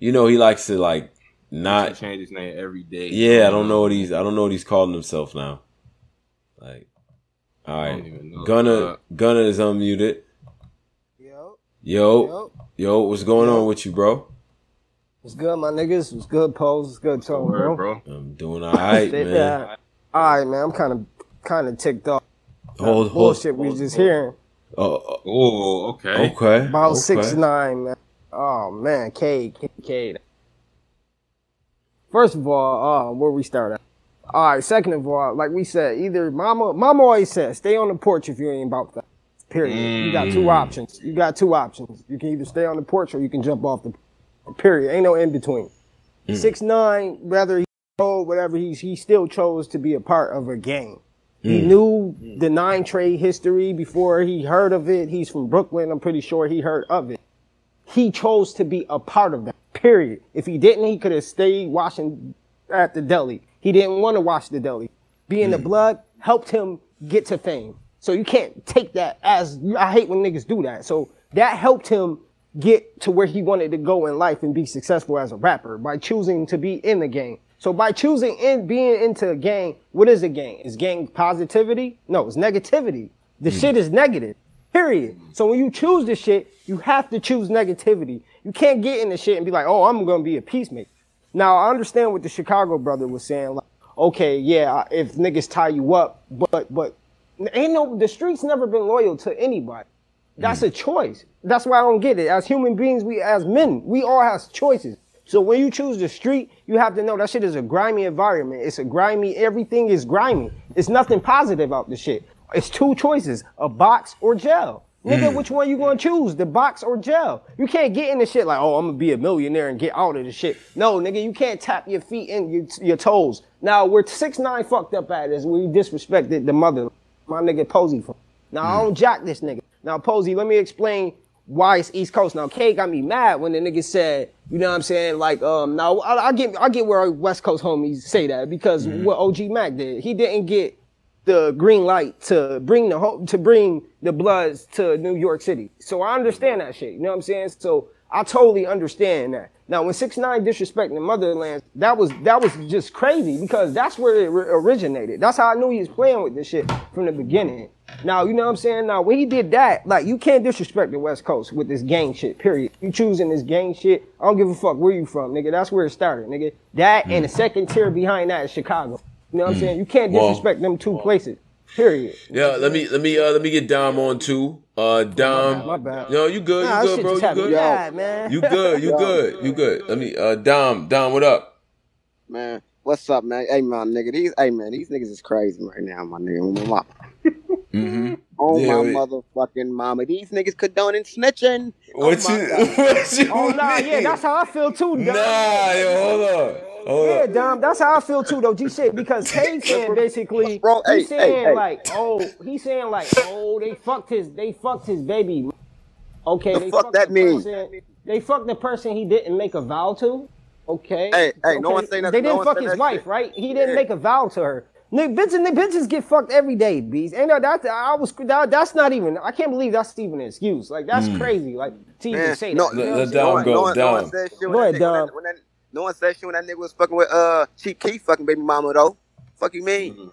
you know he likes to like He not. change his name every day. Yeah, I don't know what he's. I don't know what he's calling himself now. Like, all right, I right, don't. Gunner Uh, Gunner is unmuted. Yo, Yo, yo, yo, what's going on with you, bro? what's good, my niggas? What's good, pose? What's good, tone, bro? bro. I'm doing all right, man. yeah. All right, man. I'm kind of, kind of ticked off. Hold, hold. Bullshit we was just hearing Oh, Oh, okay. okay. about okay. six nine, man. Oh man, K Cade, Cade. First of all, uh, where we start at. All right. Second of all, like we said, either mama, mama always says, stay on the porch if you ain't about that. Period. You got two Mm. options. You got two options. You can either stay on the porch or you can jump off the. Period. Ain't no in between. Six nine, whether he told whatever he he still chose to be a part of a gang. He mm. knew mm. the Nine Trey history before he heard of it. He's from Brooklyn. I'm pretty sure he heard of it. He chose to be a part of that. Period. If he didn't, he could have stayed watching at the deli. He didn't want to watch the deli. Being the mm. blood helped him get to fame. So you can't take that as I hate when niggas do that. So that helped him get to where he wanted to go in life and be successful as a rapper by choosing to be in the gang. So by choosing in being into a gang, what is a gang? Is gang positivity? No, it's negativity. The hmm. shit is negative. Period. So when you choose this shit, you have to choose negativity. You can't get in the shit and be like, oh, I'm gonna be a peacemaker. Now I understand what the Chicago brother was saying. Like, okay, yeah, if niggas tie you up, but but ain't no the streets never been loyal to anybody. That's hmm. a choice. That's why I don't get it. As human beings, we as men, we all have choices. So when you choose the street, you have to know that shit is a grimy environment. It's a grimy, everything is grimy. It's nothing positive out the shit. It's two choices, a box or jail. Nigga, hmm. which one you gonna choose? The box or jail? You can't get in the shit like, oh, I'm gonna be a millionaire and get out of the shit. No, nigga, you can't tap your feet in your, your toes. Now, where six nine fucked up at is we disrespected the mother, my nigga Posey from. Now I hmm. don't jack this nigga. Now Posey, let me explain why it's East Coast. Now K got me mad when the nigga said, you know what I'm saying? Like, um, now I, I get I get where West Coast homies say that because what OG Mac did, he didn't get the green light to bring the ho- to bring the Bloods to New York City. So I understand that shit. You know what I'm saying? So I totally understand that. Now when six nine disrespecting the motherland, that was that was just crazy because that's where it ri- originated. That's how I knew he was playing with this shit from the beginning. Now you know what I'm saying. Now when he did that, like you can't disrespect the West Coast with this gang shit. Period. You choosing this gang shit. I don't give a fuck where you from, nigga. That's where it started, nigga. That and the second tier behind that is Chicago. You know what I'm saying? You can't Well- disrespect them two places. Period. Yeah, let me let me uh let me get Dom on too. Uh Dom. My bad. Yo, you good, Nah, you this good, bro. You good? mad, man. You good, you good, you good. Let me uh Dom, Dom, what up? Man, what's up, man? Hey, my nigga, these, hey, man, these niggas is crazy right now, my nigga. Oh, my, mama. Mm-hmm. oh Yeah, my wait. motherfucking mama. These niggas condoning snitching. What oh, you what you Oh nah, yeah, that's how I feel too, Dom. Nah, yo, hold on. Hold Yeah, on. Dom, that's how I feel too, though. G shit, because K saying basically, Bro, hey, he's saying hey, hey. like, oh, he's saying like, oh, they fucked his, they fucked his baby. Okay, The they fuck fucked that the mean? person- They fucked the person he didn't make a vow to. Okay. Hey, hey, no Okay, one say nothing- They didn't one fuck his wife, shit. right? He didn't Yeah. make a vow to her. Nigga, bitches, nigga, bitches get fucked every day, bees. Ain't no that I was that, that's not even. I can't believe that's even an excuse. Like that's hmm. crazy. Like to even Man, say no, that. you know Let- what let saying? Dom no one, go, no one, no one Dom. said shit when Go that ahead, nigga, Dom. that, uh, when that, no one said shit when that nigga was fucking with uh Chief Keef fucking baby mama though. Fuck you mean? Hmm.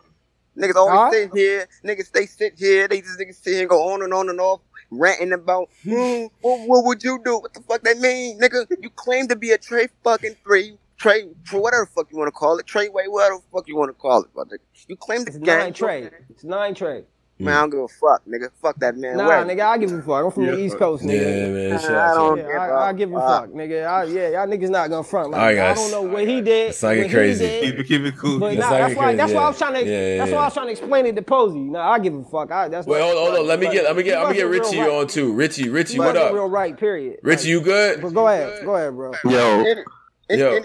Niggas always Alright. sit here, niggas they sit here, they just niggas sit here and go on and on and off, ranting about hmm, what, what would you do? What the fuck that mean, nigga? You claim to be a Trey fucking three, Trey, Trey whatever the fuck you want to call it, Trey way, whatever the fuck you want to call it, but nigga. You claim to It's gang. Nine Trey. It's Nine Trey. Man, I don't give a fuck, nigga. Fuck that man. Nah, Where? nigga, I give a fuck. I'm from the East Coast, nigga. Yeah, man. Shout I out don't to give Yeah, a I, I give a fuck. fuck, nigga. I, yeah, y'all niggas not gonna front like Alright, that. I don't know what he did. It's like not he crazy. did, Keep it, keep it cool. But Let's nah, not that's get why. crazy, That's why I yeah. was trying to. Yeah, yeah, that's why. I was trying to explain it to Posey. Nah, I give a fuck. I, that's Wait, hold, hold on. Let me get let me get I'm gonna get He Richie right. on too. Richie, Richie, what up? Real right. Period. Richie, you good? But go ahead. Go ahead, bro. Yo, Any- any- Yo,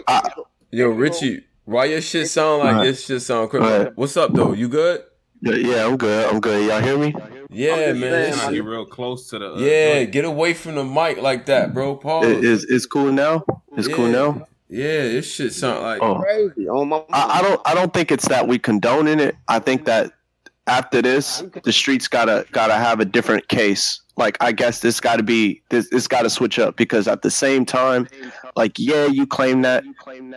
Yo, Richie, why your shit sound like this shit sound crazy? What's up though? You good? Yeah, yeah, I'm good. I'm good. Y'all hear me? Yeah, I'm man. saying, man. shit- Get real close to the. Uh, Yeah, joint. get away from the mic like that, bro. Pause. It- Is it's cool now? It's cool now. Yeah, this shit sound like Oh, crazy. On my I, I don't. I don't think it's that we condoning it. I think that after this, the streets gotta gotta have a different case. Like I guess this got to be this. This got to switch up because at the same time, like yeah, you claim that,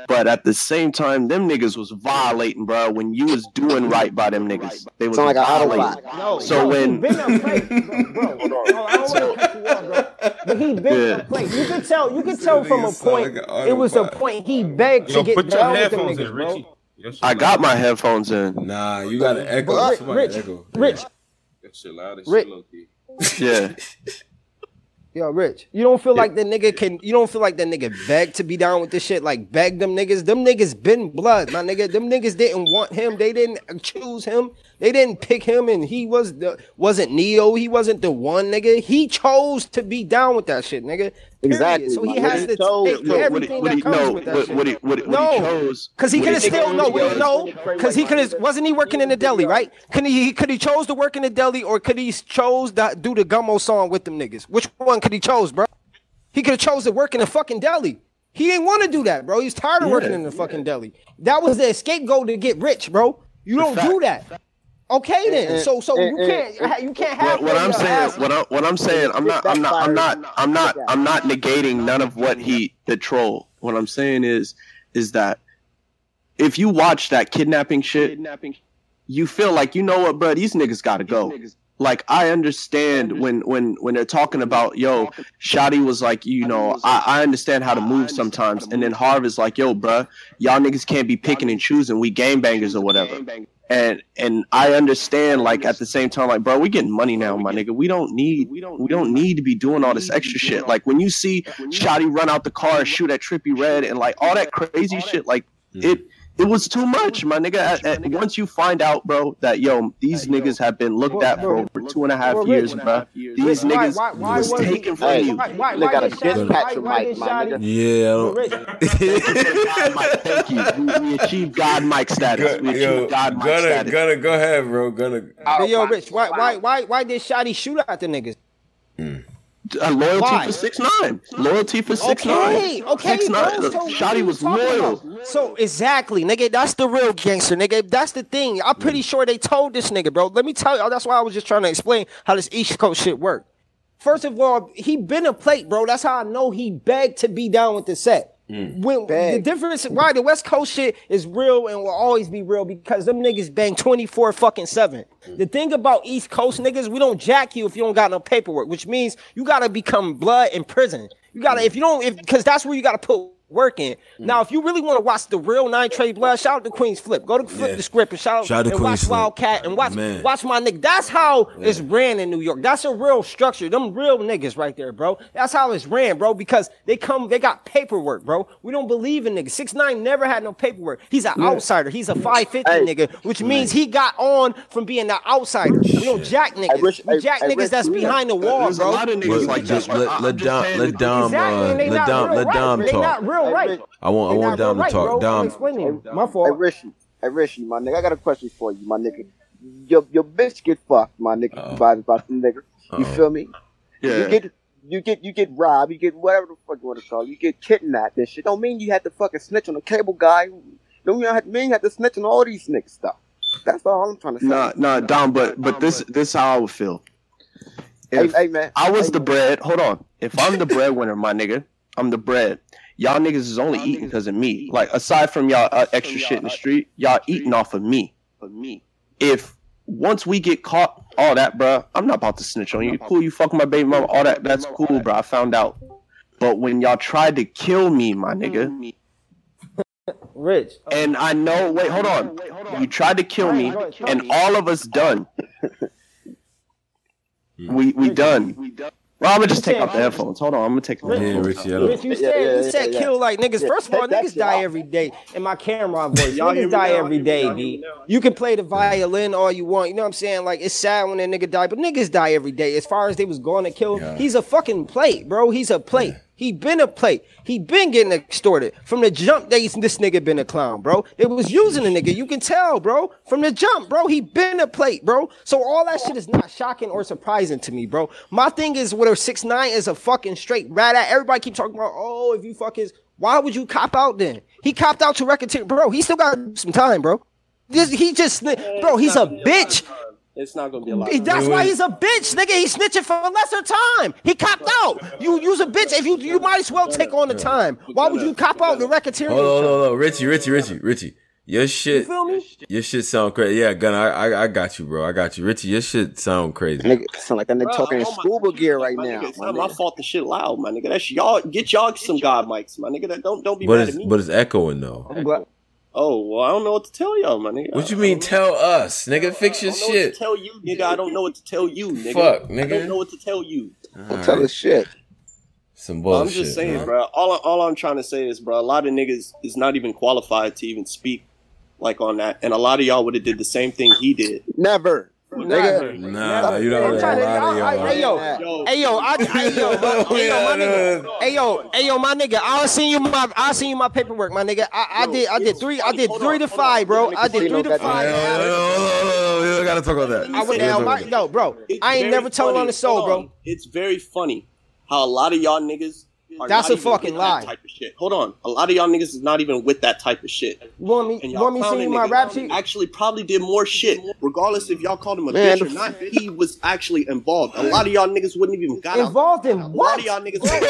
but at the same time, them niggas was violating, bro. When you was doing right by them niggas, they was Sound like violating. Autobot. No, So no, when- he been a plate, bro. bro. Oh, I don't want to cut you off, bro. But he been Yeah. a plate. You could tell. You could tell from a point. like It was a point he begged Yo, to get put your down with them niggas, in, bro. Richie. Your I got my headphones in. Nah, you got an echo. But Somebody Rich, echo. Rich, Your shit loud as Rick- shit, low key. Yeah. Yo, Rich, you don't feel like the nigga can? You don't feel like the nigga begged to be down with this shit? Like beg them niggas? Them niggas been blood, my nigga. Them niggas didn't want him. They didn't choose him. They didn't pick him, and he was the wasn't Neo. He wasn't the one nigga. He chose to be down with that shit, nigga. Period. Exactly, So he has to take No, what he, everything what he, that comes no, with that what, shit. what he, what, No. chose. Cause he could have still no, no, cause he could have wasn't he working in the deli, right? Could he he- could he chose to work in the deli or could he chose to do the gummo song with them niggas? Which one could he chose, bro? He could have chose to work in the fucking deli. He didn't want to do that, bro. He's tired of working in the fucking deli. That was the scapegoat to get rich, bro. You don't do that. Okay then. And- So so and- you and- can't you can't have What, what I'm saying, what I'm what I'm saying, I'm not, I'm not, I'm not, I'm not, I'm not negating none of what he the troll. What I'm saying is, is that if you watch that kidnapping shit, kidnapping, you feel like you know what, bro, these niggas gotta go. Like I understand when when when they're talking about yo, Shotti was like, you know, I, I understand how to move sometimes, and then Harv is like, yo, bruh, y'all niggas can't be picking and choosing, we game bangers or whatever. And and I understand, like at the same time, like, bro, we getting money now, my nigga. We don't need we don't we don't need to be doing all this extra shit. Like when you see Shotti run out the car and shoot at Trippie Redd and like all that crazy shit, like it it was too much, my nigga. At- at- once you find out, bro, that yo, these niggas have been looked at for over two and a half years, bro. These niggas why- why was wasn't- taken from you. Why, why, They got a did Shotti- dispatch why, why mic, my nigga. Yeah, Thank you. We, we achieved God mic status. We achieved Yo, God mic gonna, status. gonna go ahead, bro. Gonna. Yo, Rich, why, why, why, why did Shotti shoot at the niggas? Mm. Uh, loyalty Why? for six nine. Loyalty for six Okay, nine. okay, Six nine. bro. So Shotti was loyal. about? So exactly, nigga. That's the real gangster, nigga. That's the thing. I'm pretty sure they told this nigga, bro. Let me tell you. That's why I was just trying to explain how this East Coast shit work. First of all, he been a plate, bro. That's how I know he begged to be down with the set. Mm. When the difference, why the West Coast shit is real and will always be real because them niggas bang 24 fucking 7. Mm. The thing about East Coast niggas, we don't jack you if you don't got no paperwork, which means you gotta become blood in prison. You gotta, mm. if you don't, if because that's where you gotta put work in. Mm. Now, if you really want to watch the real Nine Trey Blood, shout out to Queen's Flip. Go to Flip Yeah. the script and shout, Shout out to and watch Flip. Wildcat and watch Man. watch my nigga. That's how it's ran in New York. That's a real structure. Them real niggas right there, bro. That's how it's ran, bro. Because they come, they got paperwork, bro. We don't believe in niggas. Six nine never had no paperwork. He's an outsider. He's a five fifty Hey. nigga, which means he got on from being an outsider. We don't jack niggas. Rich- we jack hey, niggas Rich, that's you- behind the wall, There's a bro. lot of niggas like just that. let I- I'm let Dom let Dom Exactly, and they let Dom real let. Dom They not talk. Real Hey, right. I want I want Dom to right, talk. bro. I'm Dom. explaining. My Hey, fault. Rishi. Hey, Rishi, my nigga. I got a question for you, my nigga. Your your bitch get fucked, my nigga, Uh-oh. by by some nigga. You Uh-oh. feel me? You get you get you get robbed. You get whatever the fuck you want to call. it. You get kidnapped. This shit don't mean you had to fucking snitch on a cable guy. Don't mean you have, mean you have to snitch on all these niggas stuff. That's all I'm trying to say. Nah, nah, Dom. But but this this how I would feel. hey, If hey, man. I was hey, the bread. Hold on. If I'm the breadwinner, my nigga, I'm the bread. Y'all niggas is only eating because of me. Like aside from y'all uh, extra shit in the street, y'all eating off of me. Of me. If once we get caught, all that, bro, I'm not about to snitch on you. Cool, you fuck my baby mama, all that. That's cool, bro. I found out. But when y'all tried to kill me, my nigga, Rich. and I know. Wait, hold on. You tried to kill me, and all of us done. We we done. Well, I'm gonna just take off the headphones. Hold on, I'm gonna take the Yeah, headphones. Richie. I Rich, don't. you Yeah, said yeah, you yeah, said yeah. kill like niggas. Yeah, First of all, niggas die out. every day in my camera voice. Y'all niggas die now? every Y'all day, hear me B. You can play the violin all you want. You know what I'm saying? Like it's sad when a nigga die, but niggas die every day. As far as they was going to kill, Yeah. he's a fucking plate, bro. He's a plate. He been a plate. He been getting extorted from the jump. Days this nigga been a clown, bro. It was using a nigga. You can tell, bro, from the jump, bro. He been a plate, bro. So all that shit is not shocking or surprising to me, bro. My thing is, with a six nine is a fucking straight rat at. Everybody keep talking about, oh, if you fuck his, why would you cop out then? He copped out to record, t- bro. He still got some time, bro. This, he just, bro. He's a bitch. It's not gonna be a lot. That's why he's a bitch, nigga. He's snitching for a lesser time. He copped out. You use a bitch if you you might as well take on the time. Why would you cop out the racketeering? Hold on, hold on, hold on. Richie, Richie, Richie, Richie. Your You shit, feel me? your shit sound crazy. Yeah, Gunna, I, I, I got you, bro. I got you, Richie. Your shit sound crazy. Nigga, sound like that nigga talking in oh my- scuba gear right my now. Nigga, it's my not my fault. The shit loud, my nigga. That's y'all. Get y'all some god mics, my nigga. That don't don't be But mad at me. but it's echoing though. I'm glad. oh well, I don't know what to tell y'all, my nigga. What you mean? Tell us, nigga. Fix your I don't know what shit. tell you, nigga. I don't know what to tell you, nigga. Fuck, nigga. I nigga. don't know what to tell you. All Tell right. us shit. Some Well, bullshit. I'm just saying, man. bro. All all I'm trying to say is, bro, a lot of niggas is not even qualified to even speak like on that, and a lot of y'all would have did the same thing he did. Never. Nigga. Nah, you know I'm a trying to- I- I- Hey yo, Yo, hey yo, I, hey yo, my, hey yo, my nigga. Hey yo, hey yo, my nigga. I'll send you my, I'll send you my paperwork, my nigga. I, I did, I did three, I did three to five, bro. I did three to five. We gotta talk about that. I went down my, about that. no, bro. I ain't never told on the soul, bro. It's very funny how a lot of y'all niggas are That's not a even fucking with lie. That type of shit. Hold on, a lot of y'all niggas is not even with that type of shit. You want me? You want me to send my rap sheet? Actually, probably did more shit, regardless if y'all called him a Man, bitch or the- not. He was actually involved. A lot of y'all niggas wouldn't even got out. Involved in A lot what? of y'all niggas. Man,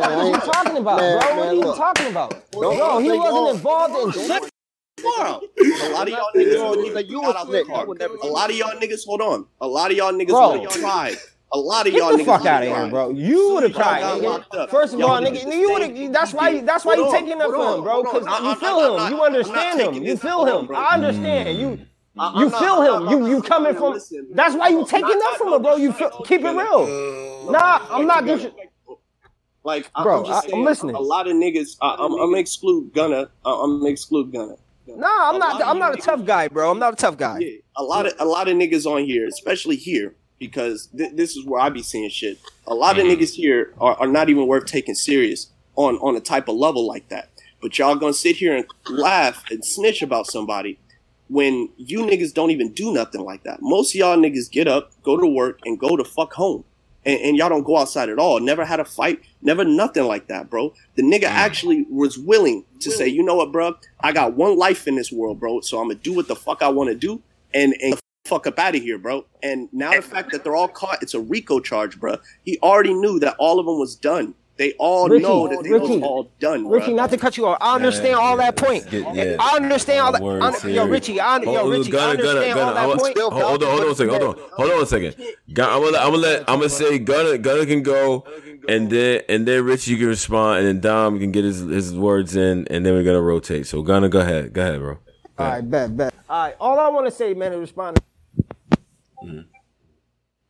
What are you talking about, Man, bro? What are you look. talking about? Don't- Bro, he wasn't y'all- involved in shit. Tomorrow. A lot of y'all niggas Bro, wouldn't you even say you got a out the car. I would never A lot of y'all niggas, hold on. A lot of y'all niggas Bro. would have tried. A lot of Get y'all the niggas fuck out of here, bro. You would have Y'all tried, got locked nigga. First of all, nigga, you would have. That's why. did. That's why you taking up for him, bro. Because you feel him. You understand him. You feel him. I understand. You. I- You I'm feel I'm him. not- You you coming from. listen, That's why you taking not- up from him, bro. You feel, keep it real. Uh, no Nah, I'm not. Dis- Like Bro, I'm just I- I'm listening. A lot of niggas. I, I'm, I'm gonna exclude Gunna. I'm exclude Gunna. nah, I'm A not. I'm not a niggas- tough guy, bro. I'm not a tough guy. Yeah, a lot of a lot of niggas on here, especially here, because th- this is where I be seeing shit. A lot Mm-hmm. of niggas here are, are not even worth taking serious on on a type of level like that. But y'all gonna sit here and laugh and snitch about somebody when you niggas don't even do nothing like that. Most of y'all niggas get up, go to work, and go to fuck home. And, and y'all don't go outside at all. Never had a fight. Never nothing like that, bro. The nigga actually was willing to say, you know what, bro? I got one life in this world, bro. So I'm gonna do what the fuck I want to do, and and fuck up out of here, bro. And now the fact that they're all caught, it's a RICO charge, bro. He already knew that all of them was done. They all Richie, know that they Richie, was all done, bro. Richie, not to cut you off. I understand all that point. Get- yeah. I understand all that. Words I- yo, here. Richie, I, yo, Hold- Richie, I Gunna, Gunna, understand Gunna. all that I point. want- Hold on, hold on a second. Hold on, hold on a second. Gun- I'm gonna, let- I'm gonna let, I'm gonna say Gunna, Gunna can go, and then and then Richie can respond, and then Dom can get his his words in, and then we're gonna rotate. So Gunna, go ahead, go ahead, bro. Go All ahead. right, bet, bet. All right, all I want to say, man, is respond. Mm.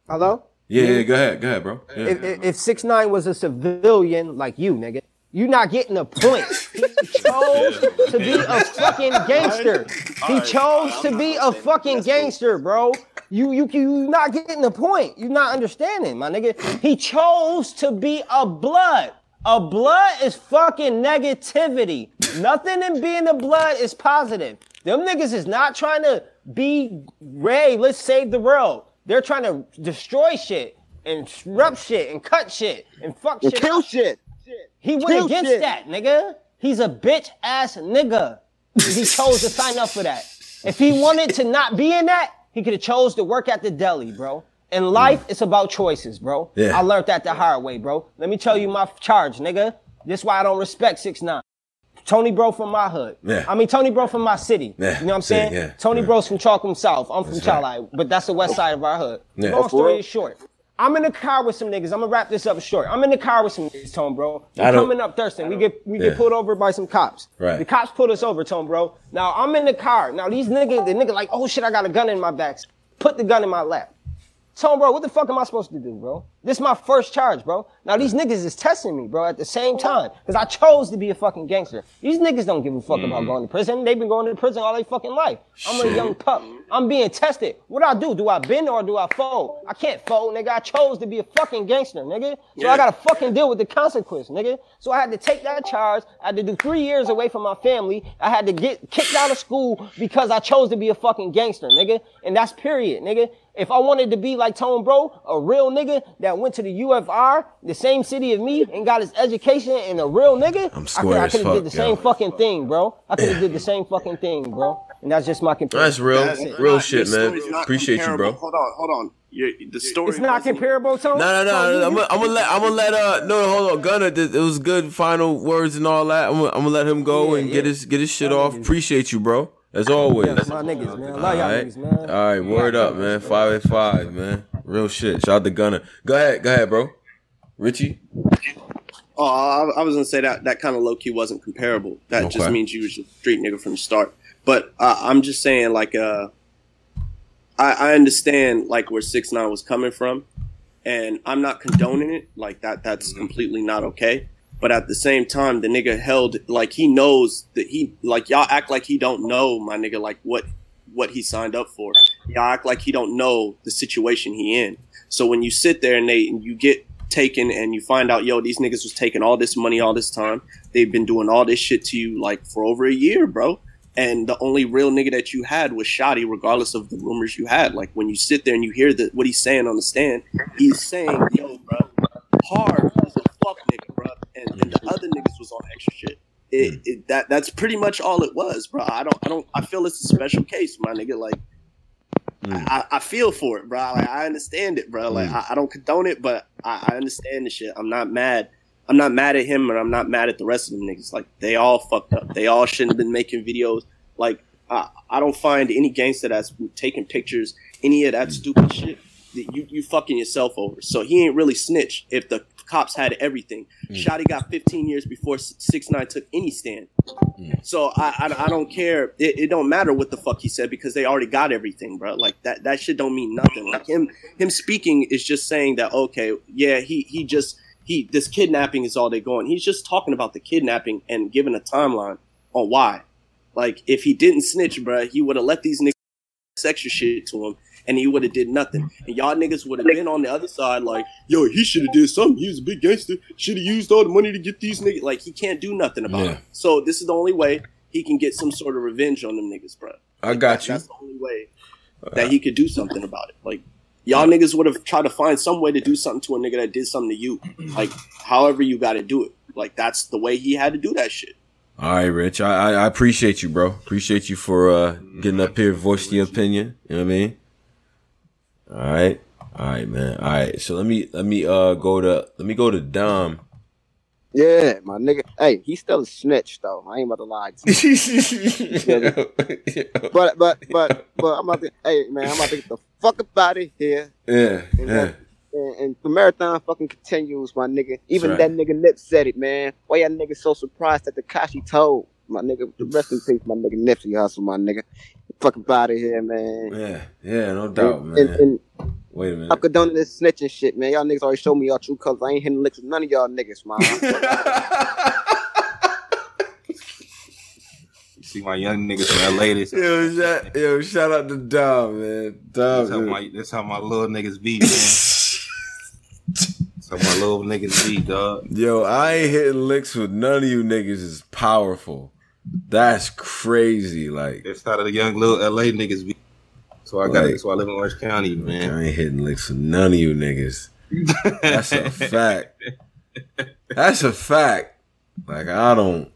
Hello. Yeah, yeah, go ahead, go ahead, bro. Yeah. If, if, if six nine was a civilian like you, nigga, you not getting a point. He chose to be a fucking gangster. He chose to be a fucking gangster, bro. You you you not getting the point. You not understanding, my nigga. He chose to be a blood. A blood is fucking negativity. Nothing in being a blood is positive. Them niggas is not trying to be Ray. Let's save the world. They're trying to destroy shit and disrupt shit and cut shit and fuck And shit. kill shit. He went Kill against shit. that, nigga. He's a bitch ass nigga. He chose to sign up for that. If he wanted to not be in that, he could have chose to work at the deli, bro. In mm. life, it's about choices, bro. Yeah. I learned that the hard way, bro. Let me tell you my charge, nigga. This why I don't respect six nine. Tony Bro from my hood. Yeah. I mean Tony Bro from my city. Yeah, You know what I'm saying? yeah, Tony yeah. Bro's from Chalkum South. I'm from That's right. But that's the west side of our hood. Yeah. Long story is short. I'm in the car with some niggas. I'm gonna wrap this up short. I'm in the car with some niggas, Tone Bro. We're coming up Thurston. We get we Yeah. get pulled over by some cops. Right. The cops put us over, Tone Bro. Now I'm in the car. Now these niggas, the nigga like, oh shit, I got a gun in my back. Put the gun in my lap. Tone, bro, what the fuck am I supposed to do, bro? This is my first charge, bro. Now these niggas is testing me, bro, at the same time. Cause I chose to be a fucking gangster. These niggas don't give a fuck about going to prison. They've been going to prison all their fucking life. I'm a young pup. I'm being tested. What I do? Do I bend or do I fold? I can't fold, nigga. I chose to be a fucking gangster, nigga. So I gotta fucking deal with the consequence, nigga. So I had to take that charge. I had to do three years away from my family. I had to get kicked out of school because I chose to be a fucking gangster, nigga. And that's period, nigga. If I wanted to be like Tone Bro, a real nigga that went to the UFR, the same city as me, and got his education and a real nigga, I'm I square could, I as could have did fuck, the same yo. fucking thing, bro. I could have did the same fucking thing, bro. And that's just my comparison. That's real, That's real Your shit, man. story's not Appreciate you, bro. Hold on, hold on. Your, the story. It's not comparable, Tone. No, no, no. Tone, you- I'm gonna, I'm gonna let, I'm gonna let, uh, no, no, hold on, Gunner. th- It was good final words and all that. I'm gonna, I'm gonna let him go and get his, get his shit off. Appreciate you, bro. As always. Yeah, my niggas, man. I love y'all Alright. niggas, man. All right, word up, man. Five eight five, man. Real shit. Shout out to Gunner. Go ahead, go ahead, bro. Richie. Oh, I, I was gonna say that that kind of low key wasn't comparable. That just means you was a street nigga from the start. But uh, I'm just saying, like, uh, I, I understand like where six nine was coming from, and I'm not condoning it. Like that, that's completely not okay. But at the same time, the nigga held like he knows that he like y'all act like he don't know my nigga like what what he signed up for act like he don't know the situation he in. So when you sit there and they and you get taken and you find out, yo, these niggas was taking all this money all this time. They've been doing all this shit to you like for over a year, bro. And the only real nigga that you had was Shotti, regardless of the rumors you had. Like when you sit there and you hear the, what he's saying on the stand, he's saying, yo, bro, hard as a fuck nigga, bro. And, and the other niggas was on extra shit. It, hmm. it, that that's pretty much all it was, bro. I don't I don't I feel it's a special case, my nigga. Like I, I feel for it, bro. Like I understand it, bro. Like I, I don't condone it, but I, I understand the shit. I'm not mad. I'm not mad at him, and I'm not mad at the rest of them niggas. Like they all fucked up. They all shouldn't have been making videos. Like I, I don't find any gangster that's taking pictures, any of that mm. stupid shit. that You you fucking yourself over. So he ain't really snitch. If the cops had everything, mm. Shotti got 15 years before Six Nine took any stand. Mm. So I, I, I don't care. It, it don't matter what the fuck he said because they already got everything, bro. Like that that shit don't mean nothing. Like him him speaking is just saying that okay, yeah, he he just he this kidnapping is all they going. He's just talking about the kidnapping and giving a timeline on why. Like if he didn't snitch, bro, he would have let these niggas extra shit to him and he would have did nothing. And y'all niggas would have been on the other side like, yo, he should have did something. He was a big gangster. Should have used all the money to get these niggas. Like he can't do nothing about Yeah. it. So this is the only way he can get some sort of revenge on them niggas, bro. I got you. That's the only way that he could do something about it. Like y'all niggas would have tried to find some way to do something to a nigga that did something to you. Like however you got to do it. Like that's the way he had to do that shit. All right, Rich. I, I I appreciate you, bro. Appreciate you for uh getting up here, voice your opinion. You know what I mean? All right, all right, man. All right. So let me let me uh go to let me go to Dom. Yeah, my nigga. Hey, he's still a snitch though. I ain't about to lie to you. but but but but I'm about to. Hey man, I'm about to get the fuck up out of here. Yeah, And, yeah. and, and the marathon fucking continues, my nigga. Even That's that nigga Nip said it, man. Why y'all niggas so surprised that Tekashi told? My nigga, the rest in peace, my nigga Nipsey Hussle, my nigga. Fucking out of here, man. Yeah, yeah, no doubt, And- man. and- and Wait a I'm minute. condoning this snitching shit, man. Y'all niggas already showed me y'all true colors. I ain't hitting licks with none of y'all niggas, man. You see my young niggas from LA. This, Yo, shout, yo, shout out to Dom, man. that's, how Dom, my, that's how my little niggas be, man. that's how my little niggas be, dog. Yo, I ain't hitting licks with none of you niggas is powerful. That's crazy. Like That's how the young little LA niggas be. So I got. Like- why I live in Orange County, man. I ain't hitting licks with none of you niggas. That's a fact. That's a fact. Like I don't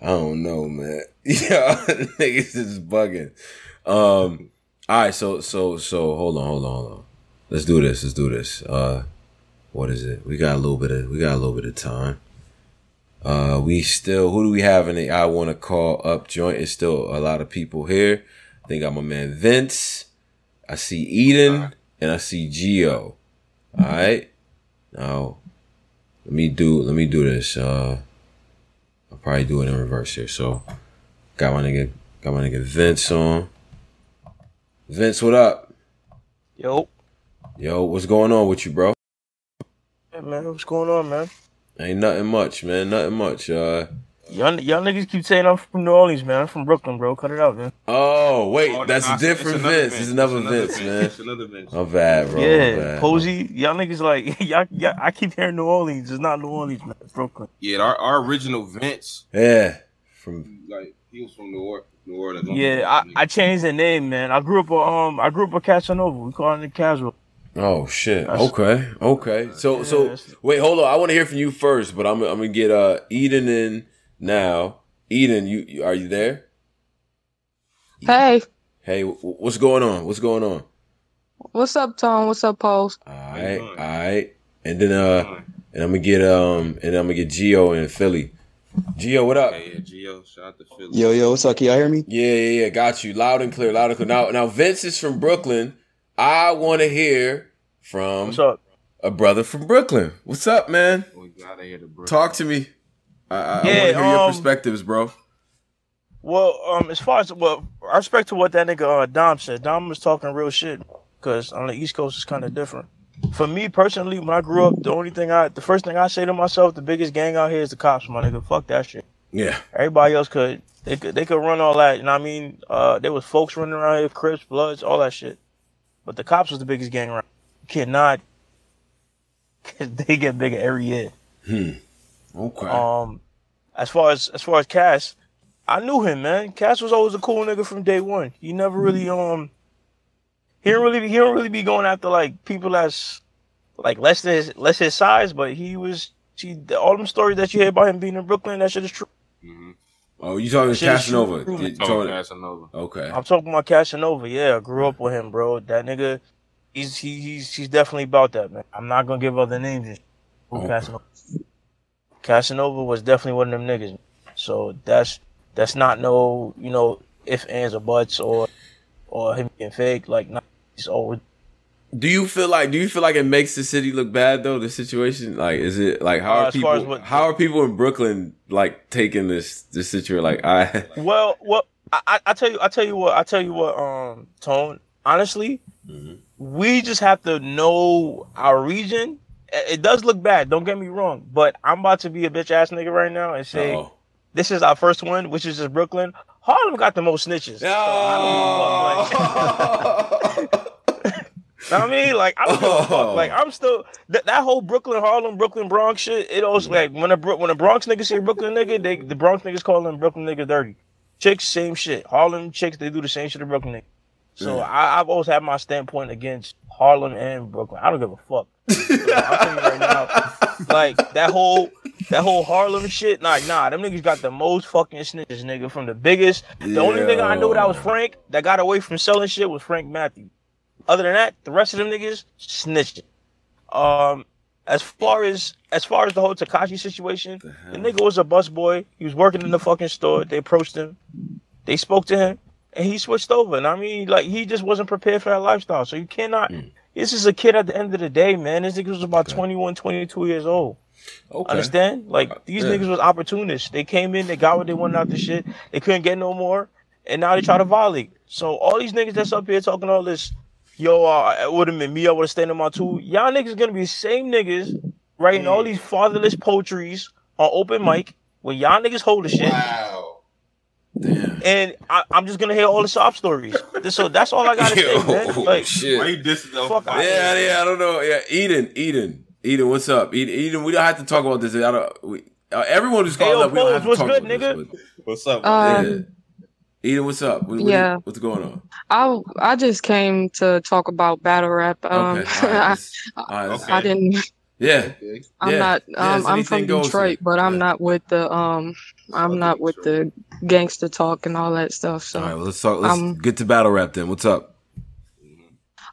I don't know, man. Yeah, niggas is bugging. Um all right, so so so hold on, hold on, hold on. Let's do this. Let's do this. Uh what is it? We got a little bit of we got a little bit of time. Uh we still who do we have in the I wanna call up joint? It's still a lot of people here. I think got my man Vince. I see Eden and I see Geo. All right. Now, let me do let me do this. Uh, I'll probably do it in reverse here. So, got my nigga got my nigga Vince on. Vince, what up? Yo, Yo, what's going on with you, bro? hey man, what's going on, man? Ain't nothing much, man. Nothing much. Uh, Y'all, y'all niggas keep saying I'm from New Orleans, man. I'm from Brooklyn, bro. Cut it out, man. oh wait, Oh, that's nah, a different it's another Vince. Vince. It's another It's Vince, Vince. man. It's another Vince. I'm bad, bro. Yeah, bad. Posey, y'all niggas like y'all, y'all. I keep hearing New Orleans. It's not New Orleans, man. It's Brooklyn. Yeah, our, our original Vince, Yeah, from like he was from New Orleans. New Orleans. Yeah, I, I changed the name, man. I grew up um I grew up a Casanova. We call it the casual. Oh shit. That's- Okay. Okay. So so wait, hold on. I want to hear from you first, but I'm I'm gonna get uh Eden in now. Eden, you, you are you there? Hey, Hey, w- what's going on? What's going on? what's up, Tom? What's up, Pose? All right, all right. And then uh, and I'm gonna get um, and I'm gonna get Geo in Philly. Geo, what up? Yeah, Gio, shout out to Philly. Yo, yo, what's up? Can y'all hear me? Yeah, yeah, yeah. Got you. Loud and clear. Loud and clear. Now, now Vince is from Brooklyn. I want to hear from What's up? a brother from Brooklyn. What's up, man? We gotta hear the bro. Talk to me. I, I, I want to Yeah, hear your um, perspectives, bro. Well, um, as far as well, I respect to what that nigga uh, Dom said. Dom was talking real shit because on the East Coast it's kind of different. For me personally, when I grew up, the only thing I, the first thing I say to myself, the biggest gang out here is the cops, my nigga. Fuck that shit. Yeah. Everybody else could, they could, they could run all that. You know what I mean? Uh, there was folks running around here, Crips, Bloods, all that shit. But the cops was the biggest gang around. You cannot, cause they get bigger every year. Hmm. Okay. Um, as far as as far as Cass, I knew him, man. Cass was always a cool nigga from day one. He never really um, he don't really he don't really be going after like people that's like less than his, less his size, but he was. He, all them stories that you hear about him being in Brooklyn, that shit is true. Oh, you talking Shit Casanova? You Oh, talking- Casanova. Okay. I'm talking about Casanova. Yeah, I grew up with him, bro. That nigga, he's he, he's he's definitely about that, man. I'm not gonna give other names. and shit. Who Okay. Casanova? Casanova was definitely one of them niggas. So that's that's not no you know if ands or buts or or him being fake. Like, nah, he's always Do you feel like do you feel like it makes the city look bad though? The situation, like, is it like how Uh, are people? what- how are people in Brooklyn like taking this this situation? Like, I Well, well, I, I, tell you, I tell you what, I tell you what, um, Tone. Honestly, Mm-hmm. we just have to know our region. It does look bad. Don't get me wrong, but I'm about to be a bitch ass nigga right now and say Uh-oh. this is our first one, which is just Brooklyn. Harlem got the most snitches. So I don't give a fuck, like- Know what I mean, like I don't oh. fuck. Like I'm still that, that whole Brooklyn, Harlem, Brooklyn, Bronx shit. It also like when a Bro- when a Bronx nigga say Brooklyn nigga, they the Bronx niggas call them Brooklyn nigga dirty. Chicks, same shit. Harlem chicks, they do the same shit to Brooklyn niggas. So Yeah. I, I've always had my standpoint against Harlem and Brooklyn. I don't give a fuck. So, I'm telling you right now, like that whole that whole Harlem shit. Nah, nah, them niggas got the most fucking snitches, nigga. From the biggest, the only nigga I knew that was Frank that got away from selling shit was Frank Matthew. Other than that, the rest of them niggas snitching. Um, as far as as far as the whole Tekashi situation, the nigga was a busboy. He was working in the fucking store. They approached him. They spoke to him, and he switched over. And I mean, like he just wasn't prepared for that lifestyle. So you cannot. This is a kid at the end of the day, man. This nigga was about 21, 22 years old. Okay. Understand? Like these yeah. niggas was opportunists. They came in, they got what they wanted out the shit. They couldn't get no more, and now they try to violate. So all these niggas that's up here talking all this, yo, uh, it would have been me. I would have stayed in my two. Y'all niggas gonna be the same niggas writing all these fatherless poetries on open mic where y'all niggas hold the shit. Wow. Damn. And I, I'm just gonna hear all the sob stories. So that's all I gotta say, man. Like, shit. Why you dissing though? Fuck out yeah, yeah, I don't know. Yeah, Eden, Eden, Eden, what's up? Eden, Eden we don't have to talk about this. I don't. We, uh, everyone who's Hey, calling yo, up, we don't have to what's talk good, about nigga? this. but- What's up? Um, yeah. Eden, what's up? What, what- yeah. what's going on? I I just came to talk about battle rap. Um, Okay, all right, I, let's- all right, let's- I didn't. Yeah, I'm yeah, not. Um, it's I'm from Detroit, but I'm not with the. Um, I'm not with the gangster talk and all that stuff. So, All right, well, let's talk. Let's um, get to battle rap then. What's up?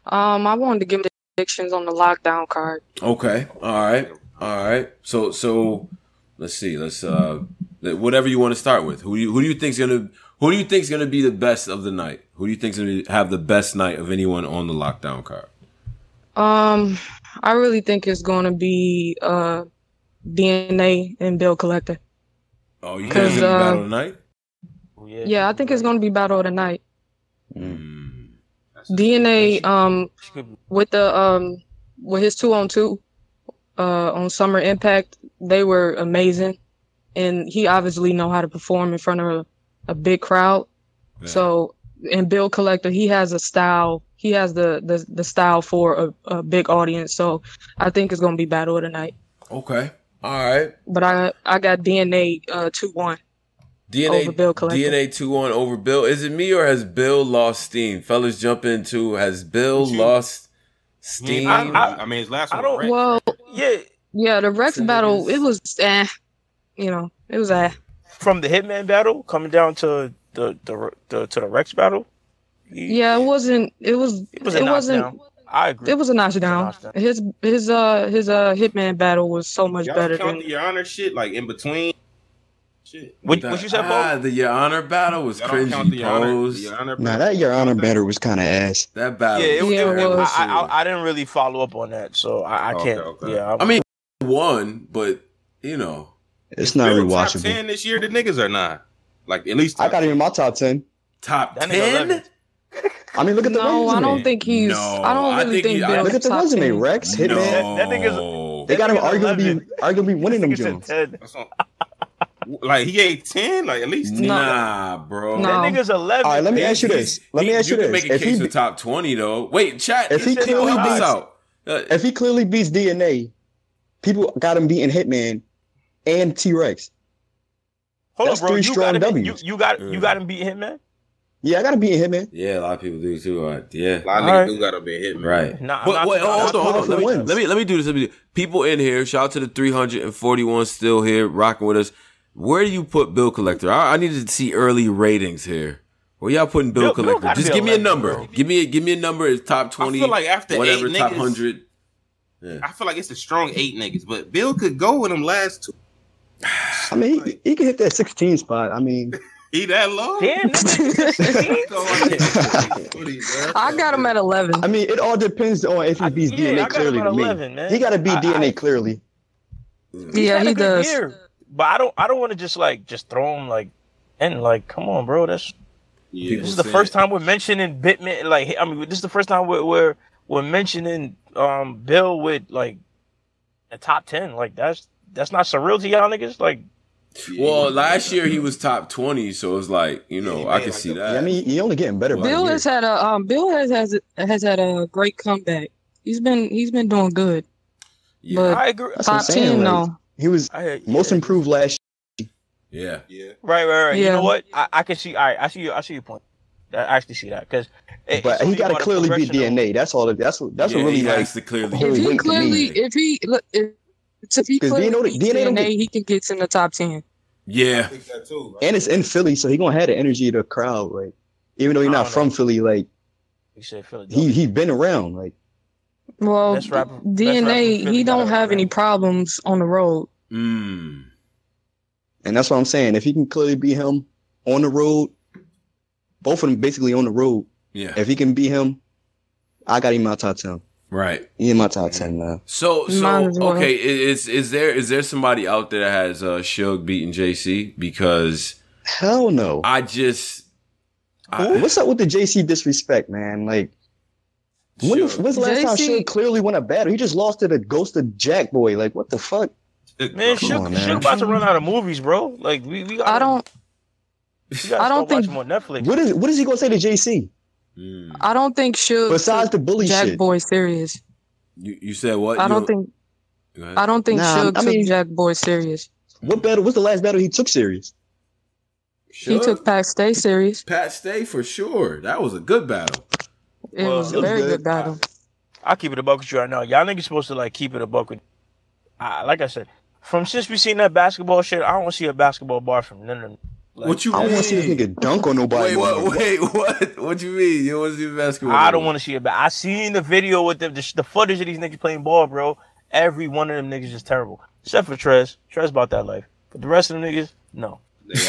um, I wanted to give the predictions on the lockdown card. Okay. All right. All right. So so let's see. Let's uh whatever you want to start with. Who do you who do you think's gonna who do you think is gonna be the best of the night? Who do you think is gonna have the best night of anyone on the lockdown card? Um, I really think it's going to be uh DNA and Bill Collector. Oh, you think 'Cause, it's gonna be uh, battle tonight? Yeah, I think it's going to be battle of the night. Hmm. DNA um with the um with his two on two uh on Summer Impact, they were amazing, and he obviously know how to perform in front of a, a big crowd. So and Bill Collector, he has a style. He has the the, the style for a, a big audience. So I think it's gonna be battle tonight. Okay. All right. But I I got DNA uh two one. DNA Over Bill Collector. DNA two one over Bill. Is it me or has Bill lost steam? Fellas, jump into. Has Bill lost steam? I, I, I mean, his last one. I don't- was Well, yeah, yeah, the Rex battle it was eh, you know, it was eh. From the Hitman battle coming down to the the, the to the Rex battle. Yeah, it wasn't. It was. It It, was a wasn't. I agree. It was a knockdown. His his uh his uh Hitman battle was so much Y'all better count than. the Your Honor shit like in between. Shit. What, what you said, Paul? Ah, the Your Honor battle was Y'all don't count cringy. the Your Honor- the Your Honor Nah, that Your Honor battle was kind of ass. That battle. Yeah, it, was it, Yeah, it, it was. I, I, I didn't really follow up on that, so I, I Okay, can't. okay. Yeah, I'm- I mean, won, but you know, It's not Bill top rewatchable. ten this year. The niggas are not like at least. I got him in my top ten. top ten. I mean, look at the No, resume. I don't think he's. No, I don't I really think he- I- Bill's Look at the top resume. 10. Rex, Hitman. No, That nigga's- They got him That nigga's arguably 11. arguably winning them Nigga Jones. 10. That's on- like he ate ten, like at least. 10. Nah, bro. No. That nigga's 11. All right, let me ask you this. Let me he- ask you can this. make a If case he for top twenty though. Wait, chat. If he clearly beats- out. Uh, if he clearly beats DNA, people got him beating Hitman and T Rex. Hold That's on, bro. three You strong got him. You, Ws. you got Mm. you got him beat him, man. Yeah, I gotta him beating Hitman. yeah, a lot of people do too. Uh, yeah, A lot of All niggas right. do gotta be hit, man. Right. Nah, but not- wait, I'm hold on, hold on. Let me, let me let me do this. Let me do. People in here, shout out to the 341 still here, rocking with us. Where do you put Bill Collector? I, I need to see early ratings here. Where y'all putting Bill, Bill- Bill Collector? gotta Just give me a number. bro. Give me a, give me a number. It's top twenty. I feel like after whatever eight top niggas- hundred. I feel like it's a strong eight niggas, but Bill could go with them last two. I mean, he, he can hit that 16 spot. I mean, He that low? Damn, I got him at 11. I mean, it all depends on if he beats yeah, DNA clearly at to me. 11, man. He got to beat I- DNA I- clearly. Yeah, he does. year, but I don't. I don't want to just like just throw him like and like, come on, bro. That's Yeah, this is the first time we're mentioning Bitman. Like, I mean, this is the first time we're we're, we're mentioning um Bill with like a top ten. Like, that's that's not surreal to y'all niggas. Like, Well, last year he was top twenty, so it was like you know I can see that. Yeah, I mean, he only getting better. by the Bill year. has had a um Bill has has has had a great comeback. He's been he's been doing good. But I agree. That's top saying, ten, like, no. He was I, most improved last year. Yeah. Yeah. right, right, right. You know what? I, I can see. All right, I see you. I see your point. I actually see that because. but he got to clearly beat DNA. That's all. That's what. That's Yeah, what really he like. has to clearly If he weight to me. clearly if he look if, if he 'Cause clearly DNA DNA DNA, get- he can get in the top ten. Yeah. and it's in Philly, so he gonna have the energy of the crowd. Like, even though he's I not don't from Philly, like You said Philadelphia. he he been around. Like, Well, rapper- DNA Philly he don't a have any problems on the road. Mm. and that's what I'm saying. If he can clearly beat him on the road, both of them basically on the road. Yeah. If he can beat him, I got him in my top ten. Right. He in my top ten now. So so well. okay, is is there is there somebody out there that has uh Suge beating JC? Because Hell no. I just What's up with the JC disrespect, man? Like, when the, when's the last time JC Suge clearly won a battle? He just lost to the ghost of Jack Boy. Like, what the fuck? Man, Come Shook, on, man. Shook about to run out of movies, bro. Like we, we gotta, I don't we I don't start think- more Netflix. What is what is he gonna say to JC? I don't think Suge Besides the bully Jack shit. Boy serious. you, you said what? I You- don't think I don't think Nah, Suge I took Jack Boy serious. What battle? What's the last battle he took serious? He took Pat Stay serious. Pat Stay for sure. That was a good battle. It Well, was a very good. good battle. I'll keep it a buck with you right now. Y'all niggas supposed to like keep it a buck with. I, like I said, from since we seen that basketball shit, I don't want to see a basketball bar from none of them. Like, what you I don't want to see this nigga dunk on nobody. Wait, what? Wait, what? What you mean? You don't want to see basketball? I don't want to see it. But I seen the video with the, the the footage of these niggas playing ball, bro. Every one of them niggas is terrible, except for Trez. Trez about that life, but the rest of them niggas, no.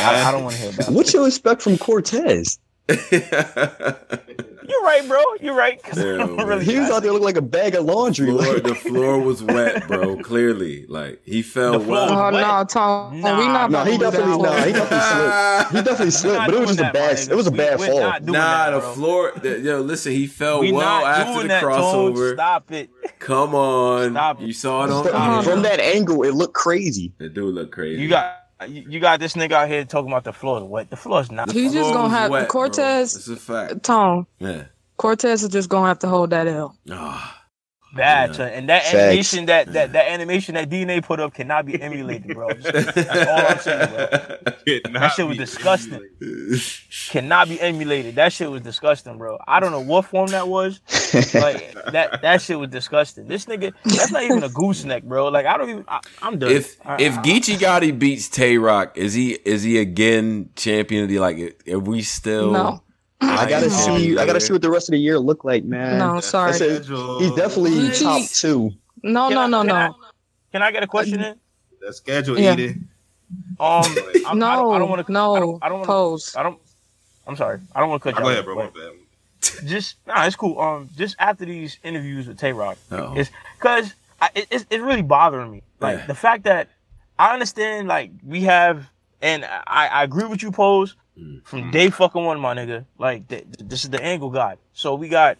I, I don't want to hear about. What you expect from Cortez? You're right, bro. You're right. I Yeah, don't man. really. He was out there looking like a bag of laundry. floor, Like, the floor was wet, bro. Clearly, like he fell The floor well. Oh wet? no, Tom, oh, Nah, we not no, about he definitely, that. no, he definitely slipped. He definitely slipped, but it was just a that, my bad. nigga. It was a bad we're fall. not doing Nah, that, the floor. The, yo, listen, he fell We well after the that, Tone. crossover. Stop it. Come on, Stop it. you saw it on From, from that angle, it looked crazy. It do look crazy. You got you you got this nigga out here talking about the floor is wet. The floor is not. He's just Floor gonna have wet, bro. Cortez. It's a fact. Tom Yeah. Cortez is just gonna have to hold that L. Ah, bad. Yeah. And that Facts. animation that, that that animation that DNA put up cannot be emulated, bro. That's all I'm saying, bro. That shit was disgusting. Cannot be emulated. That shit was disgusting, bro. I don't know what form that was. Like that that shit was disgusting. This nigga, that's not even a gooseneck, bro. Like I don't even. I, I'm done. if I- if I- Geechi Gotti beats Tay Roc, is he is he again champion of the like? Are we still? No. I gotta Ain't see. I gotta see what the rest of the year look like, man. No, sorry. Said, he's definitely top two. No, Can no, I- no, can I- no. Can I get a question in? That schedule Yeah. eating. Um, I'm, No, I don't, I don't want to. no, I don't, I don't wanna, pose. I don't. I'm sorry. I don't want to cut you Go off. ahead, bro. My but. Just nah, it's cool. Um, just after these interviews with Tay Roc, Uh-oh. it's because it, it's it's really bothering me. Like Yeah. the fact that I understand, like we have, and I I agree with you, pose. Hmm. from day fucking one, my nigga. Like th- this is the angle god. So we got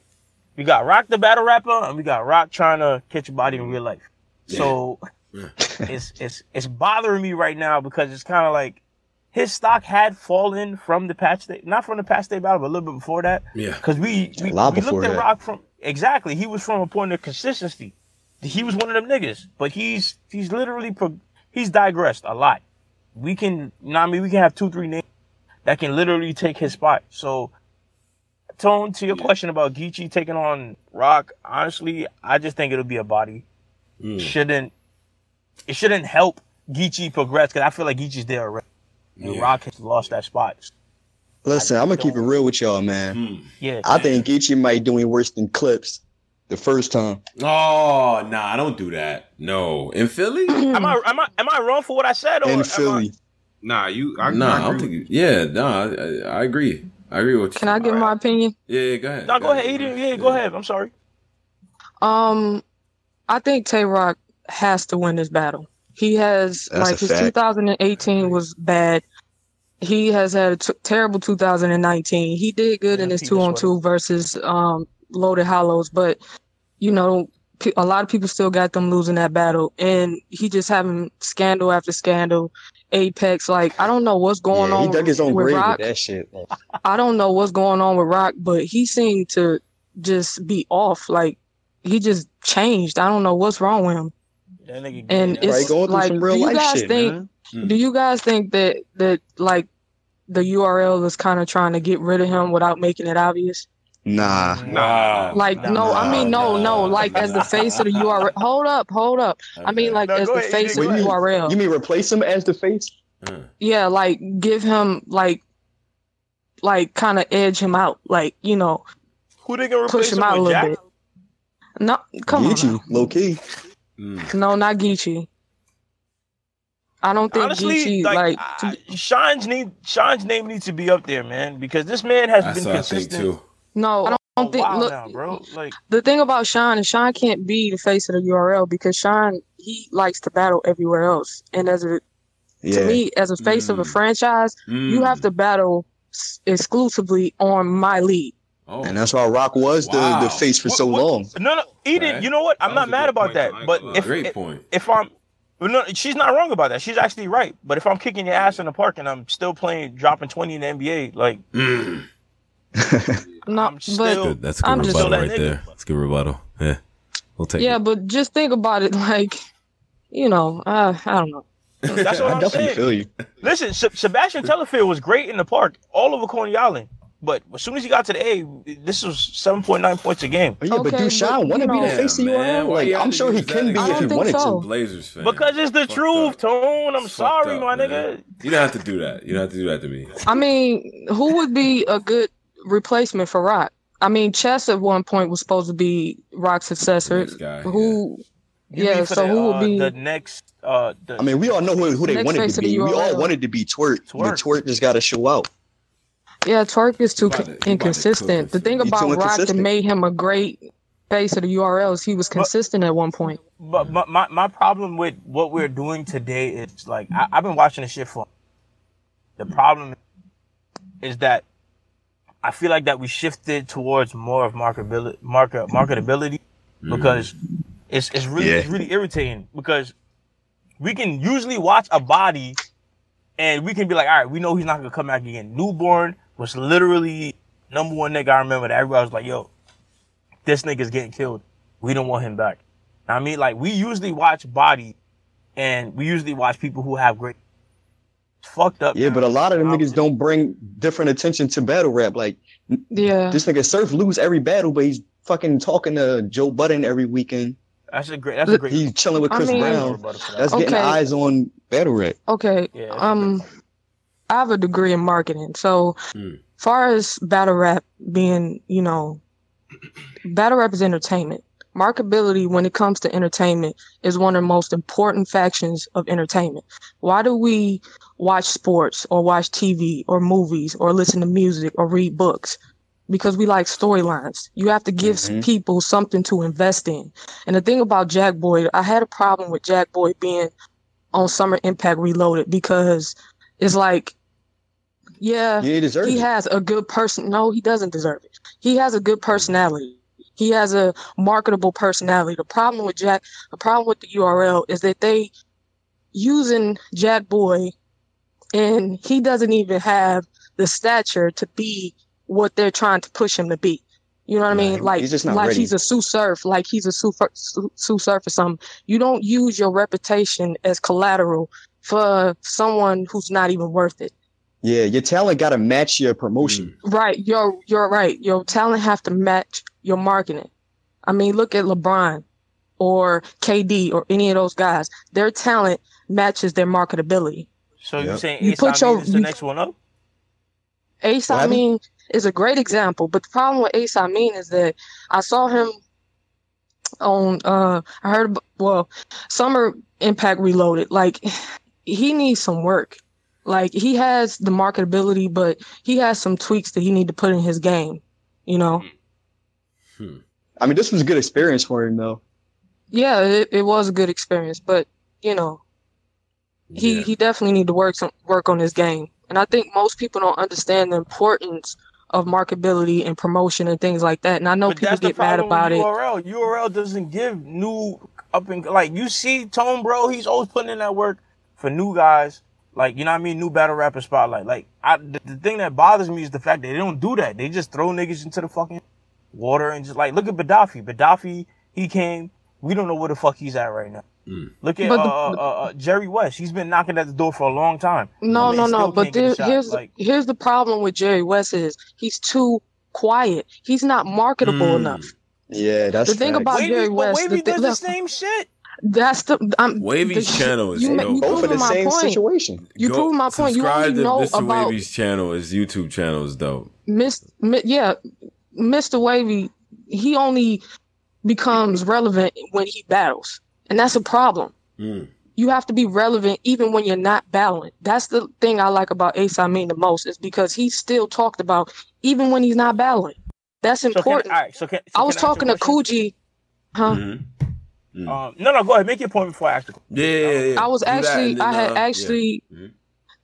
we got Roc the battle rapper, and we got Roc trying to catch a body in real life. So Yeah. it's it's it's bothering me right now because it's kind of like his stock had fallen from the Pat Stay, not from the Pat Stay battle, but a little bit before that. Yeah. Because we we, A lot we looked at that. Roc from exactly. He was from a point of consistency. He was one of them niggas, but he's he's literally pro, he's digressed a lot. We can, you know what I mean, we can have two three names that can literally take his spot. So, Tone, to your question about Geechi taking on Roc, honestly, I just think it'll be a body. Mm. Shouldn't it shouldn't help Geechi progress because I feel like Geechi's there already. And Roc has lost that spot. Listen, I'm gonna keep it real with y'all, man. Hmm. Yeah. I think Geechi might doing worse than Clips the first time. Oh, nah, I don't do that. No. In Philly? am I am I am I wrong for what I said? Or In am I- Philly. Nah, you. I, nah, I I don't agree think. Yeah, nah, I, I agree. I agree with you. Can I give my opinion? Yeah, yeah, go ahead. No, go ahead. Eden. Yeah, go ahead. I'm sorry. Um, I think Tay Roc has to win this battle. He has That's like his fact. 2018 was bad. He has had a t- terrible 2019. He did good in his two on two versus um Loaded Hollows, but you know pe- a lot of people still got them losing that battle, and he just having scandal after scandal. Apex, like I don't know what's going yeah, on he dug his own with grave Roc. with that shit. I don't know what's going on with Roc, but he seemed to just be off. Like he just changed. I don't know what's wrong with him. That nigga And it's going like, some real do you life guys shit, think? man. Hmm. Do you guys think that that like the URL is kind of trying to get rid of him without making it obvious? Nah. Nah. Like no, I mean no, no. Like as the face of the URL. Hold up, hold up. I mean like No, as the ahead, face of the you, URL. you mean replace him as the face? yeah, like give him like like kind of edge him out. Like you know, Who they gonna push replace him out a little Jack? bit. No, come on. Geechi, low key. Mm. No, not Geechi. I don't think Honestly, Geechi like, like. I- Sean's need Sean's name needs to be up there, man, because this man has That's been what I think consistent. Too. no, I don't, Oh, think. Look, now, bro. Like the thing about Sean is Sean can't be the face of the URL because Sean he likes to battle everywhere else, and as a Yeah. to me as a face of a franchise, you have to battle s- exclusively on my lead. Oh. And that's why Roc was the, Wow. the face for so long. no, no, Eden. You know what? I'm not mad about that. But if Great if, point. if I'm no, she's not wrong about that. She's actually right. But if I'm kicking your ass in the park and I'm still playing, dropping 20 in the NBA, like No, still- but Good. That's a good I'm rebuttal that right nigga. there. That's a good rebuttal. Yeah. We'll take yeah, it. but just think about it, like you know, uh, I don't know. that's what I I'm definitely saying. feel you. Listen, Se- Sebastian Telfair was great in the park, all over Coney Island. But as soon as he got to the A, this was 7.9 points a game. Oh, yeah, but Okay, do Sean but, want to be the face of Yeah, man, URL? Like, you I'm sure he can be if he wanted so. to. Blazers fan. Because it's the Fucked truth, up. Tone. I'm Fucked sorry, up, my man. nigga. You don't have to do that. You don't have to do that to me. I mean, who would be a good replacement for Roc? I mean, Chess at one point was supposed to be Roc's successor. Next guy, who? You Yeah, so the, who would uh, be? the next? Uh, the, I mean, we all know who, who they wanted to of the be. We all wanted to be Twork, but Twork. Twork just got to show out. Yeah, Twork is too to- he about to inconsistent. The thing about Roc that made him a great face of the URL is he was consistent at one point. But my, my, my problem with what we're doing today is like I, I've been watching this shit for. The problem is that I feel like that we shifted towards more of marketability, market marketability, because mm. it's it's really it's really irritating because we can usually watch a body and we can be like, all right, we know he's not gonna come back again. Newborn was literally number one nigga I remember that everybody was like, yo, this nigga's getting killed. We don't want him back. I mean, like we usually watch body, and we usually watch people who have great. It's fucked up. Yeah, now. but a lot of them niggas don't bring different attention to battle rap. Like, Yeah. this nigga Surf lose every battle, but he's fucking talking to Joe Budden every weekend. That's a great. That's a great. He's chilling with I Chris mean- Brown. That's getting eyes on battle rap. Okay. Yeah, Um, I have a degree in marketing, so Mm. far as battle rap being, you know, battle rap is entertainment. Marketability, when it comes to entertainment, is one of the most important factions of entertainment. Why do we watch sports or watch TV or movies or listen to music or read books? Because we like storylines. You have to give Mhm. people something to invest in. And the thing about Jack Boy, I had a problem with Jack Boy being on Summer Impact Reloaded because it's like, yeah, he deserves he has a good person. No, he doesn't deserve it. He has a good personality. He has a marketable personality. The problem with Jack, the problem with the URL is that they using Jack Boy, and he doesn't even have the stature to be what they're trying to push him to be. You know what I mean? Like, He's just not like ready. he's a Sue Surf, like he's a Sue, Fur- Sue, Sue Surf or something. You don't use your reputation as collateral for someone who's not even worth it. Yeah, your talent got to match your promotion. Mm. Right, you're you're right. Your talent have to match your marketing. I mean, look at LeBron or KD or any of those guys. Their talent matches their marketability. So you're saying You Ace put Amin your- is the you- next one up? Ace What mean is a great example, but the problem with Ace Amin is that I saw him on uh I heard well Summer Impact Reloaded. Like he needs some work. Like he has the marketability, but he has some tweaks that he need to put in his game. You know? Hmm. I mean, this was a good experience for him though. Yeah, it, it was a good experience, but you know, he he definitely need to work some work on his game. And I think most people don't understand the importance of marketability and promotion and things like that. And I know But people get mad about it. URL. URL doesn't give new up and like you see Tone Bro, he's always putting in that work for new guys. Like you know what I mean, new battle rapper spotlight. Like I, the, the thing that bothers me is the fact that they don't do that. They just throw niggas into the fucking water and just like look at Gaddafi. Gaddafi, he came. We don't know where the fuck he's at right now. Look at But uh, the- uh, uh, uh, Jerry West. He's been knocking at the door for a long time. No, no, no. But can't get a there, here's like here's the problem with Jerry West is he's too quiet. He's not marketable Mm. enough. Yeah, that's the thing facts. about Wavy, Jerry but West, Wavy the thi- does the look, same shit. That's the I'm, Wavy's the- channel is you, ma- dope. you Both in proving the my same point. situation. You Go- proving my point. You subscribe already to know Mr. about Wavy's channel. His YouTube channel is dope. Miss, Mi- yeah, Mr. Wavy, he only becomes relevant when he battles, and that's a problem. Mm. You have to be relevant even when you're not battling. That's the thing I like about Ace Amin the most is because he's still talked about even when he's not battling. That's So can, important. all right, so can, so I was can ask you a talking to question? Coogee, huh? Mm. Um, no, no, go ahead. Make your point before I ask the question. Yeah, yeah, yeah. I was Do actually, then, I had uh, yeah. actually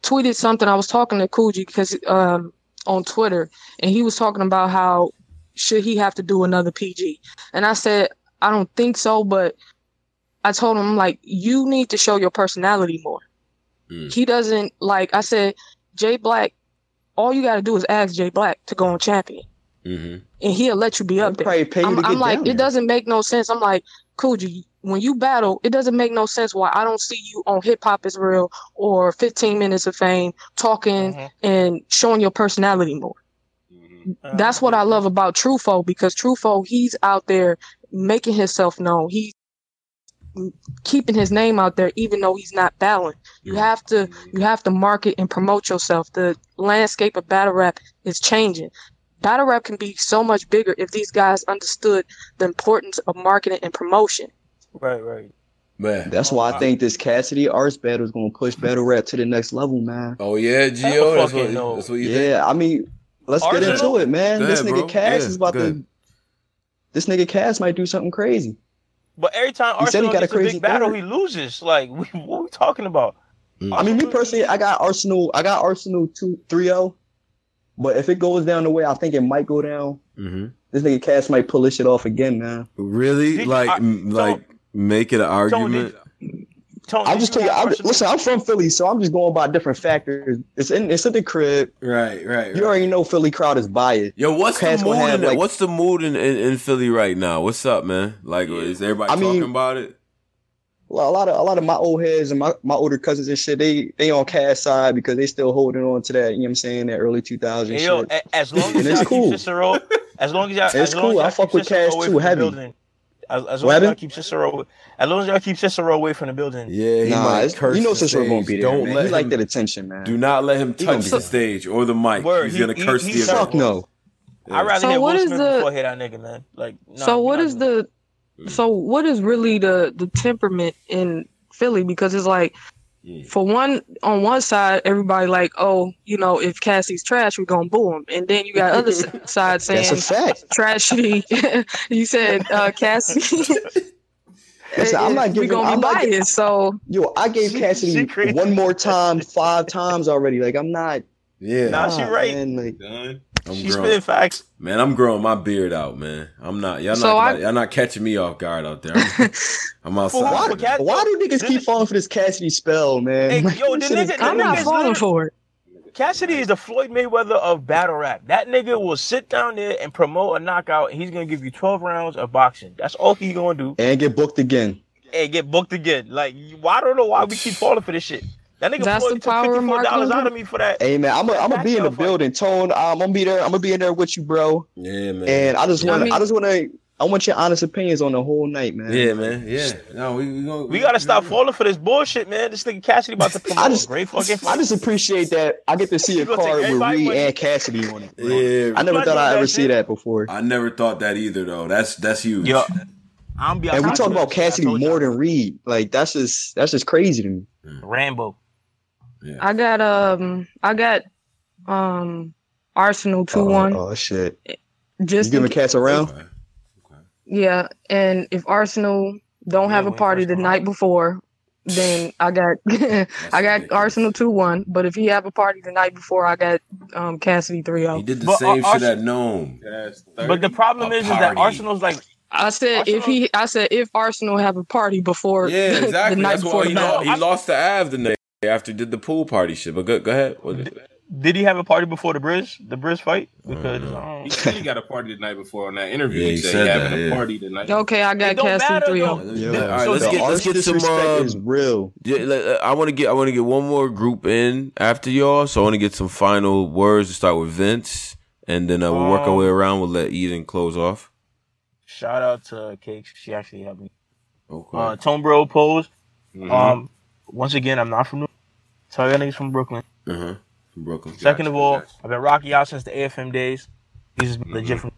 tweeted something. I was talking to Coogee because um, on Twitter, and he was talking about how should he have to do another PG, and I said I don't think so, but I told him like you need to show your personality more. Mm. He doesn't like. I said Jay Black. All you got to do is ask Jay Black to go on champion, Mm-hmm. and he'll let you be up there. pay I'm, I'm like, down it there. doesn't make no sense. I'm like, Coogee, when you battle, it doesn't make no sense why I don't see you on Hip Hop is Real or 15 Minutes of Fame talking Mm-hmm. and showing your personality more. That's what I love about Trufo because Trufo, he's out there making himself known. He's keeping his name out there even though he's not battling. You have to you have to market and promote yourself. The landscape of battle rap is changing. Battle rap can be so much bigger if these guys understood the importance of marketing and promotion. Right, right. Man. That's why I think this Cassidy Arts battle is gonna push battle rap to the next level, man. Oh yeah, Gio. That's what, no. that's what you Yeah, think. I mean, let's get into it, man. Go this ahead, nigga bro. Cass Yeah, is about go to. This nigga Cass might do something crazy. But every time He said he Arsenal got a gets a, crazy big battle, third. he loses. Like, we, what we talking about? I mean, me personally, I got Arsenal. I got Arsenal two three zero. But if it goes down the way I think it might go down, Mm-hmm. this nigga Cass might pull this shit off again, man. Really? Did- like, I- m- like, make it an argument. Tony, I'm just you telling you. I'm, listen, I'm from Philly, so I'm just going by different factors. It's in it's in the crib. Right, right. You already know Philly crowd is biased. Yo, what's Cass the gonna mood? have, In, like- what's the mood in, in, in Philly right now? What's up, man? Like, is everybody I mean- talking about it? Well, a lot of a lot of my old heads and my, my older cousins and shit, they they on Cass side because they still holding on to that. You know what I'm saying? That early 2000s Hey, yo, shit. a- as long as it's y'all cool. keep Cicero, as long as y'all, It's as long cool. as I y'all fuck keep with Cicero Cass away too, heavy. building, as, as long as What y'all keep Cicero, as long as y'all keep Cicero away from the building. Yeah, he Nah, might it's- curse you know Cicero gonna stage. be there. Don't man. let he him. like that attention, man. do not let him He gonna touch the stage or the mic. Word, He's he- gonna he- curse he the said- event. Fuck no. I'd rather So hear what Will Smith the- before I hear that nigga, man. Like, nah, so we what not is doing the so what is really the the temperament in Philly? Because it's like for one on one side, everybody like, oh, you know, if Cassie's trash, we're gonna boo him, and then you got other s- side saying That's a fact. trashy. you said uh, Cassie. Listen, I'm not giving. we giving. gonna I'm be not, biased. So yo, I gave She- Cassidy one more time, five times already. Like I'm not. Yeah, Nah, she right. man, like, I'm She's growing. spitting facts. Man, I'm growing my beard out, man. I'm not. Y'all So not. I- y'all not catching me off guard out there. I'm, I'm outside. why, But Cass- why do niggas keep falling for this Cassidy spell, man? Hey, Like, yo, the nigga- the I'm not falling for it. Cassidy is the Floyd Mayweather of battle rap. That nigga will sit down there and promote a knockout, and he's gonna give you 12 rounds of boxing. That's all he gonna do, and get booked again. and get booked again. Like, you- I don't know why we keep falling for this shit. That nigga That's Floyd the power of fifty-four dollars marketing. out of me for that. Hey man, I'm gonna I'm gonna be in the fight. building. Tone, I'm gonna be there. I'm gonna be in there with you, bro. Yeah, man. And I just want to mean- I just want to I want your honest opinions on the whole night, man. Yeah, man. Yeah. No, we we, gonna, We gotta stop falling for this bullshit, man. This nigga Cassidy about to promote I just, great fucking. I just appreciate that I get to see a You gonna take card with Reed money? and Cassidy on it. bro. Yeah. I never thought I'd ever see that before. I never thought that either, though. That's that's huge. Yo, I'm be And we honest talk about Cassidy more than Reed. Like that's just that's just crazy to me. Rambo. I got um I got um Arsenal two one. Oh, oh, shit! Just you giving in- cats around? Yeah, and if Arsenal don't have a party the night before, then I got I got Arsenal two one. But if he have a party the night before, I got um Cassidy three zero. He did the But, same uh, shit Ars- at NOME. But the problem A is, is that. Arsenal's like I said if he, I said if Arsenal have a party before Yeah, exactly the night That's before why the he, battle. he lost to Av the night after did the pool party shit. But go, go ahead. What is it? Did he have a party before the bridge, the bridge fight? Because um, He said he got a party the night before on that interview. Yeah, he, he said, said he having that, a yeah. party the night. Okay, I got don't three though. zero. Yo, All right, let's the get let's get some. disrespect Uh, is real. yeah, let- I want to get I want to get one more group in after y'all. So I want to get some final words to start with Vince, and then uh, we'll work our Um, way around. We'll let Eden close off. shout out to Cakes. She actually helped me. Okay. Uh, Tone Bro pose. Mhm. Um, once again, I'm not from New. Tell I got niggas from Brooklyn. Uh huh. From Brooklyn. Second of all, gotcha. I've been rocking out since the AFM days. He's legit from.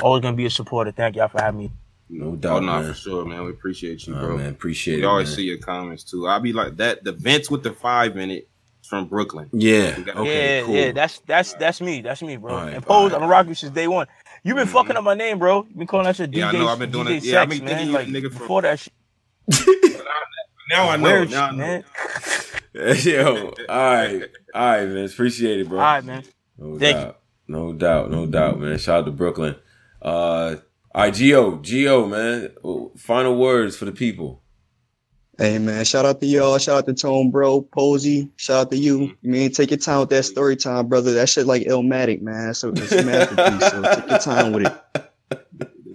Always gonna be a supporter. Thank y'all for having me. No Oh, doubt, no, man. for sure, man. We appreciate you, Nah, bro. man, appreciate we it. always man. see your comments too. I'll be like that. The Vince with the five in it is from Brooklyn. Yeah. Got- Okay. yeah, cool. yeah, that's that's that's me. That's me, bro. All right, and pose, right. I'm a rock you since day one. You've been Mhm. fucking up my name, bro. You been calling that shit DJ. Yeah, I know. I've been doing DJ it. Yeah, I Sex, been man. thinking you like nigga from- before that shit. Now I know. Weird Now I shit, know. man. Yo, all right, all right, man. Appreciate it, bro. All right, man. No Thank doubt. No doubt. No doubt, man. Shout out to Brooklyn. Uh, all right, Gio, Gio, man. Final words for the people. Hey man, shout out to y'all. Shout out to Tone Bro, Posey. Shout out to you. You mean take your time with that story time, brother. That shit like Illmatic, man. So it's a masterpiece. so take your time with it.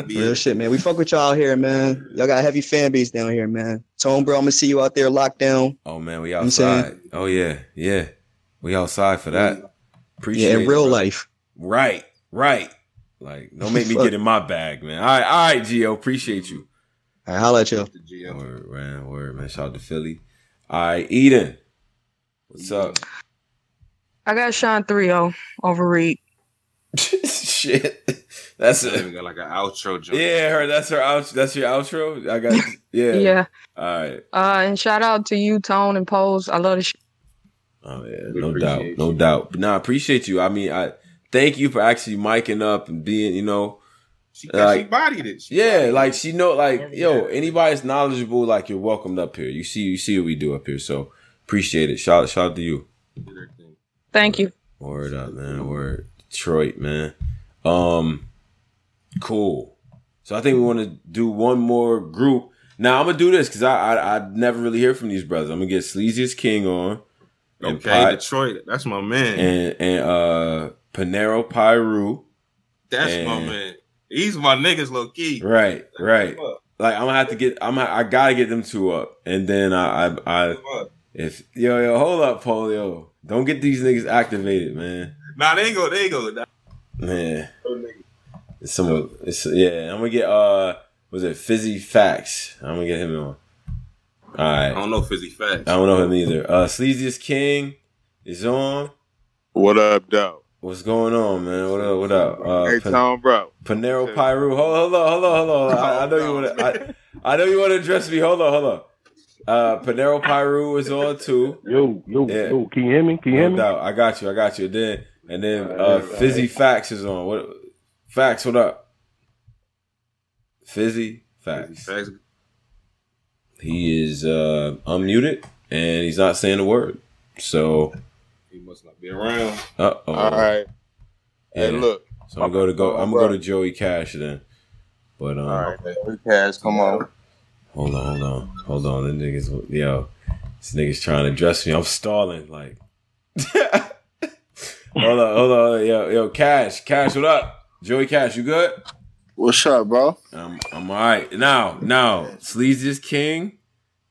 Real shit, man. We fuck with y'all here, man. Y'all got a heavy fan base down here, man. Tone Bro, I'm gonna see you out there locked down. Oh man, we I'm saying? outside. Oh yeah, yeah. We outside for that. Appreciate Yeah, in real bro. life. Right, right. Like, don't make me get in my bag, man. All right, all right, Gio. Appreciate you. All right, holla at y'all. Word, man. Word, man. Shout out to Philly. All right, Eden. What's up? I got Sean three zero over Reed. Shit. That's We it. got like an outro joke. Yeah, her. That's her out. That's your outro. I got. Yeah. Yeah. All right. Uh, and shout out to you, Tone and Pose. I love the shit. Oh yeah, no doubt, no doubt. But nah, I appreciate you. I mean, I thank you for actually miking up and being, you know, She, like she bodied it. She yeah, like she know, like yo, anybody's knowledgeable, like you're welcomed up here. You see, you see what we do up here, so appreciate it. Shout, shout out to you. Thank you. Word up, man. Word, Detroit, man. Um, cool. So I think we want to do one more group. Now I'm gonna do this because I, I I never really hear from these brothers. I'm gonna get Sleaziest King on. and Okay, Pi- Detroit. That's my man. and and uh Panero Pyru. That's my man. He's my niggas, low key. Right, right. Like I'm gonna have to get. I'm. I gotta get them two up, and then I. I. I if yo yo hold up, Polio. Don't get these niggas activated, man. Nah, they ain't go. They ain't go. Man, it's some. It's yeah. I'm gonna get. Uh, was it Fizzy Facts? I'm gonna get him on. All right. I don't know Fizzy Facts. I don't know him either. Uh, Sleaziest King is on. What up, though? What's going on, man? What up? What up? Uh, Hey, Pan- Tom, bro. Panero Pyru. Hold, hold on, hold on, hold on. I, I know you want to. I, I know you want to address me. Hold on, hold on. Uh, Panero Pyru is on too. Yo, yo, yo. Can you hear me? Can you hear me? doubt. I got you. I got you. Then and then uh, Fizzy Facts is on. What? Facts. What up? Fizzy Facts. He is uh, unmuted and he's not saying a word. So. He must not be around. Uh oh. All right. Hey, look. So I'm gonna go to go. I'm gonna go to Joey Cash then. But um. All right, Joey Cash, come on. Hold on, hold on, hold on. The niggas, yo, this niggas trying to dress me. I'm stalling. Like, hold on, hold on, yo, yo, Cash, Cash, what up? Joey Cash, you good? What's up, bro? I'm, I'm all right. Now, now, Sleaziest King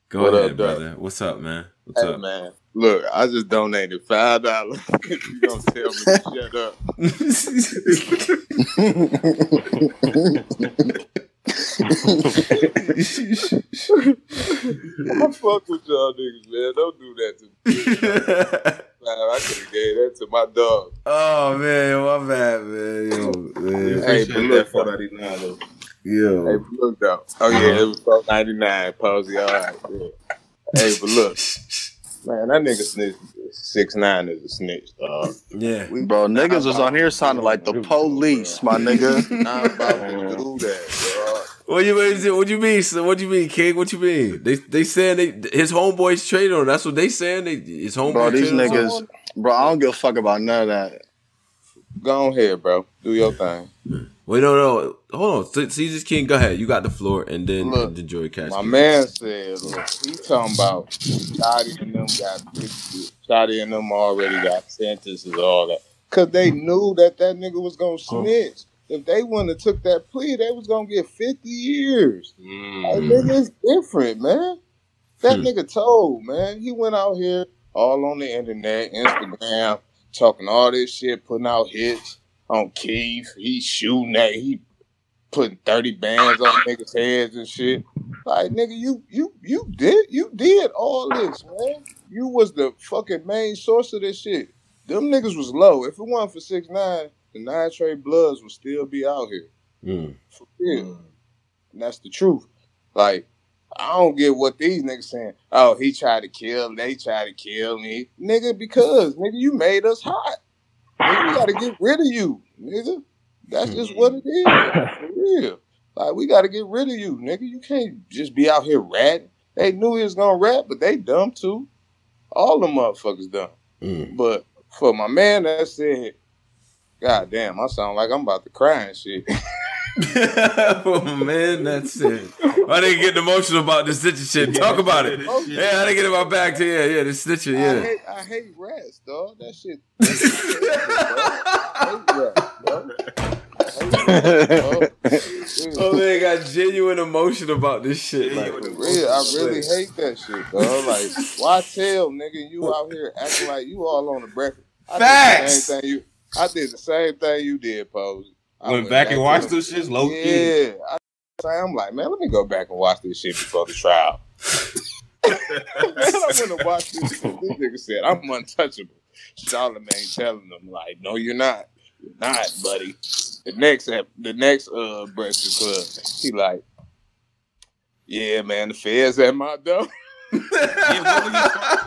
Go What ahead, up, Doc? brother. What's up, man? What's Hey up? man, look, I just donated five dollars. you gonna tell me to shut up? I fuck with y'all niggas, man. Don't do that to me. Man, I could have gave that to my dog. Oh man, yo, my bad, man. Yo, man. Hey, but look, four ninety nine though. Yo. Hey, but look though. Oh yeah, it was four ninety nine. Posey, all right. Yeah. Hey, but look, man, that nigga snitch. Six nine is a snitch, dog. Yeah, Bro, niggas was on here sounding like the police, my nigga. Not about to do that, dog. What you mean? What you mean? son? What you mean, King? What you mean? They they saying they his homeboys traded on. That's what they saying. They his homeboys. Bro, these traded on him? niggas, bro, I don't give a fuck about none of that. Go ahead, bro. Do your thing. Wait, no, no. Hold on. Se- Caesar's King, go ahead. You got the floor, and then Look, the Joey Cash. My man said, look, he talking about Shotti and them got Shotti and them already got sentences, all that. Cause they knew that that nigga was gonna oh. snitch. If they wouldn't have took that plea, they was gonna get 50 years. Mm. Like, nigga, it's different, man. That hmm. nigga told, man. He went out here all on the internet, Instagram, talking all this shit, putting out hits on Keef. He shooting that. He putting 30 bands on niggas' heads and shit. Like, nigga, you you you did you did all this, man. You was the fucking main source of this shit. Them niggas was low. If it wasn't for six nine, the Nine Trey bloods would still be out here. Mm. For real. And that's the truth. Like, I don't get what these niggas saying. Oh, he tried to kill, they tried to kill me. Nigga, because nigga, you made us hot. We gotta get rid of you, nigga. That's just what it is. For real. Like, we gotta get rid of you, nigga. You can't just be out here ratting. They knew he was gonna rat, but they dumb too. All them motherfuckers dumb. Mm. But for my man that said, God damn, I sound like I'm about to cry and shit. oh man, that's it. I didn't get emotional about the snitching shit. Talk about it. Oh, yeah, I didn't get in my back to yeah, yeah, the snitching. I Yeah. hate, I hate rats, dog. That shit. That shit oh man, got genuine emotion about this shit. Like, real, I really hate that shit, dog. Like, why tell nigga you out here acting like you all on the breakfast? I Facts. Did the same thing you, I did the same thing you did, Posey. I Went back and watched those shits, low key. Yeah, I, I'm like, man, let me go back and watch this shit before the trial. man, I went and watched this shit. This nigga said, I'm untouchable. Charlemagne telling them, like, no, you're not. You're not, buddy. The next the next uh Breakfast Club, he like, yeah, man, the feds at my door.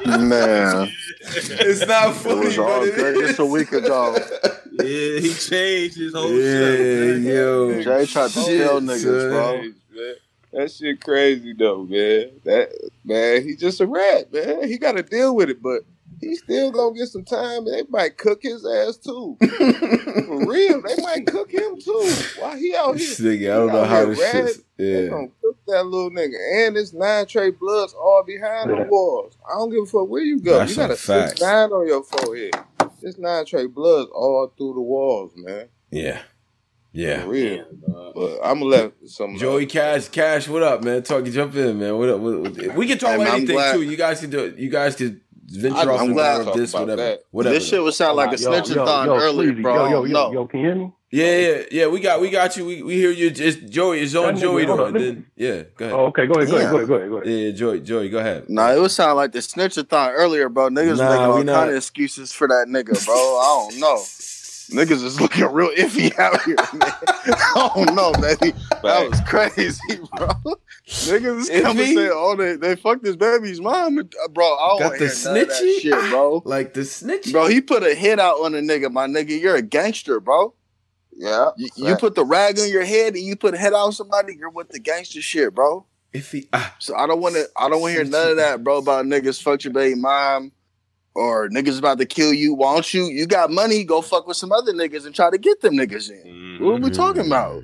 Man, it's not it was all but it good just a week ago. Yeah, he changed his whole Yeah, shit. yo. Jay tried to Shit, steal niggas, son. bro. man. That shit crazy though, man. That man, he just a rat, man. He got to deal with it, but he still gonna get some time. and They might cook his ass too. For real, they might cook him too. Why he out here? This nigga, I don't know how this ratting. shit's. They gonna cook that little nigga, and this Nine Trey bloods all behind the walls. I don't give a fuck where you go. That's you got a a six nine on your forehead. This Nine Trey bloods all through the walls, man. Yeah. Yeah. For real. But I'm gonna let some Joey Cash, Cash, what up, man? Talk, jump in, man. What up? What, what- we can talk Hey, about man, anything glad- too. You guys can do it. You guys can venture I- off I'm the glad- of this, whatever. that. Whatever. This shit would sound like a snitchathon earlier, bro. Yo, yo, yo, no. yo, can you hear me? Yeah, oh, yeah, yeah. We got, we got you. We, we hear you. It's Joey. It's on Joey though. on, then, yeah, go ahead. Oh, okay, go ahead, go ahead, Yeah. go ahead, go ahead, go ahead. Yeah, Joey, Joey, go ahead. Nah, it would sound like the snitchathon earlier, bro. Niggas Nah, making all not. kind of excuses for that nigga, bro. I don't know. Niggas is looking real iffy out here, man. I don't know, baby. That was crazy, bro. Niggas is coming Iffy? saying, oh, they, they fucked his baby's mom. Bro, I don't Got want the to hear none of that snitchy? shit, bro. Like the snitch. Bro, he put a hit out on a nigga, my nigga. You're a gangster, bro. Yeah. You, you put the rag on your head and you put a head on somebody, you're with the gangster shit, bro. If he, ah, So I don't want to. I don't want to hear none of that, bro. About niggas fuck your baby mom, or niggas about to kill you. Won't you? You got money? Go fuck with some other niggas and try to get them niggas in. What are we talking about?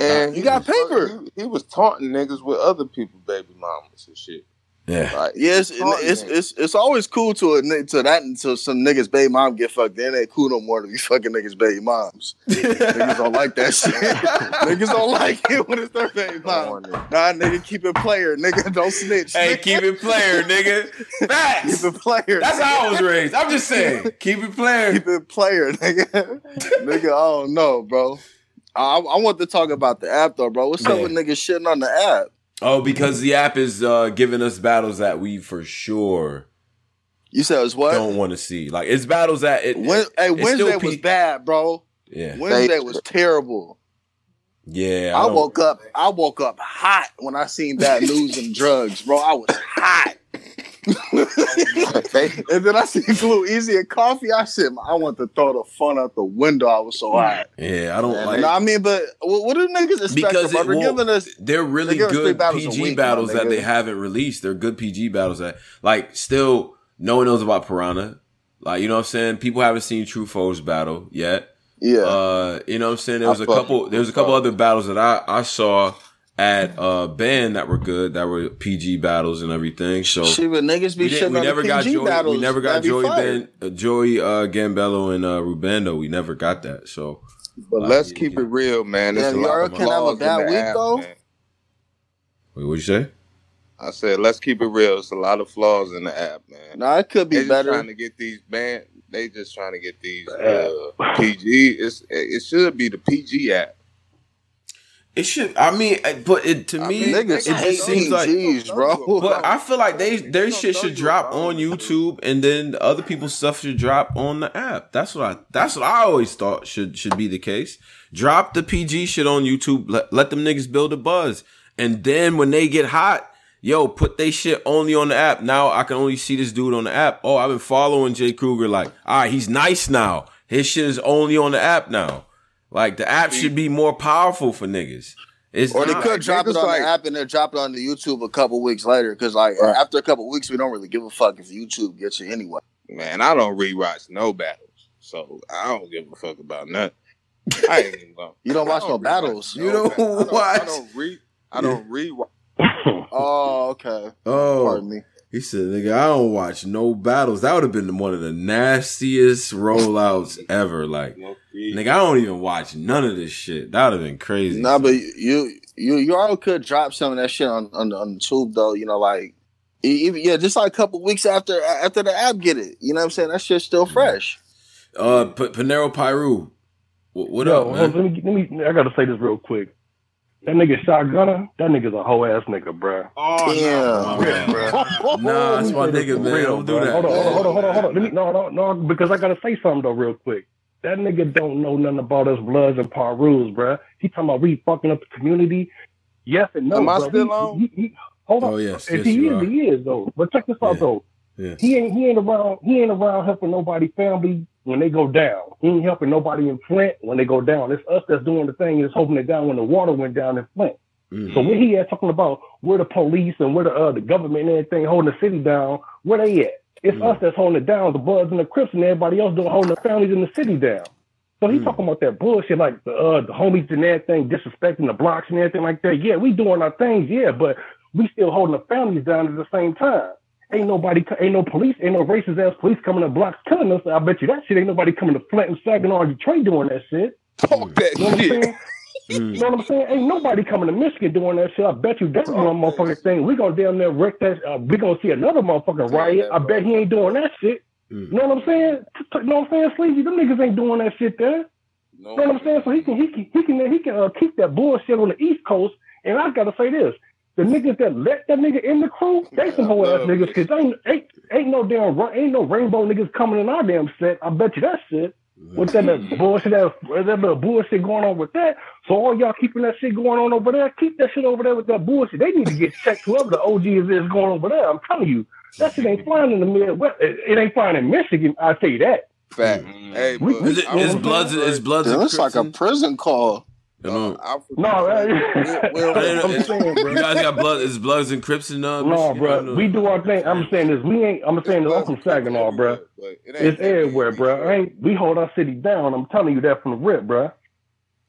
And You got he was- paper. He, he was taunting niggas with other people, baby mamas and shit. Yeah. Like, yeah, it's, it's, it's it's always cool to a to that until some niggas baby mom get fucked. Then it ain't cool no more to be fucking niggas baby moms. niggas don't like that shit. niggas don't like it when it's their baby mom. Nah, nigga, keep it player. Nigga, don't snitch. Hey, keep it player, nigga. Facts. Keep it player. That's how I was raised. I'm just saying, keep it player. Keep it player, nigga. nigga, I don't know, bro. I, I want to talk about the app though, bro. What's up with niggas shitting on the app? Oh, because the app is uh, giving us battles that we for sure. You said it's what? Don't want to see. Like it's battles that it. When, it- hey, Wednesday was bad, bro. Yeah. Wednesday was terrible. Yeah. I, don't- woke up. I woke up hot when I seen that news and drugs, bro. I was hot. and then I see Glue Easy and Coffee. I said, I want to throw the fun out the window. I was so hot. Yeah, I don't And, like. I mean, but what, do niggas expect? because from. They're giving us. they're really they're giving us three good battles PG week, battles that they haven't released. They're good PG battles that like still no one knows about Piranha. Like you know what I'm saying? People haven't seen Trufo's battle yet. Yeah. Uh, you know what I'm saying? There was a fuck couple there was a couple other battles that I I saw at uh band that were good, that were PG battles and everything. So Shit, but niggas be we, didn't- we on the never got Joey. battles. We never got That'd Joey. Ben, uh, Joey uh, Gambello and uh, Rubando. We never got that. So, But let's keep it real, man. There's Damn, a lot y'all can have a bad week, app, though? man. wait, what'd you say? I said, let's keep it real. It's a lot of flaws in the app, man. No, it could be they just better. trying to get these band. They just trying to get these uh, PG. It's it should be the PG app. It should. I mean, uh, but it to me, mean, it just seems like. PGs, bro. But I feel like they their shit should drop on YouTube, and then the other people's stuff should drop on the app. That's what I. That's what I always thought should should be the case. Drop the PG shit on YouTube. Let let them niggas build a buzz, and then when they get hot, yo, put they shit only on the app. Now I can only see this dude on the app. Oh, I've been following Jay Kruger. Like, all right, he's nice now. His shit is only on the app now. Like the app should be more powerful for niggas. It's Or they not. could drop it on the app and then drop it on the YouTube a couple weeks later. Because like after a couple weeks, we don't really give a fuck if YouTube gets you anyway. Man, I don't rewatch no battles, so I don't give a fuck about nothing. I ain't even gonna. You don't watch I no battles. no battles. I don't, I don't read. I don't rewatch. Oh, okay. Oh, Pardon me. He said, "Nigga, I don't watch no battles. That would have been one of the nastiest rollouts ever. Like, nigga, I don't even watch none of this shit. That would have been crazy. Nah, but you you you all could drop some of that shit on on, the- on the tube though. You know, like even yeah, just like a couple weeks after after the app get it. You know what I'm saying? That shit's still fresh. Uh, P- Panero Pyru, what, what Yo, up, man? let me, let me, I gotta say this real quick. That nigga shotgunner, that nigga's a whole ass nigga, bruh. Oh, Damn. Nah, that's my Let me say this nigga, man. real, Don't do that. Hold on, hold on, hold on, hold on, hold on. Let me, no, no, no, because I gotta say something though, real quick. That nigga don't know nothing about us Bloods and Pirus, bruh. He talking about we fucking up the community. Yes and no. Am I bruh. still He- on? he- he- hold oh, on. Oh, yes, If yes, he you is, are. he is though. But check this out though. Yeah. He ain't he ain't around he ain't around helping nobody family when they go down. He ain't helping nobody in Flint when they go down. It's us that's doing the thing is holding it down when the water went down in Flint. Mm. So when he had talking about where the police and where the uh, the government and everything holding the city down, where they at? It's us that's holding it down, the buds and the Crips and everybody else doing holding the families in the city down. So he talking about that bullshit, like the uh, the homies and everything, disrespecting the blocks and everything like that. Yeah, we doing our things, yeah, but we still holding the families down at the same time. Ain't nobody, ain't no police, ain't no racist ass police coming to blocks killing us. I bet you that shit ain't nobody coming to Flint and Saginaw and Detroit doing that shit. Talk that You know what I'm shit. saying? You know what I'm saying? Ain't nobody coming to Michigan doing that shit. I bet you that's one motherfucking thing. We gonna damn near wreck that. Uh, we gonna see another motherfucking riot. I bet he ain't doing that shit. You know what I'm saying? You know what I'm saying, Sleazy? Them niggas ain't doing that shit there. You know what I'm saying? So he can he can he can he can uh, keep that bullshit on the East Coast. And I gotta say this: the niggas that let that nigga in the crew, they some whole ass niggas. Cause ain't ain't ain't no damn ain't no rainbow niggas coming in our damn set. I bet you that shit. With that, that bullshit, that, that little bullshit going on with that. So all y'all keeping that shit going on over there, keep that shit over there with that bullshit. They need to get checked. Whoever the OG is is going over there. I'm telling you, that shit ain't flying in the Midwest. It, it ain't flying in Michigan. I tell you that. Fact. Mm. Hey, We- but we- Is it I is Bloods is Bloods Damn, and it's like a prison call. I don't know. I No, I didn't know- I'm saying, bro. You guys got blood. Is Bloods and Crips in uh? No, Michigan? Bro. don't. We do our thing. I'm saying this. We ain't. I'm saying this. I'm from Saginaw, bro. It's everywhere, bro. I ain't. We hold our city down. I'm telling you that from the rip, bro.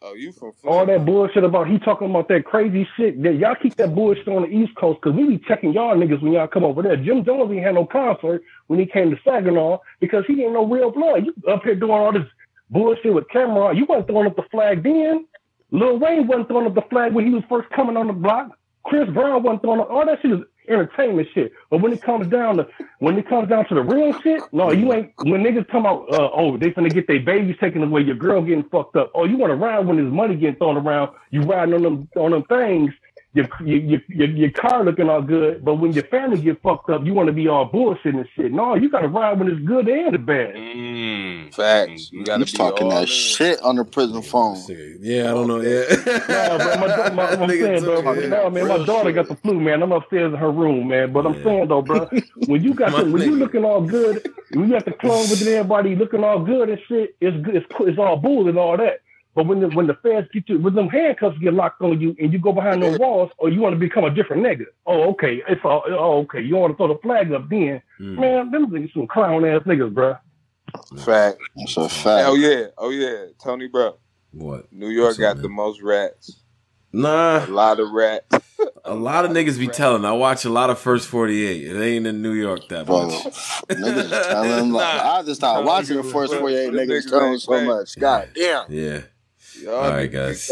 Oh, you from all that bullshit about he talking about that crazy shit. That y'all keep that bullshit on the East Coast because we be checking y'all niggas when y'all come over there. Jim Jones ain't had no concert when he came to Saginaw because he ain't no real blood. You up here doing all this bullshit with Cam'ron. You wasn't throwing up the flag then. Lil Wayne wasn't throwing up the flag when he was first coming on the block. Chris Brown wasn't throwing up all that shit is entertainment shit. But when it comes down to when it comes down to the real shit, no, you ain't when niggas come out, uh, oh, they finna get their babies taken away, your girl getting fucked up. Oh, you wanna ride when there's money getting thrown around, you riding on them on them things, your your your, your car looking all good, but when your family get fucked up, you wanna be all bullshit and shit. No, you gotta ride when it's good and the bad. Mm, facts. You gotta He's be talking that in. shit on the prison phone. Yeah, I don't know. Yeah. Nah, bro, my, my, I'm saying, though, nah, man, my daughter got the flu, man. I'm upstairs in her room, man. But I'm saying though, bro, when you got the, when you looking all good, when you got the clothes with everybody looking all good and shit, it's good, it's, cool, it's all bull and all that. But when the when the feds get you, when them handcuffs get locked on you, and you go behind those walls, or you want to become a different nigga. Oh, okay, it's all. Oh, okay, you want to throw the flag up then, mm. man. Them niggas some clown ass niggas, bro. Fact. That's a fact. Oh yeah, oh yeah, Tony, bro. What? New York got the most rats. Nah. A lot of rats. A lot of niggas be telling. I watch a lot of First 48. It ain't in New York that Bro, much. niggas telling like, I just started watching the first 48 niggas telling so much. God damn. Yeah. Y'all All right, guys.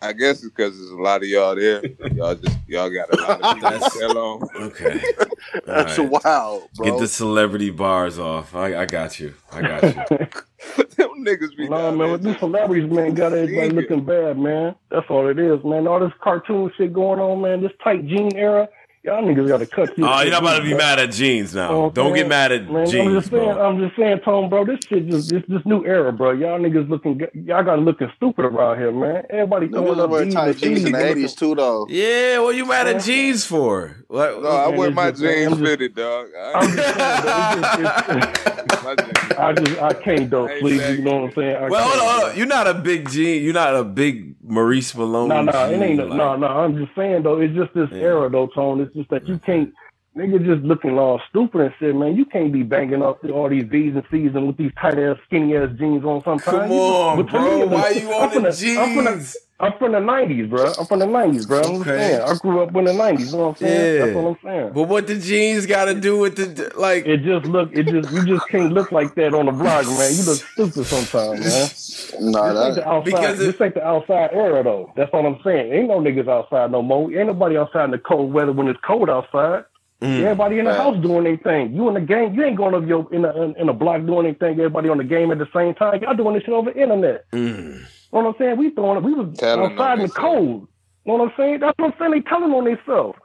I guess it's because there's a lot of y'all there. Y'all just y'all got a lot of people to tell on. Okay. That's All right. wild, bro. Get the celebrity bars off. I, I got you. I got you. Them niggas be Nah, man, with these celebrities, man, got everybody looking bad, man. That's all it is, man. All this cartoon shit going on, man. This tight jean era, y'all niggas got to cut. these Oh, you're not about to be bro. mad at jeans now. Oh, Don't get mad at Man, I'm jeans, just saying, bro. I'm just saying, Tom, bro. This shit just this this new era, bro. Y'all niggas looking, g- y'all got looking stupid around here, man. Everybody throwing up jeans tight and jeans in the looking- 80s too, though. Yeah, what you mad at jeans for? What, No, I wear my it's just- I'm jeans fitted, dog. I'm just saying, though, it's just- it's- I just I can't though, please. You know what I'm saying? I Well, hold on, hold on. You're not a big jean. You're not a big Maurice Malone. No, no, it jean, ain't. like- No, no. I'm just saying though. It's just this era though, Tone. It's just that you can't. Nigga just looking all stupid and said, man. You can't be banging off all these B's and C's and with these tight ass, skinny ass jeans on sometimes. Come You- on, bro. Why you I'm on the I'm jeans? I'm from the '90s, bro. I'm from the '90s, bro. I'm Okay. saying. I grew up in the '90s. You know what I'm saying? Yeah. That's what I'm saying. But what the jeans got to do with the like? It just look. It just you just can't look like that on the blog, man. You look stupid sometimes, man. Nah, this ain't the that, outside. because it- this ain't the outside era though. That's what I'm saying. Ain't no niggas outside no more. Ain't nobody outside in the cold weather when it's cold outside. Mm. Everybody in the Right. house doing their thing. You in the game. You ain't going up your in a in, in a block doing anything. Everybody on the game at the same time. Y'all doing this shit over the internet. Mm. You know what I'm saying? We throwing it. We was Telling outside on in the cold. You know what I'm saying? That's what I'm saying. They telling on themselves.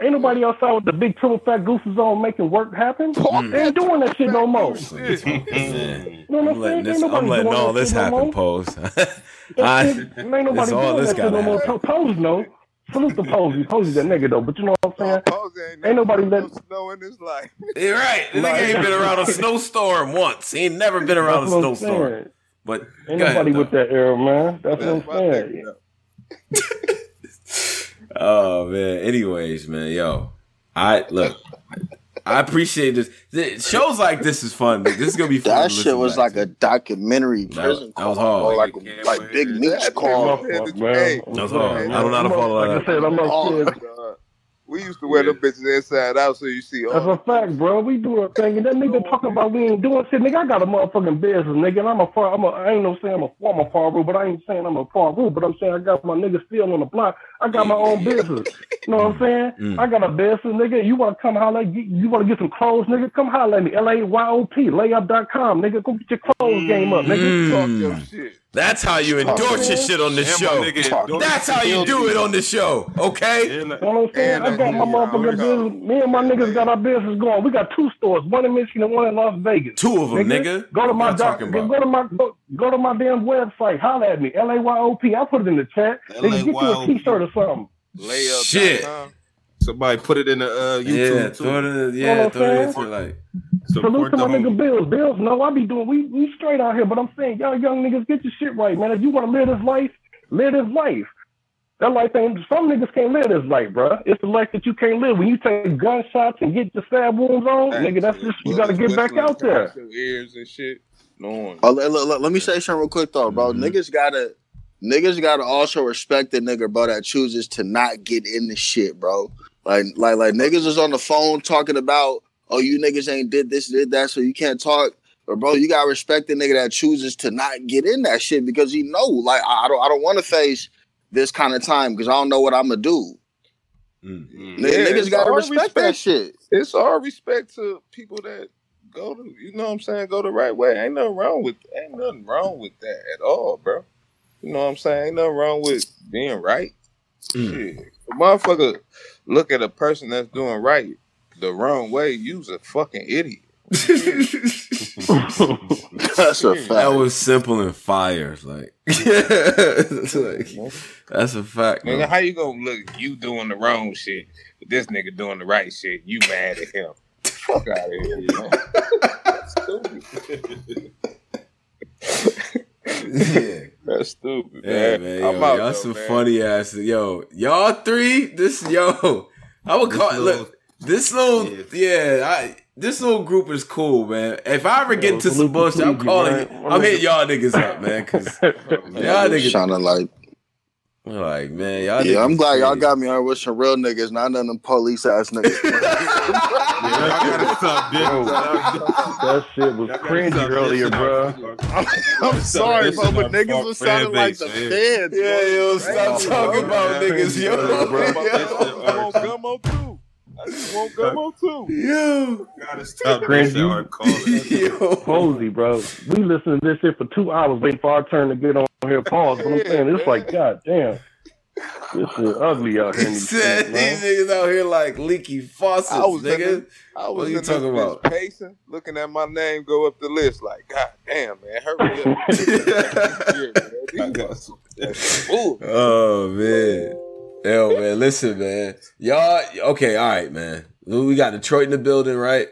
Ain't nobody outside with the big triple fat gooses on making work happen. They ain't doing that shit no more. You know what I'm I'm letting saying? this. Ain't nobody I'm letting all this shit no happen, pose. That I, ain't nobody doing this that shit no more. Pose no. Salute to Posey. Posey that nigga though. But you know what I'm saying? Posey ain't, Ain't nobody never let. no snow in his life. Yeah, right. The nigga ain't been around a snowstorm once. He ain't never been around a That's what snowstorm. Saying. But anybody ahead, nobody though. with that era, man. That's That's what I'm saying. Oh man. Anyways, man, yo, I look. I appreciate this. Th- Shows like this is fun. This is gonna be fun. that shit was like to. a documentary That- prison that was call, hard. Like, like Big Meech call. Fuck, man. That's hard. I don't know how to I'm follow Like that. I said, I'm upstairs. Dog. We used to wear them bitches inside out so you see That's a fact, bro. We do a thing, and that nigga talking about we ain't doing shit. Nigga, I got a motherfucking business, nigga, and I'm a far. I'm a. I ain't no saying I'm a former Faru, but I ain't saying I'm a Faru, but I'm saying I got my nigga still on the block. I got my own business. You know what I'm saying? Mm. I got a business, nigga. You want to come holler? You, you want to get some clothes, nigga? Come holler at me. L A Y O P layup.com, nigga. Go get your clothes game up, nigga. talk your Mm. shit. That's how you endorse your shit on the And show. That's how you do it on the show. Okay. You know what I'm saying? And I got my that motherfucking business. Me and my niggas got our business going. We got two stores, one in Michigan and one in Las Vegas. Two of them, nigga. Go to my What doc, go, to my go, go to my damn website. Holla at me. L A Y O P. I put it in the chat. Nigga, get you a LAYOP. t-shirt or something. Layup. Shit. Somebody put it in the uh, Yeah, YouTube too. throw it in, You know what I'm throw it saying? into like. Salute to the my nigga. Bills. Bills, no, I be doing. We we straight out here, but I'm saying y'all young niggas get your shit right, man. If you want to live this life, live this life. That life ain't. Some niggas can't live this life, bro. It's the life that you can't live when you take gunshots and get your stab wounds on, nigga. That's just you got to get back out there. Ears and shit. No one. Oh, let, let- let- let me say something real quick though, bro. Mm-hmm. Niggas gotta niggas gotta also respect the nigga, bro, that chooses to not get in the shit, bro. Like, like, like niggas is on the phone talking about, oh, you niggas ain't did this, did that, so you can't talk. But bro, you gotta respect the nigga that chooses to not get in that shit because he know, like, I I don't, I don't want to face this kind of time because I don't know what I'm gonna do. Mm-hmm. N- Yeah, niggas gotta all respect, that shit. It's all respect to people that go to, you know what I'm saying, go the right way. Ain't nothing wrong with, ain't nothing wrong with that at all, bro. You know what I'm saying? Ain't nothing wrong with being right. Mm. Shit. A motherfucker look at a person that's doing right the wrong way, you's a fucking idiot. That's a fact. That was simple and fire. Like, it's like that's a fact. Nigga, man. how you gonna look you doing the wrong shit, but this nigga doing the right shit? You mad at him? Fuck out of here, man. That's stupid. yeah. That's stupid, Yeah, man. man. Yo, I'm out, y'all though, some man. funny ass. Yo, y'all three. This yo, I would call little- look. This little, yeah, I. This little group is cool, man. If I ever get Yo, into some salute bullshit, I'm Fuji, calling. man. I'm hitting y'all niggas up, man. Cause y'all niggas, Trying to like, like man, y'all. yeah, I'm glad y'all got me on with some real niggas, not none of them police ass niggas. That shit was cringy earlier, bro. I'm sorry, bro, but niggas was sounding like the feds. Yeah, yo, stop talking about niggas, yo. I want gummo too. I just want gummo too. Yo, gotta stop Cringy. this hard calling. Posey, bro. We listened to this shit for two hours waiting for our turn to get on here. Pause. But I'm saying it's like, god damn, this is ugly out here. In these Said streets, man. these niggas out here like leaky faucets, I was nigga. this- I was what in you this talking bitch about? pacing, looking at my name go up the list, like, God damn, man, hurry up. Yeah, man, these motherfuckers- Ooh. Oh man. Yo, man, listen, man. Y'all, okay, all right, man. We got Detroit in the building, right?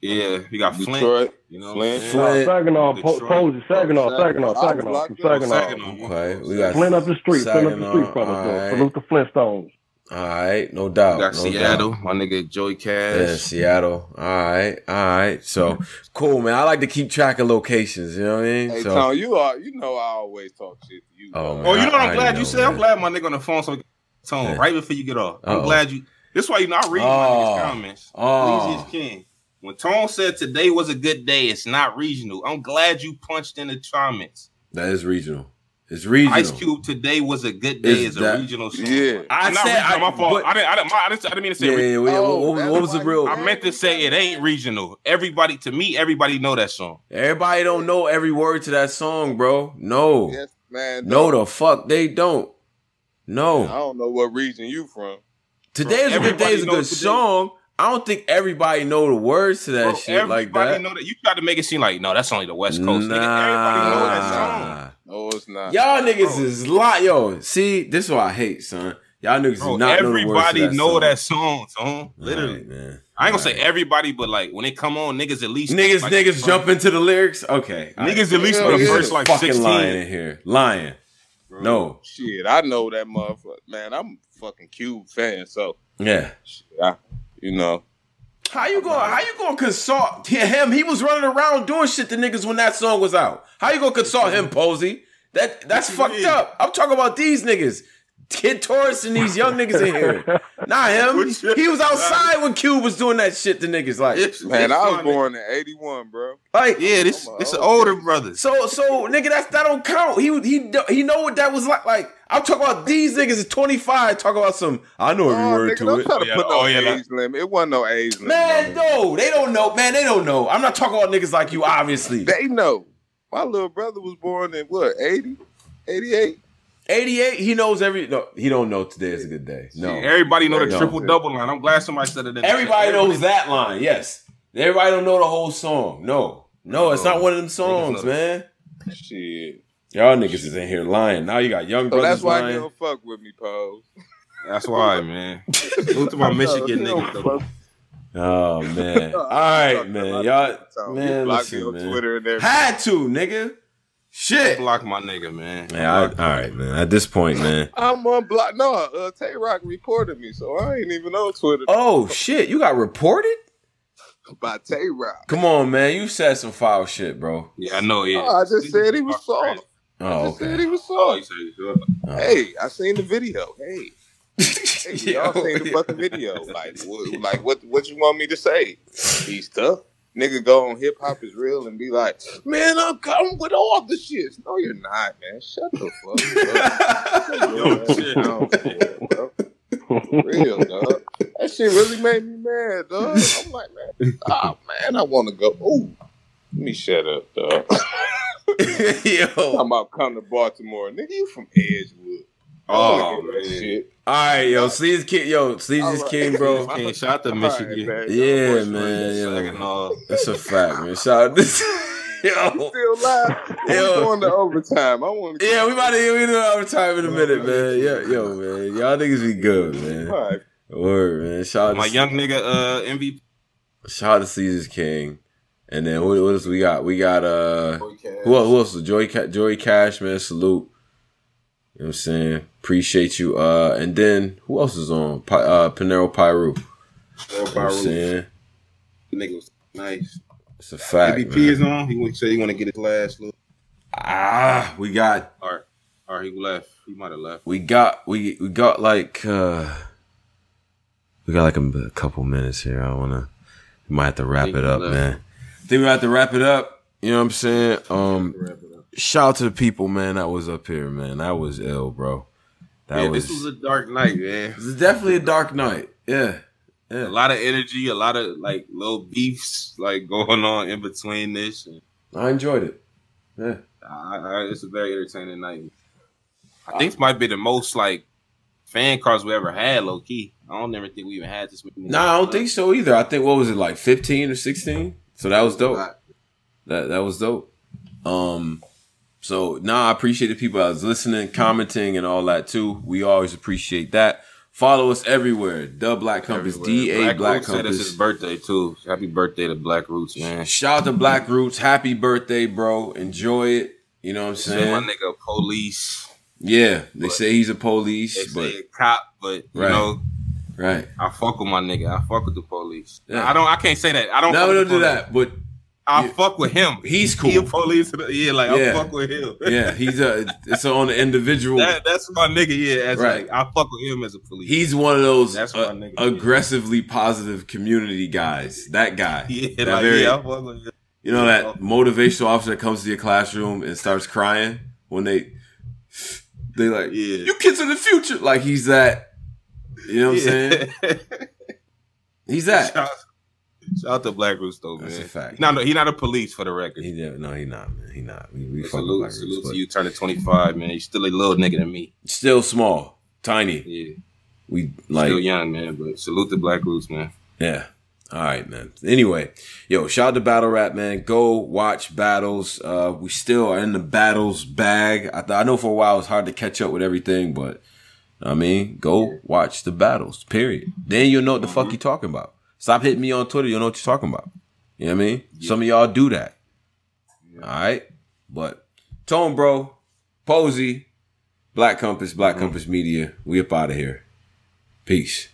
Yeah, we got Flint. Detroit, You know, Flint. Nah, Saginaw, Po- Detroit. Posey, Saginaw, Saginaw, I Saginaw, locked from up. Saginaw. Okay, we got Flint up the street, Flint up the street from us. right. Salute the Flintstones. All right, no doubt. We got no Seattle, doubt. my nigga Joey Cash. Yeah, Seattle. All right, all right. So cool, man. I like to keep track of locations. You know what I mean? Hey, so, Tom, you are, you know, I always talk shit to you. Oh, man, Oh, you know what I- I'm glad I you know, said? I'm glad my nigga on the phone so we can tone Yeah. right before you get off. I'm glad you. This is why you know I read my Oh. niggas comments. Oh. Easy as king. When Tone said today was a good day, it's not regional. I'm glad you punched in the comments. that is regional. It's regional. Ice Cube today was a good day Is is, a regional song. Yeah. I not said- regional, I- my fault. but- I didn't, I, didn't, I, didn't, I didn't mean to say Yeah, yeah, regional. yeah. Oh, what, what, what was the real? I meant to say it ain't regional. Everybody, to me, everybody know that song. Everybody don't know every word to that song, bro. No, Yes, man. no, dog. the fuck they don't. I don't know what region you from. Today is a good day is a good song. I don't think everybody know the words to that Bro, shit like that. know that. You tried to make it seem like no, that's only the West Coast. Nigga, everybody know that song. Nah. No, it's not. Y'all niggas is lot. Yo, see, this is what I hate, son. Y'all niggas Bro, not know the words everybody to that know song. that song, son. Literally. Alright, man. I ain't gonna say everybody, but like when it come on, niggas at least Niggas, niggas jump into the lyrics. Okay, Niggas at least for the first, like, fucking 16. lying in here, lying. No, Shit, I know that motherfucker. Man, I'm a fucking Cube fan, so yeah. I, you know. How you going? How you going to consult him? He was running around doing shit to niggas when that song was out. How you gonna consult him, Posey? That that's fucked up. I'm talking about these niggas, Kid Taurus and these young niggas in here. Not him. He was outside when Cube was doing that shit to niggas. Like, Man, I was born in '81, bro. like Yeah, this this an older brother. So so nigga, that's that don't count. He he he know what that was like. Like I'm talking about these niggas is 25. Talk about some. I know every Oh, word nigga, to don't it. try to Yeah, put no oh, yeah, age limit. It wasn't no age limit. Man, no, they don't know. Man, they don't know. I'm not talking about niggas like you. Obviously, They know. My little brother was born in what, 80? 88? 88. He knows every. No, he don't know today is a good day. No, Everybody know the No. triple double line. I'm glad somebody said it. In the everybody knows that line. Yes, everybody don't know the whole song. No, no, it's not one of them songs, man. Shit. Y'all niggas is in here lying. Now you got young So brothers that's why you lying. don't fuck with me, Pose. That's why, man. Salute to my Michigan niggas. Oh man. All right, man. Y'all, man, blocked me listen, on man. Twitter and everything. Had to, nigga. Shit. Block my nigga, man. Yeah, I, all right, man. At this point, man. I'm unblocked. No, uh, Tay Roc reported me, so I ain't even on Twitter Oh shit, you got reported? by Tay Roc. Come on, man. You said some foul shit, bro. Yeah, I know. Yeah, Oh, I just said he was soft. Oh, Just said he was soft. Oh. Hey, I seen the video. Hey. Hey, y'all seen the fucking video. Like, what, like what what you want me to say? He's tough. Nigga go on hip hop is real and be like, man, I'm coming with all the shit. No, you're not, man. Shut the fuck up. Yo, shit. No, bro. Real, dog. That shit really made me mad, dog. I'm like, man, oh man, I want to go. Ooh, let me shut up, dog. Yo. I'm about come to Baltimore, nigga. You from Edgewood? Oh, man. Shit. All right, yo, Sleaze King, yo, Sleaze is king, bro. King, shout out to Michigan. Yeah, man. Yo. That's a fact, man. Shout out to yo. Still live. Yo. I'm going to overtime. I want to. Yeah, we about to we do overtime in a minute, man. Yo, yo, man. Y'all niggas be good, man. All right. Word, man. Shout out My to young nigga uh MVP. Shout out to Caesar's King. And then what, what else we got? We got uh who else? Who else? Joy Ca- Joey Cash, man. Salute. You know what I'm saying? Appreciate you. Uh and then who else is on? Pi- uh Pinero Piru. You know what I'm saying? The nigga was nice. It's a fact. MVP man. is on. He said he want to get his last look. Ah, we got All right, all right. he left. He might have left. we got we we got like uh we got like a, a couple minutes here. I wanna we might have to wrap it up, left. man. think we have to wrap it up. You know what I'm saying? Um shout out to the people, man, that was up here, man. That was ill, bro. That yeah, was, this was a dark night, man. this is definitely a dark night. Yeah. yeah. A lot of energy, a lot of like little beefs like going on in between this. And I enjoyed it. Yeah. I, I, it's a very entertaining night. I think this might be the most like fan cars we ever had, low key. I don't ever think we even had this many. No, I don't think so either. I think what was it like 15 or 16? So that was dope. That that was dope. Um so nah, I appreciate the people that was listening, mm-hmm. commenting and all that too. We always appreciate that. Follow us everywhere. The Black Compass, D A Black Roots said it's his birthday too. Happy birthday to Black Roots, man. Shout out to Black Roots. Happy birthday, bro. Enjoy it. You know what I'm saying? my nigga police. Yeah, they say he's a police, They but say cop, but you Right. know, right. I fuck with my nigga. I fuck with the police. Yeah. I don't. I can't say that. I don't. No, don't do the that. But I fuck with him. He's cool. He a police. Yeah, like Yeah. I fuck with him. yeah, he's a it's on the individual. That, that's my nigga. Yeah, as Right. like I fuck with him as a police. He's one of those That's uh, my nigga. aggressively positive community guys. That guy. Yeah, That like, very- yeah, I fuck with him. You know that motivational officer that comes to your classroom and starts crying when they they like you kids are the future. Like he's that. You know what I'm saying? He's that. Shout, out to Black Roots though, man. That's a fact. He not, he not a police for the record. He no, he not, man. He not. We, we salute, Black salute Roots, to you. Turning twenty five, man. You still a little nigga than me. still small, tiny. Yeah, We like still young, man. But salute to Black Roots, man. Yeah. All right, man. Anyway, yo, shout out to Battle Rap, man. Go watch battles. Uh, we still are in the battles bag. I, th- I know for a while it's hard to catch up with everything, but I mean, go watch the battles. Period. Then you'll know what the fuck you talking about. Stop hitting me on Twitter. You'll know what you're talking about. You know what I mean? Some of y'all do that. All right, but Tone, bro, Posey, Black Compass, Black mm-hmm. Compass Media. We up out of here. Peace.